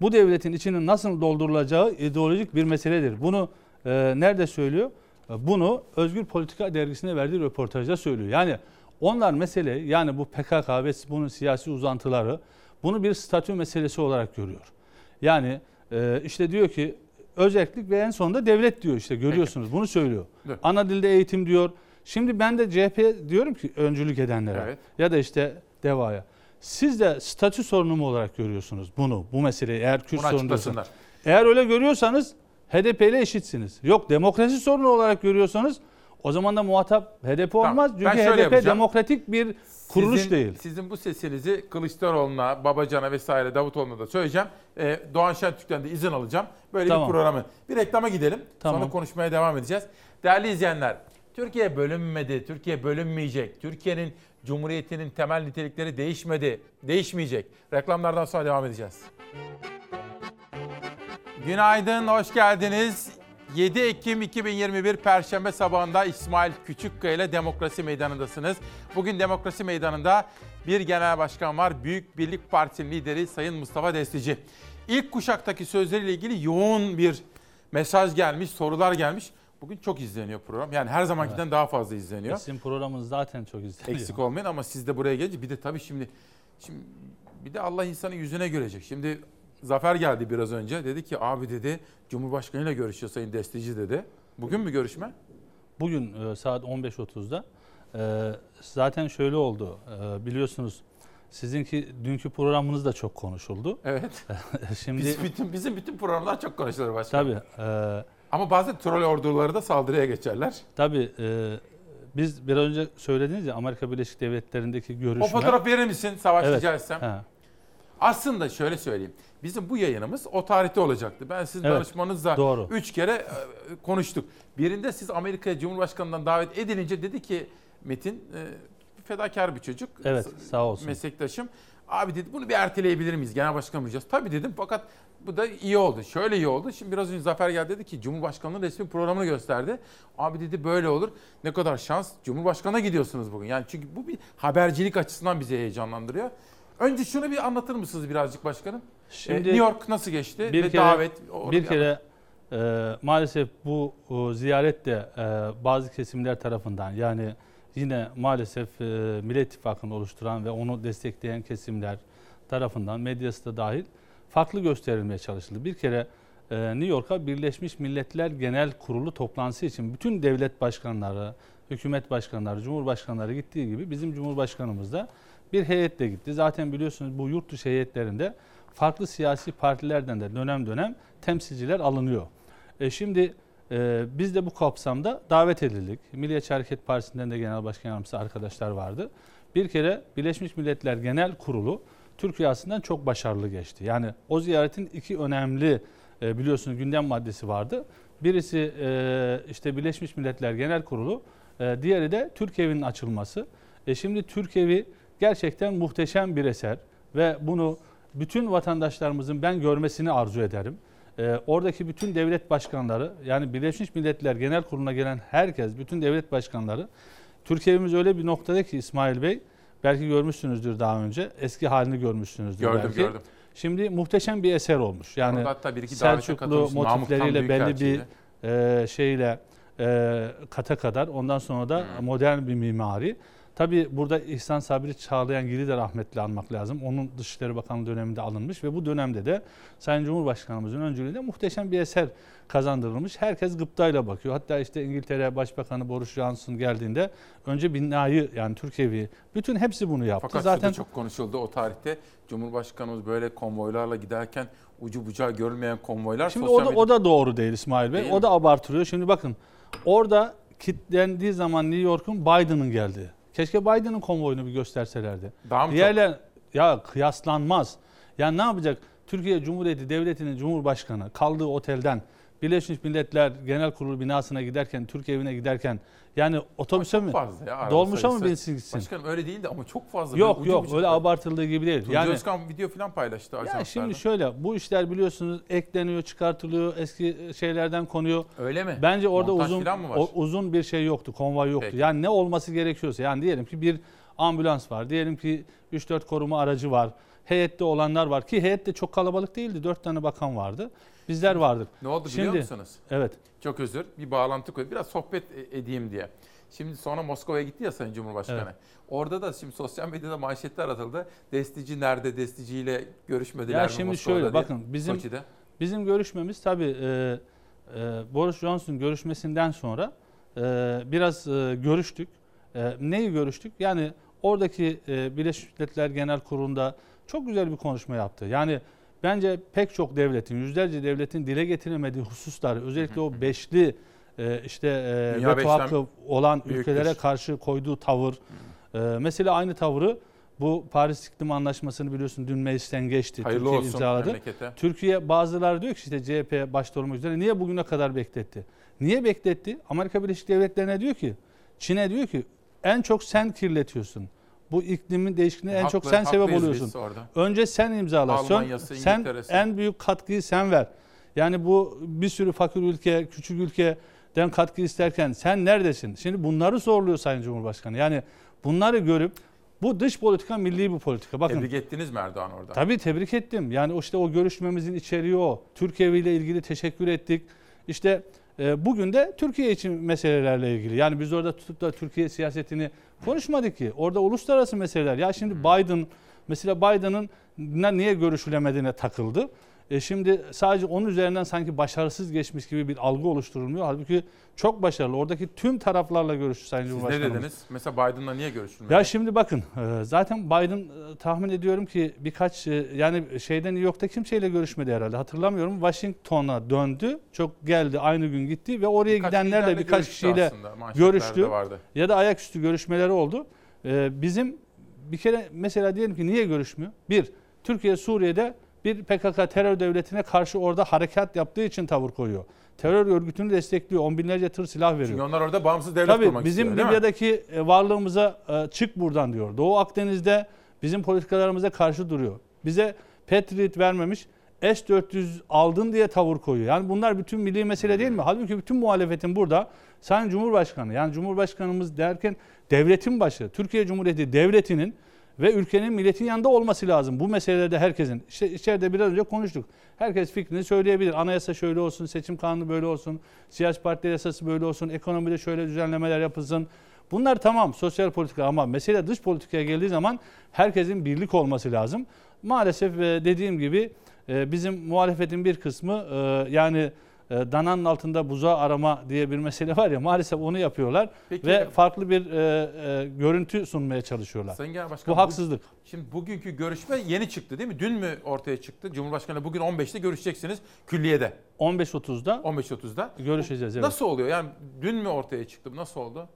Bu devletin içinin nasıl doldurulacağı ideolojik bir meseledir. Bunu e, nerede söylüyor? E, Bunu Özgür Politika dergisine verdiği röportajda söylüyor. Yani onlar mesele yani bu PKK ve bunun siyasi uzantıları bunu bir statü meselesi olarak görüyor. Yani e, işte diyor ki özellik ve en sonunda devlet diyor işte görüyorsunuz bunu söylüyor. Evet. Ana dilde eğitim diyor. Şimdi ben de CHP diyorum ki öncülük edenlere Evet. ya da işte DEVA'ya. Siz de statü sorunu mu olarak görüyorsunuz bunu, bu meseleyi eğer Kürt Bunu açıklasınlar. Eğer öyle görüyorsanız HDP ile eşitsiniz. Yok demokrasi sorunu olarak görüyorsanız o zaman da muhatap HDP olmaz. ben Çünkü şöyle HDP yapacağım. demokratik bir kuruluş sizin, değil. Sizin bu sesinizi Kılıçdaroğlu'na, Babacan'a vesaire Davutoğlu'na da söyleyeceğim. Ee, Doğan Şentürk'ten de izin alacağım. Böyle Tamam. bir programı. Bir reklama gidelim. Tamam. Sonra konuşmaya devam edeceğiz. Değerli izleyenler, Türkiye bölünmedi, Türkiye bölünmeyecek. Türkiye'nin Cumhuriyeti'nin temel nitelikleri değişmedi, değişmeyecek. Reklamlardan sonra devam edeceğiz. Günaydın, hoş geldiniz. 7 Ekim 2021 Perşembe sabahında İsmail Küçükkaya ile Demokrasi Meydanı'ndasınız. Bugün Demokrasi Meydanı'nda bir genel başkan var. Büyük Birlik Partisi'nin lideri Sayın Mustafa Destici. İlk kuşaktaki sözleriyle ilgili yoğun bir mesaj gelmiş, sorular gelmiş. Bugün çok izleniyor program. Yani her zamankinden daha fazla izleniyor. Sizin programınız zaten çok izleniyor. Eksik olmayın ama siz de buraya gelince bir de tabii şimdi şimdi bir de Allah insanın yüzüne görecek. Şimdi Zafer geldi biraz önce. Dedi ki abi dedi Cumhurbaşkanı ile görüşüyor Sayın Destici dedi. Bugün mü görüşme? Bugün e, saat 15.30'da e, zaten şöyle oldu e, biliyorsunuz sizinki dünkü programınız da çok konuşuldu. Evet. Şimdi Biz bütün, bizim bütün programlar çok konuşulur başkanım. tabii e, Ama bazen troll orduları da saldırıya geçerler. tabii e, biz biraz önce söylediniz ya Amerika Birleşik Devletleri'ndeki görüşme. O fotoğraf verir misin Savaş Evet, rica etsem? he. Aslında şöyle söyleyeyim. Bizim bu yayınımız o tarihte olacaktı. Ben sizin Evet, danışmanızla doğru. üç kere e, konuştuk. Birinde siz Amerika'ya Cumhurbaşkanı'ndan davet edilince dedi ki Metin e, fedakar bir çocuk. Evet, sağ olsun. Meslektaşım. Abi dedi bunu bir erteleyebilir miyiz? Genel başkan diyeceğiz? Tabii dedim fakat bu da iyi oldu. Şöyle iyi oldu. Şimdi biraz önce Zafer geldi dedi ki Cumhurbaşkanlığı resmi programını gösterdi. Abi dedi böyle olur. Ne kadar şans. Cumhurbaşkanına gidiyorsunuz bugün. Yani çünkü bu bir habercilik açısından bizi heyecanlandırıyor. Önce şunu bir anlatır mısınız birazcık başkanım? Şimdi Ee, New York nasıl geçti? Bir Ve kere, davet. bir kere e, maalesef bu o, ziyaret de e, bazı kesimler tarafından yani yine maalesef e, Millet İttifakı'nı oluşturan ve onu destekleyen kesimler tarafından medyası da dahil farklı gösterilmeye çalışıldı. Bir kere e, New York'a Birleşmiş Milletler Genel Kurulu toplantısı için bütün devlet başkanları, hükümet başkanları, cumhurbaşkanları gittiği gibi bizim cumhurbaşkanımız da bir heyetle gitti. Zaten biliyorsunuz bu yurt dışı heyetlerinde farklı siyasi partilerden de dönem dönem temsilciler alınıyor. E şimdi e, biz de bu kapsamda davet edildik. Milliyetçi Hareket Partisi'nden de genel başkan yardımcısı arkadaşlar vardı. Bir kere Birleşmiş Milletler Genel Kurulu Türkiye aslında çok başarılı geçti. Yani o ziyaretin iki önemli e, biliyorsunuz gündem maddesi vardı. Birisi e, işte Birleşmiş Milletler Genel Kurulu, e, diğeri de Türk Evi'nin açılması. E şimdi Türk Evi gerçekten muhteşem bir eser ve bunu bütün vatandaşlarımızın ben görmesini arzu ederim. Ee, oradaki bütün devlet başkanları yani Birleşmiş Milletler Genel Kurulu'na gelen herkes, bütün devlet başkanları Türkiye'miz öyle bir noktada ki İsmail Bey belki görmüşsünüzdür daha önce. Eski halini görmüşsünüzdür Gördüm, belki. gördüm. Şimdi muhteşem bir eser olmuş. Yani Orada hatta bir iki Selçuklu motifleriyle belli bir e, şeyle e, kata kadar ondan sonra da Hmm. modern bir mimari. Tabii burada İhsan Sabri Çağlayangil'i de rahmetli anmak lazım. Onun Dışişleri Bakanlığı döneminde alınmış ve bu dönemde de Sayın Cumhurbaşkanımızın öncülüğünde muhteşem bir eser kazandırılmış. Herkes gıptayla bakıyor. Hatta işte İngiltere Başbakanı Boris Johnson geldiğinde önce binayı yani Türkiye'yi bütün hepsi bunu yaptı. Fakat Zaten çok konuşuldu o tarihte. Cumhurbaşkanımız böyle konvoylarla giderken ucu bucağı görülmeyen konvoylar Şimdi o da, medya- o da doğru değil İsmail Bey. Değil o mi? da abartılıyor. Şimdi bakın orada kitlendiği zaman New York'un Biden'ın geldiği. Keşke Biden'ın konvoyunu bir gösterselerdi. Daha mı çok? Diğerler ya kıyaslanmaz. Yani ne yapacak? Türkiye Cumhuriyeti Devleti'nin Cumhurbaşkanı kaldığı otelden Birleşmiş Milletler Genel Kurulu binasına giderken, Türk evine giderken yani otobüse mi? fazla ya. Dolmuşa mı binsin gitsin? Başkanım öyle değildi ama çok fazla. Yok ucu yok bucağı. öyle abartıldığı gibi değil. Tunca Yani Özkan video falan paylaştı ya şimdi şöyle bu işler biliyorsunuz ekleniyor, çıkartılıyor, eski şeylerden konuyor. Öyle mi? Bence orada Montaj uzun o- uzun bir şey yoktu, konvoy yoktu. Peki. Yani ne olması gerekiyorsa yani diyelim ki bir ambulans var, diyelim ki 3-4 koruma aracı var, heyette olanlar var ki heyette çok kalabalık değildi. 4 tane bakan vardı. Bizler vardık. Ne oldu biliyor Şimdi- musunuz? Evet. Çok özür. Bir bağlantı koy. Biraz sohbet e- edeyim diye. Şimdi sonra Moskova'ya gitti ya Sayın Cumhurbaşkanı. Evet. Orada da şimdi sosyal medyada manşetler atıldı. Destici nerede? Desticiyle görüşmediler Ya mi şimdi Moskova'da şöyle diye. bakın bizim Soçi'de. bizim görüşmemiz tabii e, e, Boris Johnson görüşmesinden sonra e, biraz e, görüştük. E, neyi görüştük? Yani oradaki e, Birleşmiş Milletler Genel Kurulu'nda çok güzel bir konuşma yaptı. Yani bence pek çok devletin, yüzlerce devletin dile getiremediği hususlar, özellikle o beşli e, işte e, Dünya veto hakkı olan büyüktür. ülkelere karşı koyduğu tavır. E, mesela aynı tavrı bu Paris İklim Anlaşması'nı biliyorsun dün meclisten geçti. Hayırlı Türkiye olsun imzaladı. memlekete. Türkiye bazıları diyor ki işte CHP başta olmak üzere niye bugüne kadar bekletti? Niye bekletti? Amerika Birleşik Devletleri'ne diyor ki Çin'e diyor ki en çok sen kirletiyorsun. Bu iklimin değişikliğine en çok Haklı- sen sebep oluyorsun. Önce sen imzala. Almanya'sı, sen en büyük katkıyı sen ver. Yani bu bir sürü fakir ülke, küçük ülkeden katkı isterken sen neredesin? Şimdi bunları soruluyor Sayın Cumhurbaşkanı. Yani bunları görüp bu dış politika milli bir politika. Bakın Tebrik ettiniz mi Erdoğan orada? Tabii tebrik ettim. Yani o işte o görüşmemizin içeriği o. Türkiye ile ilgili teşekkür ettik. İşte e, bugün de Türkiye için meselelerle ilgili. Yani biz orada tutup da Türkiye siyasetini konuşmadık ki. Orada uluslararası meseleler. Ya şimdi Biden mesela Biden'ın niye görüşülemediğine takıldı. E şimdi sadece onun üzerinden sanki başarısız geçmiş gibi bir algı oluşturulmuyor. Halbuki çok başarılı. Oradaki tüm taraflarla görüştü Sayın Siz ne Cumhurbaşkanımız. dediniz? Mesela Biden'la niye görüşülmedi? Ya şimdi bakın e, zaten Biden e, tahmin ediyorum ki birkaç e, yani şeyden New York'ta kimseyle görüşmedi herhalde hatırlamıyorum. Washington'a döndü. Çok geldi aynı gün gitti ve oraya Birkaç gidenlerle birkaç kişiyle görüştü. vardı. Ya da ayaküstü görüşmeleri oldu. Bizim bir kere mesela diyelim ki niye görüşmüyor? Bir, Türkiye Suriye'de bir PKK terör devletine karşı orada harekat yaptığı için tavır koyuyor. Terör örgütünü destekliyor. On binlerce tır silah veriyor. Çünkü onlar orada bağımsız devlet Tabii kurmak bizim istiyor? Libya'daki e, varlığımıza e, çık buradan diyor. Doğu Akdeniz'de bizim politikalarımıza karşı duruyor. Bize Patriot vermemiş. S-400 aldın diye tavır koyuyor. Yani bunlar bütün milli mesele değil mi? Halbuki bütün muhalefetin burada Sayın Cumhurbaşkanı yani Cumhurbaşkanımız derken devletin başı, Türkiye Cumhuriyeti devletinin ve ülkenin milletin yanında olması lazım. Bu meselelerde herkesin. İşte içeride biraz önce konuştuk. Herkes fikrini söyleyebilir. Anayasa şöyle olsun, seçim kanunu böyle olsun, siyasi parti yasası böyle olsun, ekonomide şöyle düzenlemeler yapılsın. Bunlar tamam sosyal politika ama mesele dış politikaya geldiği zaman herkesin birlik olması lazım. Maalesef e, dediğim gibi e, bizim muhalefetin bir kısmı e, yani e, dananın altında buzağı arama diye bir mesele var ya maalesef onu yapıyorlar Peki. ve farklı bir e, e, görüntü sunmaya çalışıyorlar. Sayın Genel Başkan, Bu haksızlık. Şimdi bugünkü görüşme yeni çıktı değil mi? Dün mü ortaya çıktı? Cumhurbaşkanı bugün 15'te görüşeceksiniz külliyede. 15.30'da 15.30'da. görüşeceğiz. Evet. Nasıl oluyor? Yani dün mü ortaya çıktı? bu? Nasıl oldu?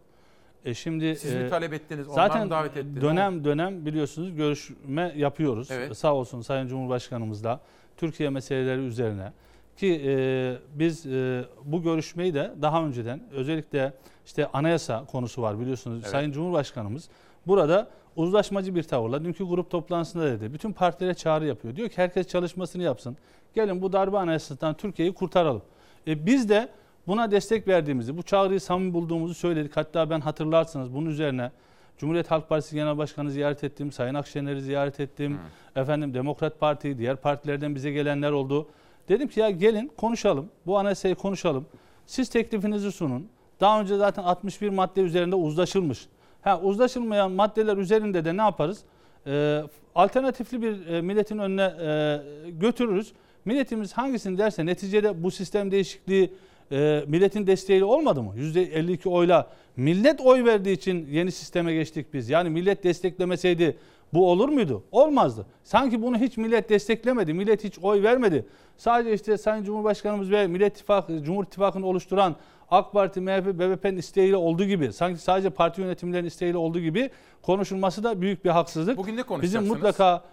E şimdi Siz mi e, talep ettiniz? Zaten mı davet etti? dönem dönem biliyorsunuz görüşme yapıyoruz. Evet. Sağ olsun Sayın Cumhurbaşkanımızla Türkiye meseleleri üzerine ki e, biz e, bu görüşmeyi de daha önceden özellikle işte anayasa konusu var biliyorsunuz. Evet. Sayın Cumhurbaşkanımız burada uzlaşmacı bir tavırla dünkü grup toplantısında dedi. Bütün partilere çağrı yapıyor. Diyor ki herkes çalışmasını yapsın. Gelin bu darbe anayasasından Türkiye'yi kurtaralım. E, biz de buna destek verdiğimizi, bu çağrıyı samimi bulduğumuzu söyledik. Hatta ben hatırlarsınız bunun üzerine Cumhuriyet Halk Partisi Genel Başkanı ziyaret ettim, Sayın Akşener'i ziyaret ettim. Efendim Demokrat Parti, diğer partilerden bize gelenler oldu. Dedim ki ya gelin konuşalım, bu anayasayı konuşalım. Siz teklifinizi sunun. Daha önce zaten 61 madde üzerinde uzlaşılmış. Ha, uzlaşılmayan maddeler üzerinde de ne yaparız? Ee, alternatifli bir e, milletin önüne e, götürürüz. Milletimiz hangisini derse neticede bu sistem değişikliği e, milletin desteğiyle olmadı mı? %52 oyla millet oy verdiği için yeni sisteme geçtik biz. Yani millet desteklemeseydi bu olur muydu? Olmazdı. Sanki bunu hiç millet desteklemedi, millet hiç oy vermedi. Sadece işte Sayın Cumhurbaşkanımız ve Millet İttifakı, Cumhur İttifakı'nı oluşturan AK Parti, MHP, BBP'nin isteğiyle olduğu gibi, sanki sadece parti yönetimlerinin isteğiyle olduğu gibi konuşulması da büyük bir haksızlık. Bugün ne Bizim konuşacaksınız? mutlaka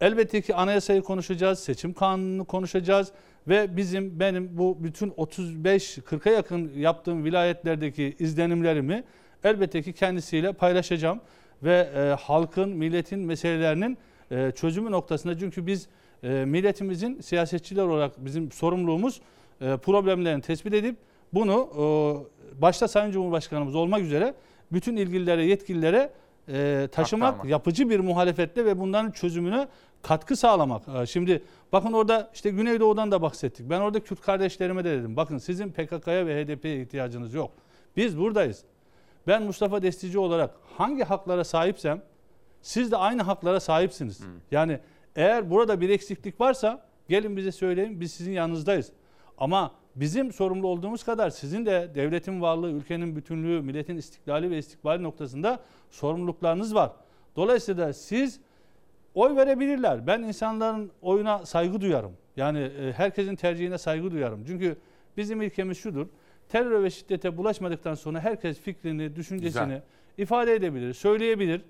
elbette ki anayasayı konuşacağız, seçim kanununu konuşacağız ve bizim benim bu bütün 35-40'a yakın yaptığım vilayetlerdeki izlenimlerimi elbette ki kendisiyle paylaşacağım ve e, halkın, milletin meselelerinin e, çözümü noktasında çünkü biz e, milletimizin siyasetçiler olarak bizim sorumluluğumuz e, problemlerini tespit edip bunu e, başta Sayın Cumhurbaşkanımız olmak üzere bütün ilgililere, yetkililere e, taşımak, Aktarmak. yapıcı bir muhalefetle ve bunların çözümüne katkı sağlamak. E, Şimdi bakın orada işte Güneydoğu'dan da bahsettik. Ben orada Kürt kardeşlerime de dedim. Bakın sizin PKK'ya ve HDP'ye ihtiyacınız yok. Biz buradayız. Ben Mustafa Destici olarak hangi haklara sahipsem siz de aynı haklara sahipsiniz. Yani eğer burada bir eksiklik varsa gelin bize söyleyin biz sizin yanınızdayız. Ama bizim sorumlu olduğumuz kadar sizin de devletin varlığı, ülkenin bütünlüğü, milletin istiklali ve istikbali noktasında sorumluluklarınız var. Dolayısıyla siz oy verebilirler. Ben insanların oyuna saygı duyarım. Yani e, herkesin tercihine saygı duyarım. Çünkü bizim ilkemiz şudur. Terör ve şiddete bulaşmadıktan sonra herkes fikrini, düşüncesini Güzel. ifade edebilir, söyleyebilir.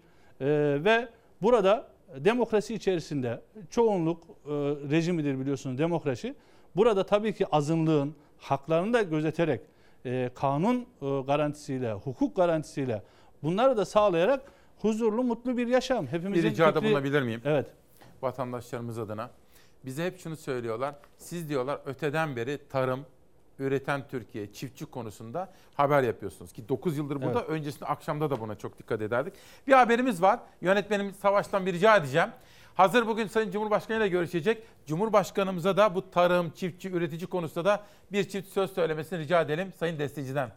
E, ve burada demokrasi içerisinde çoğunluk e, rejimidir biliyorsunuz demokrasi. Burada tabii ki azınlığın haklarını da gözeterek e, kanun e, garantisiyle, hukuk garantisiyle bunları da sağlayarak huzurlu, mutlu bir yaşam. Bir Hepimizin ricada fikri- bulunabilir miyim? Evet. Vatandaşlarımız adına. Bize hep şunu söylüyorlar. Siz diyorlar öteden beri tarım, üreten Türkiye, çiftçi konusunda haber yapıyorsunuz. Ki 9 yıldır burada. Evet. Öncesinde akşamda da buna çok dikkat ederdik. Bir haberimiz var. Yönetmenim Savaş'tan bir rica edeceğim. Hazır bugün Sayın Cumhurbaşkanı ile görüşecek. Cumhurbaşkanımıza da bu tarım, çiftçi, üretici konusunda da bir çift söz söylemesini rica edelim Sayın Desteci'den.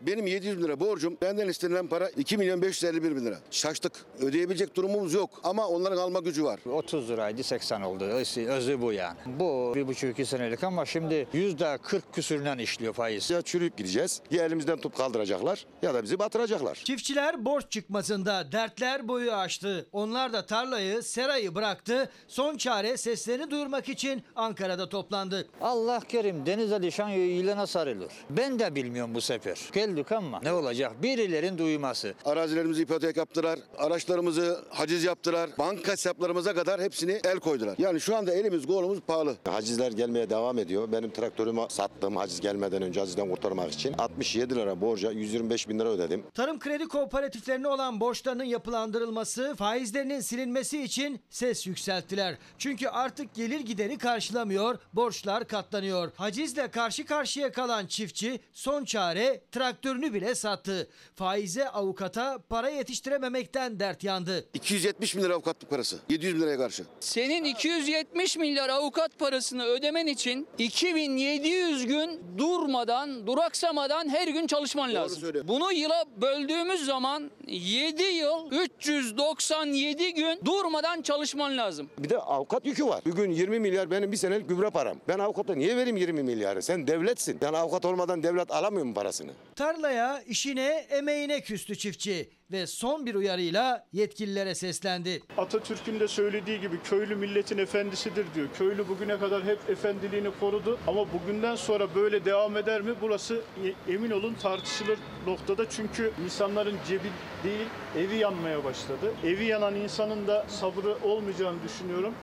Benim 700 bin lira borcum. Benden istenilen para 2 milyon 551 bin lira. Şaştık. Ödeyebilecek durumumuz yok. Ama onların alma gücü var. 30 liraydı 80 oldu. Özü, bu yani. Bu bir buçuk iki senelik ama şimdi yüzde 40 küsüründen işliyor faiz. Ya çürüyüp gideceğiz. Ya elimizden tutup kaldıracaklar ya da bizi batıracaklar. Çiftçiler borç çıkmasında dertler boyu aştı. Onlar da tarlayı, serayı bıraktı. Son çare seslerini duyurmak için Ankara'da toplandı. Allah kerim denize düşen yılana sarılır. Ben de bilmiyorum bu sefer. Geldik ama ne olacak? Birilerin duyması. Arazilerimizi ipotek yaptılar. Araçlarımızı haciz yaptılar. Banka hesaplarımıza kadar hepsini el koydular. Yani şu anda elimiz kolumuz pahalı. Hacizler gelmeye devam ediyor. Benim traktörümü sattım haciz gelmeden önce hacizden kurtarmak için. 67 lira borca 125 bin lira ödedim. Tarım kredi kooperatiflerine olan borçlarının yapılandırılması, faizlerinin silinmesi için ses yükselttiler. Çünkü artık gelir gideri karşılamıyor, borçlar katlanıyor. Hacizle karşı karşıya kalan çiftçi son çare traktörünü bile sattı. Faize avukata para yetiştirememekten dert yandı. 270 bin lira avukatlık parası. 700 bin liraya karşı. Senin 270 milyar avukat parasını ödemen için 2700 gün durmadan, duraksamadan her gün çalışman lazım. Bunu yıla böldüğümüz zaman 7 yıl 397 gün durmadan çalışman lazım. Bir de avukat yükü var. Bugün 20 milyar benim bir senelik gübre param. Ben avukata niye vereyim 20 milyarı? Sen devletsin. Yani avukat olmadan devlet alamıyor mu parasını? Tarlaya, işine, emeğine küstü çiftçi ve son bir uyarıyla yetkililere seslendi. Atatürk'ün de söylediği gibi köylü milletin efendisidir diyor. Köylü bugüne kadar hep efendiliğini korudu ama bugünden sonra böyle devam eder mi? Burası e- emin olun tartışılır noktada. Çünkü insanların cebi değil evi yanmaya başladı. Evi yanan insanın da sabrı olmayacağını düşünüyorum.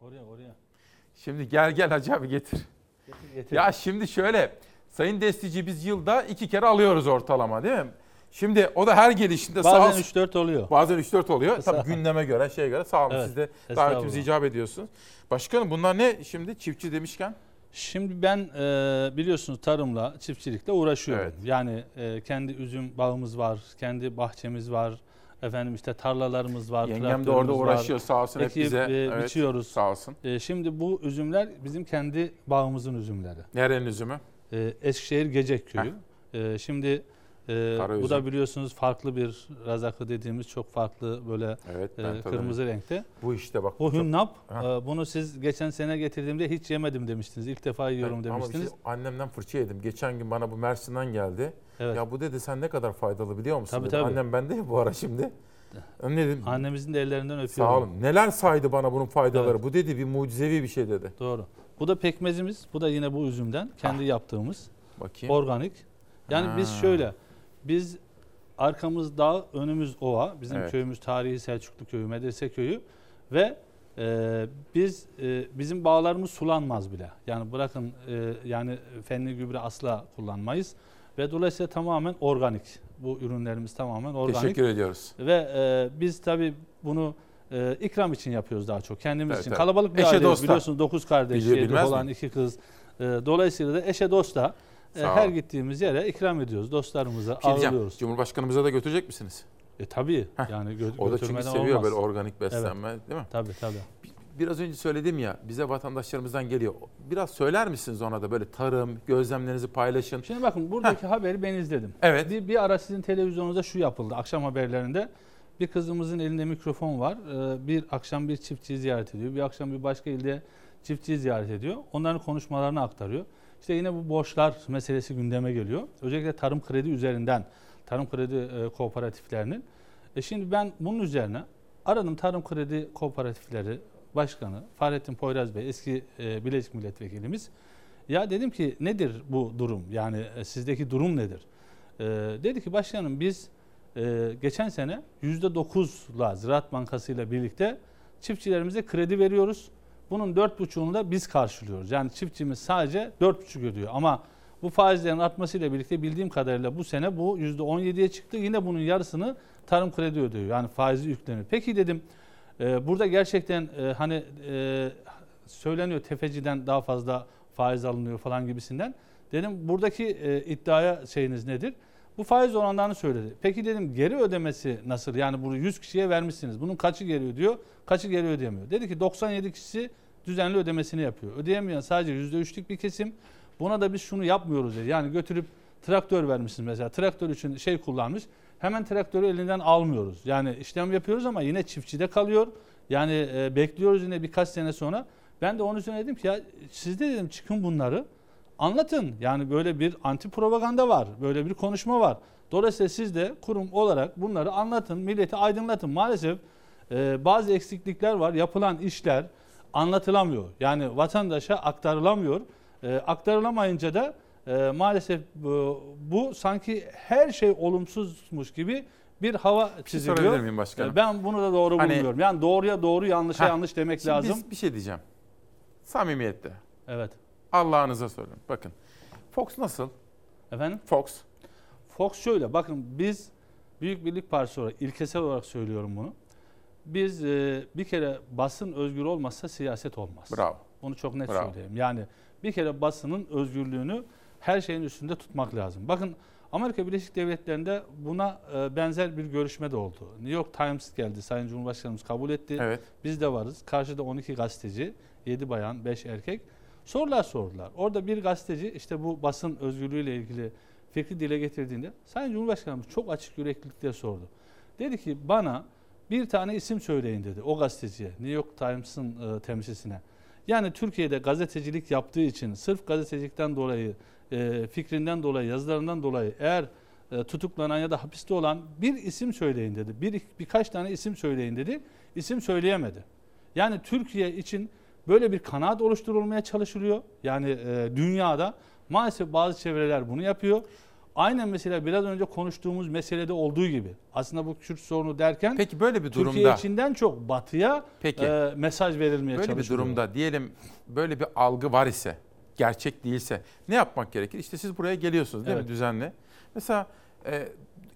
Oraya oraya. Şimdi gel gel Hacı abi getir. getir. Ya şimdi şöyle Sayın Destici biz yılda iki kere alıyoruz ortalama değil mi? Şimdi o da her gelişinde sağ Bazen olsun- 3-4 oluyor. Bazen 3-4 oluyor. Sağ ol. Tabii gündeme göre şeye göre sağ olun Evet, siz de davetimize icap ediyorsunuz. Başkanım bunlar ne şimdi çiftçi demişken? Şimdi ben e, biliyorsunuz tarımla, çiftçilikle uğraşıyorum. Yani e, kendi üzüm bağımız var, kendi bahçemiz var. Efendim işte tarlalarımız var. Yengem de orada var. uğraşıyor, sağ olsun, hep Ekip, bize, e, evet, biçiyoruz. sağ olsun. E, şimdi bu üzümler bizim kendi bağımızın üzümleri. Nerenin üzümü? E, Eskişehir Gecek Köyü. E, şimdi Ee, Kara bu üzüm. da biliyorsunuz farklı bir razakı dediğimiz çok farklı böyle Evet, ben e, tabii. kırmızı renkte. Bu işte bak. Bu çok- hünnap. E, bunu siz geçen sene getirdiğimde hiç yemedim demiştiniz. İlk defa yiyorum Evet, Ama bir demiştiniz. şey, annemden fırça yedim. Geçen gün bana bu Mersin'den geldi. Evet. Ya bu dedi sen ne kadar faydalı biliyor musun? Tabii, dedi. tabii. Annem bende ya bu ara şimdi. Ne dedim? Annemizin de ellerinden öpüyorum. Sağ olun. Neler saydı bana bunun faydaları. Bu dedi bir mucizevi bir şey dedi. Doğru. Bu da pekmezimiz. Bu da yine bu üzümden kendi yaptığımız. Bakayım. Organik. Yani biz Ha. şöyle biz arkamız dağ, önümüz ova. Bizim Evet. köyümüz tarihi Selçuklu köyü, medrese köyü ve e, biz e, bizim bağlarımız sulanmaz bile. Yani bırakın e, yani fenli gübre asla kullanmayız ve dolayısıyla tamamen organik. Bu ürünlerimiz tamamen organik. Teşekkür ediyoruz. Ve e, biz tabii bunu e, ikram için yapıyoruz daha çok. Kendimiz Evet, için. evet. Kalabalık bir Eşe dosta. biliyorsunuz. Dokuz kardeş, Biliyor, yedi bilmez olan miyim? iki kız. E, dolayısıyla da eşe dosta e, her gittiğimiz yere ikram ediyoruz. Dostlarımıza şey ağırlıyoruz. Cumhurbaşkanımıza da götürecek misiniz? E tabii. Yani gö- O da çünkü seviyor olmaz. böyle organik beslenme değil mi? Tabii tabii. Biraz önce söyledim ya bize vatandaşlarımızdan geliyor. Biraz söyler misiniz ona da böyle tarım, gözlemlerinizi paylaşın. Şimdi bakın buradaki haberi ben izledim. Evet. Bir, bir ara sizin televizyonunuzda şu yapıldı akşam haberlerinde. Bir kızımızın elinde mikrofon var. Ee, Bir akşam bir çiftçiyi ziyaret ediyor. Bir akşam bir başka ilde çiftçiyi ziyaret ediyor. Onların konuşmalarını aktarıyor. İşte yine bu borçlar meselesi gündeme geliyor. Özellikle tarım kredi üzerinden, tarım kredi e, kooperatiflerinin. E şimdi ben bunun üzerine aradım tarım kredi kooperatifleri başkanı Fahrettin Poyraz Bey, eski e, Bilecik milletvekilimiz. Ya dedim ki nedir bu durum? Yani e, sizdeki durum nedir? Dedi ki başkanım biz e, geçen sene %9'la Ziraat Bankası ile birlikte çiftçilerimize kredi veriyoruz. Bunun 4,5'unu da biz karşılıyoruz. Yani çiftçimiz sadece 4,5 ödüyor. Ama bu faizlerin artmasıyla birlikte bildiğim kadarıyla bu sene bu %17'ye çıktı. Yine bunun yarısını tarım kredi ödüyor. Yani faizi yükleniyor. Peki dedim e, burada gerçekten e, hani e, söyleniyor tefeciden daha fazla faiz alınıyor falan gibisinden. Dedim buradaki e, iddiaya şeyiniz nedir? Bu faiz oranlarını söyledi. Peki dedim geri ödemesi nasıl? Yani bunu 100 kişiye vermişsiniz. Bunun kaçı geri ödüyor, kaçı geri ödeyemiyor? Dedi ki 97 kişisi düzenli ödemesini yapıyor. Ödeyemeyen sadece %3'lük bir kesim. Buna da biz şunu yapmıyoruz dedi. Yani götürüp traktör vermişsiniz mesela. Traktör için şey kullanmış. Hemen traktörü elinden almıyoruz. Yani işlem yapıyoruz ama yine çiftçide kalıyor. Yani e, bekliyoruz yine birkaç sene sonra. Ben de onun üzerine dedim ki ya siz de dedim çıkın bunları anlatın. Yani böyle bir anti propaganda var. Böyle bir konuşma var. Dolayısıyla siz de kurum olarak bunları anlatın, milleti aydınlatın. Maalesef e, bazı eksiklikler var. Yapılan işler anlatılamıyor. Yani vatandaşa aktarılamıyor. E, aktarılamayınca da e, maalesef bu, bu sanki her şey olumsuzmuş gibi bir hava çiziliyor. sorabilir miyim başkanım? E, Ben bunu da doğru Hani- bulmuyorum. Yani doğruya doğru, yanlışa Heh, yanlış demek lazım. Biz bir şey diyeceğim. Samimiyette. Evet. Allah'ınıza söylüyorum. Bakın. Fox nasıl? Efendim? Fox. Fox şöyle bakın biz Büyük Birlik Partisi olarak ilkesel olarak söylüyorum bunu. Biz e, bir kere basın özgür olmazsa siyaset olmaz. Bravo. Bunu çok net Bravo. söyleyeyim. Yani bir kere basının özgürlüğünü her şeyin üstünde tutmak lazım. Bakın Amerika Birleşik Devletleri'nde buna e, benzer bir görüşme de oldu. New York Times geldi. Sayın Cumhurbaşkanımız kabul etti. Evet. Biz de varız. Karşıda 12 gazeteci, 7 bayan, 5 erkek. Sorular sordular. Orada bir gazeteci işte bu basın özgürlüğüyle ilgili fikri dile getirdiğinde Sayın Cumhurbaşkanımız çok açık yüreklilikle sordu. Dedi ki bana bir tane isim söyleyin dedi o gazeteciye, New York Times'ın e, temsilcisine. Yani Türkiye'de gazetecilik yaptığı için sırf gazetecilikten dolayı, e, fikrinden dolayı, yazılarından dolayı eğer e, tutuklanan ya da hapiste olan bir isim söyleyin dedi. Bir birkaç tane isim söyleyin dedi. İsim söyleyemedi. Yani Türkiye için böyle bir kanaat oluşturulmaya çalışılıyor. Yani e, dünyada maalesef bazı çevreler bunu yapıyor. Aynen mesela biraz önce konuştuğumuz meselede olduğu gibi. Aslında bu Kürt sorunu derken Peki böyle bir Türkiye durumda içinden çok batıya Peki. e, mesaj verilmeye Böyle bir çalışılıyor. durumda diyelim böyle bir algı var ise, gerçek değilse ne yapmak gerekir? İşte siz buraya geliyorsunuz değil Evet. mi düzenli? Mesela e,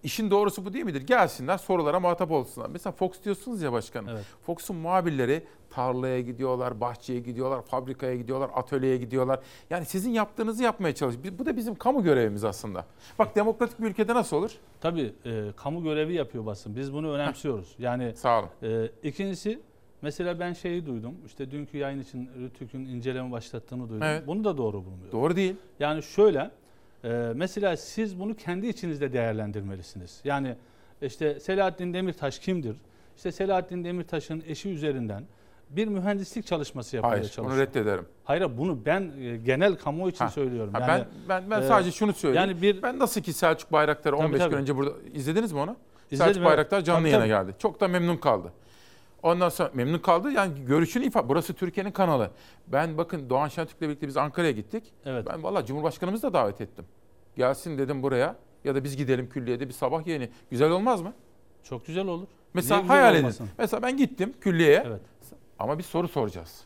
işin doğrusu bu değil midir? Gelsinler sorulara muhatap olsunlar. Mesela Fox diyorsunuz ya başkanım. Evet. Fox'un muhabirleri tarlaya gidiyorlar, bahçeye gidiyorlar, fabrikaya gidiyorlar, atölyeye gidiyorlar. Yani sizin yaptığınızı yapmaya çalışıyor. Bu da bizim kamu görevimiz aslında. Bak demokratik bir ülkede nasıl olur? Tabii e, kamu görevi yapıyor basın. Biz bunu önemsiyoruz. Yani Sağ olun. E, ikincisi mesela ben şeyi duydum. İşte dünkü yayın için Rütük'ün inceleme başlattığını duydum. Evet. Bunu da doğru bulmuyorum. Doğru değil. Yani şöyle Ee, mesela siz bunu kendi içinizde değerlendirmelisiniz. Yani işte Selahattin Demirtaş kimdir? İşte Selahattin Demirtaş'ın eşi üzerinden bir mühendislik çalışması yapmaya Hayır, çalışıyor. bunu reddederim. Hayır bunu ben e, genel kamuoyu için Ha, söylüyorum. ha, Yani, ben ben ben e, sadece şunu söyleyeyim. Yani bir ben nasıl ki Selçuk Bayraktar'ı Tabii, 15 tabii. gün önce burada izlediniz mi onu? İzledim, Selçuk evet. Bayraktar canlı Tabii, yayına tabii. geldi. Çok da memnun kaldı. Ondan sonra memnun kaldı. Yani görüşünü ifade. Burası Türkiye'nin kanalı. Ben bakın Doğan Şentürk'le birlikte biz Ankara'ya gittik. Evet. Ben valla Cumhurbaşkanımızı da davet ettim. Gelsin dedim buraya ya da biz gidelim külliyede bir sabah yayını. Güzel olmaz mı? çok güzel olur. Mesela Niye hayal edin. olmasın? Mesela ben gittim külliyeye. Evet. Ama bir soru soracağız.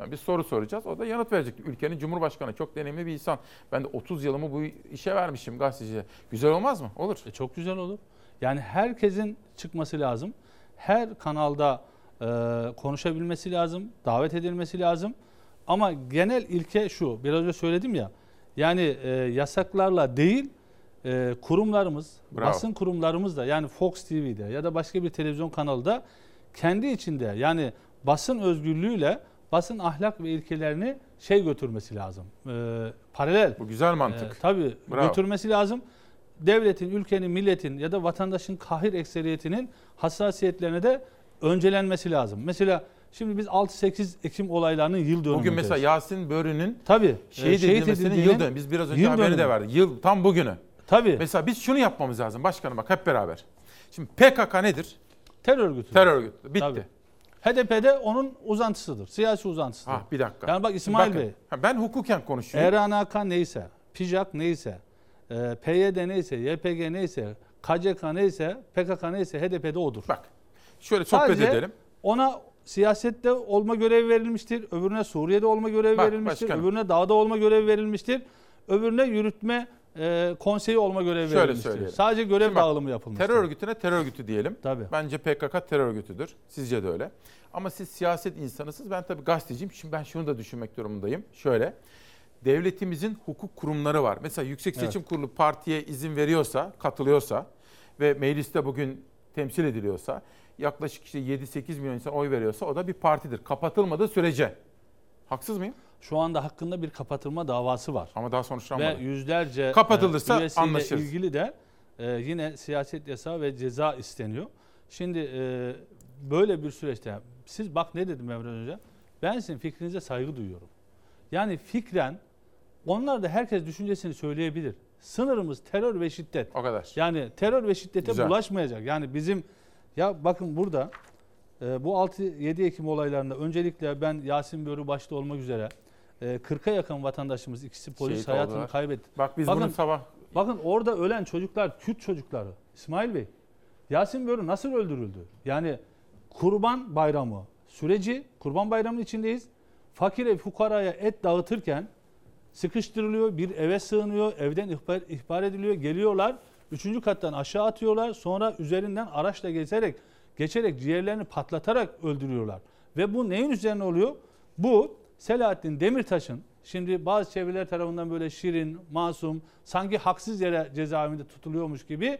Yani bir soru soracağız. O da yanıt verecek. Ülkenin Cumhurbaşkanı çok deneyimli bir insan. Ben de 30 yılımı bu işe vermişim gazeteciye. Güzel olmaz mı? Olur. E, çok güzel olur. Yani herkesin çıkması lazım. Her kanalda konuşabilmesi lazım, davet edilmesi lazım. Ama genel ilke şu, biraz önce söyledim ya. Yani e, yasaklarla değil, e, kurumlarımız, Bravo. basın kurumlarımız da yani Fox TV'de ya da başka bir televizyon kanalda kendi içinde yani basın özgürlüğüyle basın ahlak ve ilkelerini şey götürmesi lazım. E, paralel. Bu güzel mantık. E, tabii Bravo. götürmesi lazım. Devletin, ülkenin, milletin ya da vatandaşın kahir ekseriyetinin hassasiyetlerine de öncelenmesi lazım. Mesela şimdi biz 6-8 Ekim olaylarının yıl dönümündeyiz. Bugün mesela Yasin Börü'nün Tabii. şehit e, edilmesinin yıl dönümü. Biz biraz önce yıl haberi de dönümü. verdik. Yıl tam bugünü. Tabii. Mesela biz şunu yapmamız lazım başkanım bak hep beraber. Şimdi PKK nedir? Terör örgütü. Terör örgütü. Bitti. Tabii. HDP'de onun uzantısıdır. Siyasi uzantısıdır. Ah bir dakika. Yani bak İsmail Bakın, Bey. ben hukuken konuşuyorum. ERANK neyse, PJAK neyse, e, PYD neyse, YPG neyse, KCK neyse, PKK neyse HDP'de odur. Bak şöyle sohbet Sadece edelim. ona siyasette olma görevi verilmiştir. Öbürüne Suriye'de olma görevi Bak, verilmiştir. başkanım. Öbürüne dağda olma görevi verilmiştir. Öbürüne yürütme e, konseyi olma görevi Şöyle verilmiştir. söyleyelim. Sadece görev Şimdi bak, dağılımı yapılmıştır. Terör örgütüne terör örgütü diyelim. Tabii. Bence PKK terör örgütüdür. Sizce de öyle. Ama siz siyaset insanısınız. Ben tabii gazeteciyim. Şimdi ben şunu da düşünmek durumundayım. Şöyle. Devletimizin hukuk kurumları var. Mesela Yüksek Seçim Kurulu partiye izin veriyorsa, katılıyorsa ve mecliste bugün temsil ediliyorsa yaklaşık işte 7-8 milyon insan oy veriyorsa o da bir partidir. Kapatılmadığı sürece. Haksız mıyım? Şu anda hakkında bir kapatılma davası var. Ama daha sonuçlanmadı. Ve yüzlerce Kapatılırsa e, anlaşırız. ilgili de e, yine siyaset yasağı ve ceza isteniyor. Şimdi e, böyle bir süreçte siz bak ne dedim Emre önce? Ben sizin fikrinize saygı duyuyorum. Yani fikren onlar da herkes düşüncesini söyleyebilir. Sınırımız terör ve şiddet. O kadar. Yani terör ve şiddete Güzel. bulaşmayacak. Yani bizim ya bakın burada e, bu 6-7 Ekim olaylarında öncelikle ben Yasin Börü başta olmak üzere e, 40'a yakın vatandaşımız ikisi polis Şehit hayatını oldular. kaybetti. Bak biz bakın, bunu sabah Bakın orada ölen çocuklar Kürt çocukları. İsmail Bey, Yasin Börü nasıl öldürüldü? Yani Kurban Bayramı süreci, Kurban Bayramı'nın içindeyiz. Fakire fukaraya et dağıtırken sıkıştırılıyor, bir eve sığınıyor, evden ihbar, ihbar ediliyor, geliyorlar. Üçüncü kattan aşağı atıyorlar. Sonra üzerinden araçla geçerek, geçerek ciğerlerini patlatarak öldürüyorlar. Ve bu neyin üzerine oluyor? Bu Selahattin Demirtaş'ın şimdi bazı çevreler tarafından böyle şirin, masum, sanki haksız yere cezaevinde tutuluyormuş gibi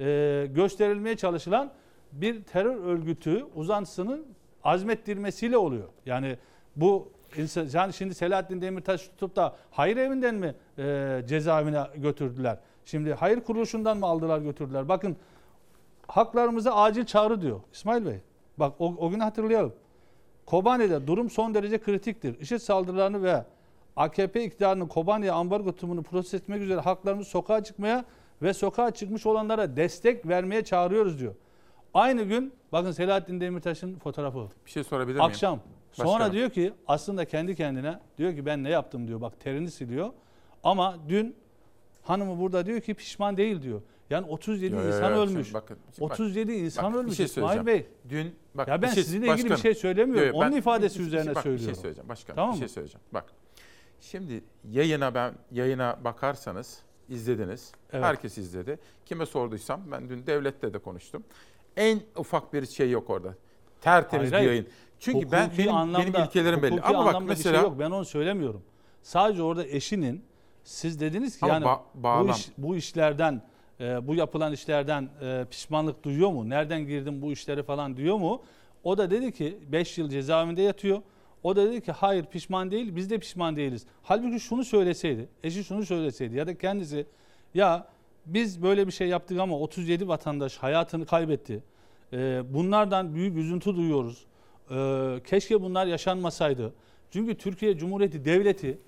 e, gösterilmeye çalışılan bir terör örgütü uzantısının azmettirmesiyle oluyor. Yani bu insan, yani şimdi Selahattin Demirtaş tutup da hayır evinden mi e, cezaevine götürdüler? Şimdi hayır kuruluşundan mı aldılar götürdüler? Bakın haklarımıza acil çağrı diyor İsmail Bey. Bak o, o günü hatırlayalım. Kobani'de durum son derece kritiktir. IŞİD saldırılarını ve AKP iktidarının Kobani'ye ambargo tutumunu protesto etmek üzere halklarımız sokağa çıkmaya ve sokağa çıkmış olanlara destek vermeye çağırıyoruz diyor. Aynı gün bakın Selahattin Demirtaş'ın fotoğrafı. bir şey sorabilir miyim? Akşam. Sonra Başkanım. diyor ki aslında kendi kendine diyor ki ben ne yaptım diyor. Bak terini siliyor. Ama dün hanımı burada diyor ki pişman değil diyor. Yani 37 Yo, yo, insan yo, ölmüş. bakın, şimdi bak. 37 insan Bak, bir ölmüş şey İsmail. Bey. Dün bak ya ben şey- sizinle ilgili bir başkanım. şey söylemiyorum. Yo, yo, Onun ben- ifadesi bir- bir- üzerine bak, söylüyorum. Bir şey söyleyeceğim başkanım. Tamam bir şey söyleyeceğim. Bak. Şimdi yayına ben yayına bakarsanız izlediniz. Evet. Herkes izledi. Kime sorduysam ben dün devlette de konuştum. En ufak bir şey yok orada. Tertemiz Hayır, bir yayın. Çünkü ben benim, anlamda, benim ilkelerim belli. Ama bak anlamda mesela şey yok. Ben onu söylemiyorum. Sadece orada eşinin siz dediniz ki Ama yani ba- bu, iş, bu işlerden e, bu yapılan işlerden e, pişmanlık duyuyor mu? Nereden girdim bu işlere falan diyor mu? O da dedi ki 5 yıl cezaevinde yatıyor. O da dedi ki hayır pişman değil biz de pişman değiliz. Halbuki şunu söyleseydi, eşi şunu söyleseydi ya da kendisi ya biz böyle bir şey yaptık ama 37 vatandaş hayatını kaybetti. Ee, bunlardan büyük üzüntü duyuyoruz. Ee, keşke bunlar yaşanmasaydı. Çünkü Türkiye Cumhuriyeti Devleti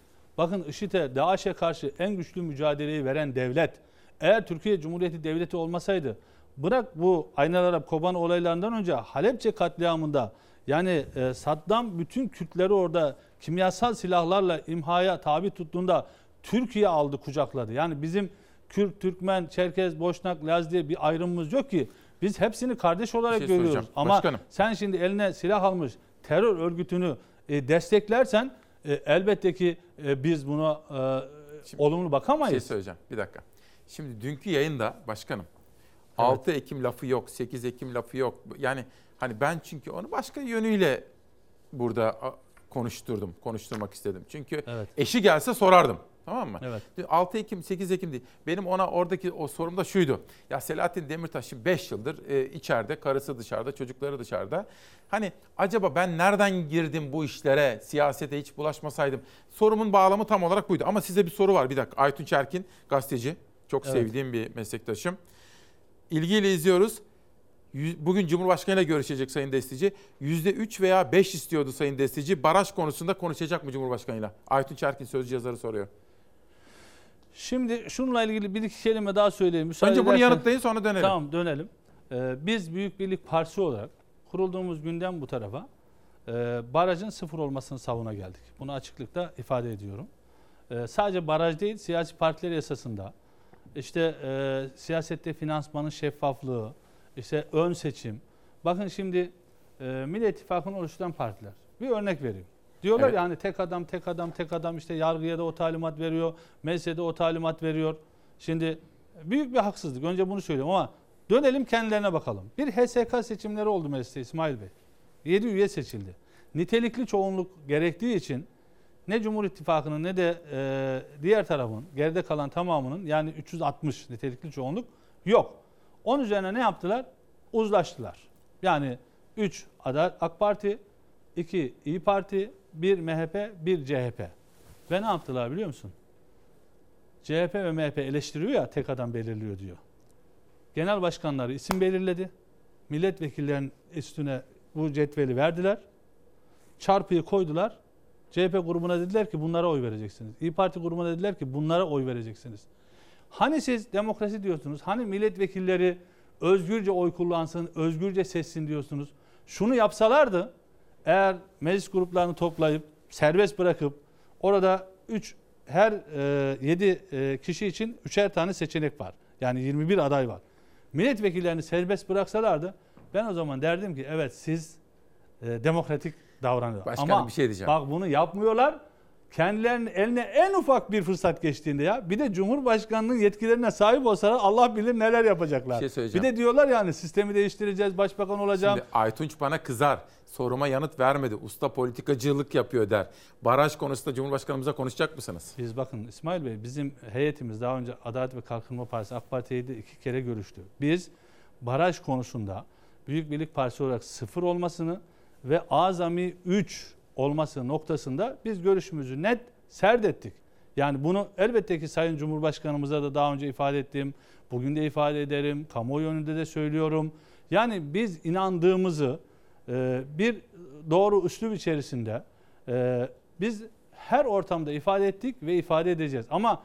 bakın IŞİD'e, DAEŞ'e karşı en güçlü mücadeleyi veren devlet. Eğer Türkiye Cumhuriyeti Devleti olmasaydı bırak bu Aynel Arap Kobani olaylarından önce Halepçe katliamında yani e, Saddam bütün Kürtleri orada kimyasal silahlarla imhaya tabi tuttuğunda Türkiye aldı kucakladı. Yani bizim Kürt, Türkmen, Çerkez, Boşnak, Laz diye bir ayrımımız yok ki. Biz hepsini kardeş olarak şey görüyoruz. soracağım. Ama Başkanım. sen şimdi eline silah almış terör örgütünü e, desteklersen e, elbette ki e, biz buna e, olumlu Bir bakamayız. şey söyleyeceğim. Bir dakika. Şimdi dünkü yayında başkanım 6 Ekim lafı yok, 8 Ekim lafı yok. Yani hani ben çünkü onu başka yönüyle burada konuşturdum, konuşturmak istedim. Çünkü eşi gelse sorardım. Tamam mı? Evet. 6 Ekim, 8 Ekim değil. Benim ona oradaki o sorum da şuydu. Ya Selahattin Demirtaş şimdi 5 yıldır e, içeride, karısı dışarıda, çocukları dışarıda. Hani acaba ben nereden girdim bu işlere, siyasete hiç bulaşmasaydım? Sorumun bağlamı tam olarak buydu. Ama size bir soru var bir dakika. Aytun Çerkin gazeteci. Çok Evet. sevdiğim bir meslektaşım. İlgiyle izliyoruz. Bugün Cumhurbaşkanı ile görüşecek Sayın Destici. %3 veya 5 istiyordu Sayın Destici. Baraj konusunda konuşacak mı Cumhurbaşkanıyla? Aytun Çerkin sözcü yazarı soruyor. Şimdi şununla ilgili bir iki kelime daha söyleyeyim. Müsaade Önce bunu edersen- yanıtlayın, sonra dönelim. Tamam dönelim. Ee, biz Büyük Birlik Partisi olarak kurulduğumuz günden bu tarafa e, barajın sıfır olmasını savuna geldik. Bunu açıklıkla ifade ediyorum. E, sadece baraj değil siyasi partiler yasasında işte e, siyasette finansmanın şeffaflığı, işte ön seçim. Bakın şimdi e, Millet İttifakı'nı oluşturan partiler. Bir örnek vereyim. Diyorlar Evet. yani tek adam, tek adam, tek adam işte yargıya da o talimat veriyor, meclise de o talimat veriyor. Şimdi büyük bir haksızlık. Önce bunu söylüyorum ama dönelim kendilerine bakalım. Bir HSK seçimleri oldu mecliste İsmail Bey. 7 üye seçildi. Nitelikli çoğunluk gerektiği için ne Cumhur İttifakı'nın ne de e, diğer tarafın geride kalan tamamının yani 360 nitelikli çoğunluk yok. Onun üzerine ne yaptılar? Uzlaştılar. Yani 3 aday AK Parti, 2 İyi Parti, 1 MHP, 1 CHP. Ve ne yaptılar biliyor musun? CHP ve MHP eleştiriyor ya tek adam belirliyor diyor. Genel başkanları isim belirledi. Milletvekillerinin üstüne bu cetveli verdiler. Çarpıyı koydular. CHP grubuna dediler ki bunlara oy vereceksiniz. İyi Parti grubuna dediler ki bunlara oy vereceksiniz. Hani siz demokrasi diyorsunuz? Hani milletvekilleri özgürce oy kullansın, özgürce seçsin diyorsunuz? Şunu yapsalardı eğer meclis gruplarını toplayıp serbest bırakıp orada 3 her 7 kişi için üçer tane seçenek var. Yani 21 aday var. Milletvekillerini serbest bıraksalardı ben o zaman derdim ki evet siz e, demokratik davranıyor. Başkanım Ama bir şey diyeceğim. bak bunu yapmıyorlar. Kendilerinin eline en ufak bir fırsat geçtiğinde ya bir de Cumhurbaşkanlığı yetkilerine sahip olsalar Allah bilir neler yapacaklar. Bir şey bir de diyorlar yani sistemi değiştireceğiz, başbakan olacağım. Şimdi Aytunç bana kızar. Soruma yanıt vermedi. Usta politikacılık yapıyor der. Baraj konusunda Cumhurbaşkanımıza konuşacak mısınız? Biz bakın İsmail Bey bizim heyetimiz daha önce Adalet ve Kalkınma Partisi AK Parti'yle iki kere görüştü. Biz baraj konusunda Büyük Birlik Partisi olarak sıfır olmasını ve azami 3 olması noktasında biz görüşümüzü net serdettik. Yani bunu elbette ki Sayın Cumhurbaşkanımıza da daha önce ifade ettim. Bugün de ifade ederim. Kamuoyu önünde de söylüyorum. Yani biz inandığımızı e, bir doğru üslup içerisinde e, biz her ortamda ifade ettik ve ifade edeceğiz. Ama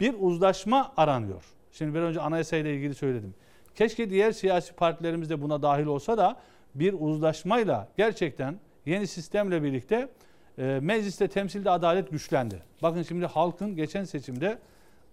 bir uzlaşma aranıyor. Şimdi bir önce anayasayla ilgili söyledim. Keşke diğer siyasi partilerimiz de buna dahil olsa da bir uzlaşmayla gerçekten yeni sistemle birlikte e, mecliste temsilde adalet güçlendi. Bakın şimdi halkın geçen seçimde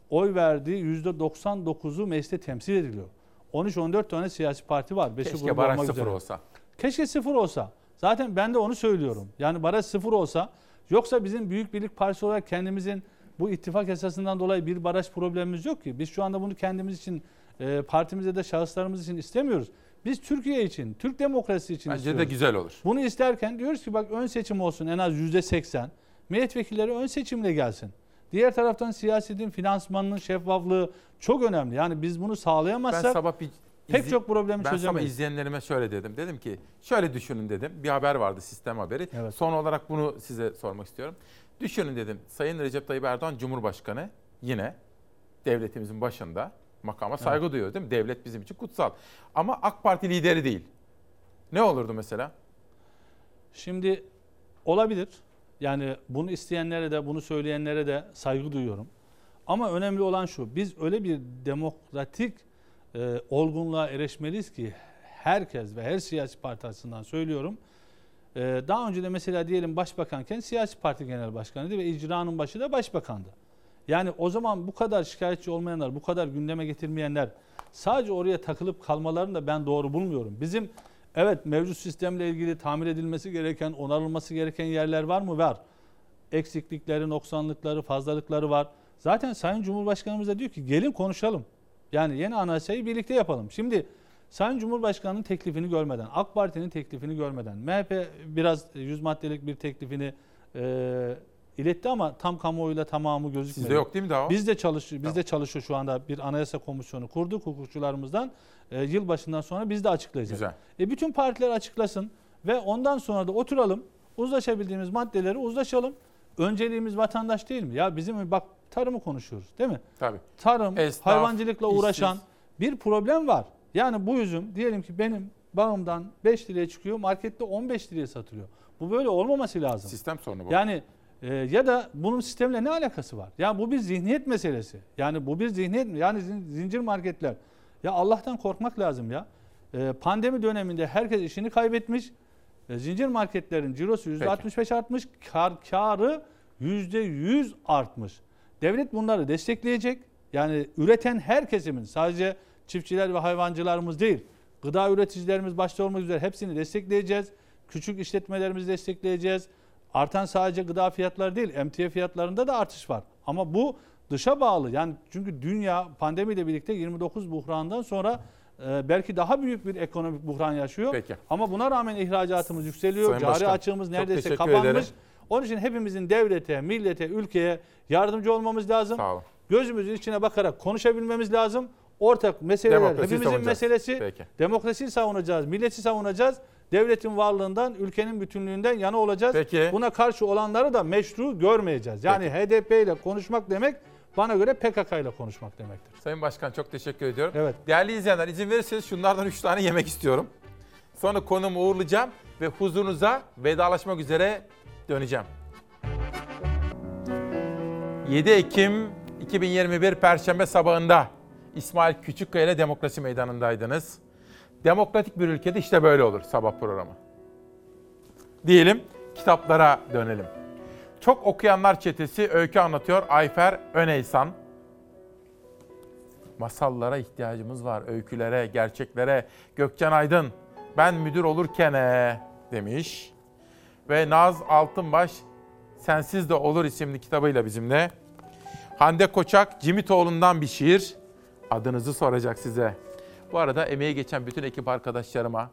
oy verdiği %99'u mecliste temsil ediliyor. 13-14 tane siyasi parti var. Beşi Keşke baraj sıfır üzere. olsa. Keşke sıfır olsa. Zaten ben de onu söylüyorum. Yani baraj sıfır olsa yoksa bizim Büyük Birlik Partisi olarak kendimizin bu ittifak esasından dolayı bir baraj problemimiz yok ki. Biz şu anda bunu kendimiz için, e, partimize de şahıslarımız için istemiyoruz. Biz Türkiye için, Türk demokrasisi için Bence istiyoruz. de güzel olur. Bunu isterken diyoruz ki bak ön seçim olsun en az yüzde seksen. Milletvekilleri ön seçimle gelsin. Diğer taraftan siyasetin finansmanının şeffaflığı çok önemli. Yani biz bunu Ben sağlayamazsak sabah bir Pek çok problemi ben çözemeyiz. izleyenlerime şöyle dedim. Dedim ki şöyle düşünün dedim. Bir haber vardı sistem haberi. Son olarak bunu size sormak istiyorum. Düşünün dedim. Sayın Recep Tayyip Erdoğan Cumhurbaşkanı yine devletimizin başında makama saygı duyuyor değil mi? Devlet bizim için kutsal. Ama AK Parti lideri değil. Ne olurdu mesela? Şimdi olabilir. Yani bunu isteyenlere de bunu söyleyenlere de saygı duyuyorum. Ama önemli olan şu. Biz öyle bir demokratik e, olgunluğa erişmeliyiz ki herkes ve her siyasi parti açısından söylüyorum. E, daha önce de mesela diyelim başbakanken siyasi parti genel başkanıydı ve icranın başı da başbakandı. Yani o zaman bu kadar şikayetçi olmayanlar, bu kadar gündeme getirmeyenler sadece oraya takılıp kalmalarını da ben doğru bulmuyorum. Bizim evet mevcut sistemle ilgili tamir edilmesi gereken, onarılması gereken yerler var mı? Var. Eksiklikleri, noksanlıkları, fazlalıkları var. Zaten Sayın Cumhurbaşkanımız da diyor ki gelin konuşalım. Yani yeni anayasayı birlikte yapalım. Şimdi Sayın Cumhurbaşkanı'nın teklifini görmeden, AK Parti'nin teklifini görmeden, MHP biraz yüz maddelik bir teklifini e, iletti ama tam kamuoyuyla tamamı gözükmedi. Sizde yok değil mi daha? Biz de çalışıyor, biz de çalışıyor şu anda bir anayasa komisyonu kurduk hukukçularımızdan. E, yılbaşından sonra biz de açıklayacağız. Güzel. E, bütün partiler açıklasın ve ondan sonra da oturalım. Uzlaşabildiğimiz maddeleri uzlaşalım. Önceliğimiz vatandaş değil mi? Ya bizim bak tarımı konuşuyoruz değil mi? Tabii. Tarım, Esnaf, hayvancılıkla uğraşan işsiz. bir problem var. Yani bu üzüm diyelim ki benim bağımdan 5 liraya çıkıyor, markette 15 liraya satılıyor. Bu böyle olmaması lazım. Sistem sorunu bu. Yani e, ya da bunun sistemle ne alakası var? Ya bu bir zihniyet meselesi. Yani bu bir zihniyet mi? Yani zin- zincir marketler. Ya Allah'tan korkmak lazım ya. E, pandemi döneminde herkes işini kaybetmiş. E, zincir marketlerin cirosu %65 artmış, kar karı %100 artmış. Devlet bunları destekleyecek. Yani üreten her kesimin sadece çiftçiler ve hayvancılarımız değil, gıda üreticilerimiz başta olmak üzere hepsini destekleyeceğiz. Küçük işletmelerimizi destekleyeceğiz. Artan sadece gıda fiyatları değil, emtia fiyatlarında da artış var. Ama bu dışa bağlı. Yani çünkü dünya pandemiyle birlikte 29 buhrandan sonra e, belki daha büyük bir ekonomik buhran yaşıyor. Peki. Ama buna rağmen ihracatımız yükseliyor. Sayın Cari Başkan, açığımız neredeyse kapanmış. ederim. Onun için hepimizin devlete, millete, ülkeye yardımcı olmamız lazım. Sağ olun. Gözümüzün içine bakarak konuşabilmemiz lazım. Ortak meseleler hepimizin savunacağız. meselesi. Peki. Demokrasiyi savunacağız, milleti savunacağız. Devletin varlığından, ülkenin bütünlüğünden yana olacağız. Peki. Buna karşı olanları da meşru görmeyeceğiz. Yani HDP ile konuşmak demek bana göre PKK ile konuşmak demektir. Sayın Başkan çok teşekkür ediyorum. Evet. Değerli izleyenler izin verirseniz şunlardan 3 tane yemek istiyorum. Sonra konumu uğurlayacağım ve huzurunuza vedalaşmak üzere döneceğim. 7 Ekim 2021 Perşembe sabahında İsmail Küçükkaya ile Demokrasi Meydanı'ndaydınız. Demokratik bir ülkede işte böyle olur sabah programı. Diyelim kitaplara dönelim. Çok okuyanlar çetesi öykü anlatıyor Ayfer Öneysan. Masallara ihtiyacımız var, öykülere, gerçeklere. Gökçen Aydın, ben müdür olurken ee, demiş. Ve Naz Altınbaş, Sensiz de Olur isimli kitabıyla bizimle. Hande Koçak, Cimitoğlu'ndan bir şiir. Adınızı soracak size. Bu arada emeği geçen bütün ekip arkadaşlarıma,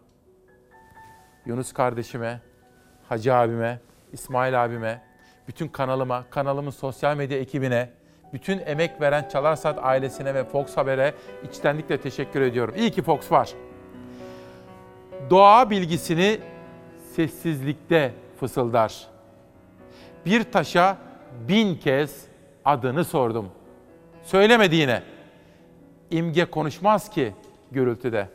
Yunus kardeşime, Hacı abime, İsmail abime, bütün kanalıma, kanalımın sosyal medya ekibine, bütün emek veren Çalarsat ailesine ve Fox Haber'e içtenlikle teşekkür ediyorum. İyi ki Fox var. Doğa bilgisini sessizlikte fısıldar. Bir taşa bin kez adını sordum. Söylemedi yine. İmge konuşmaz ki gürültüde.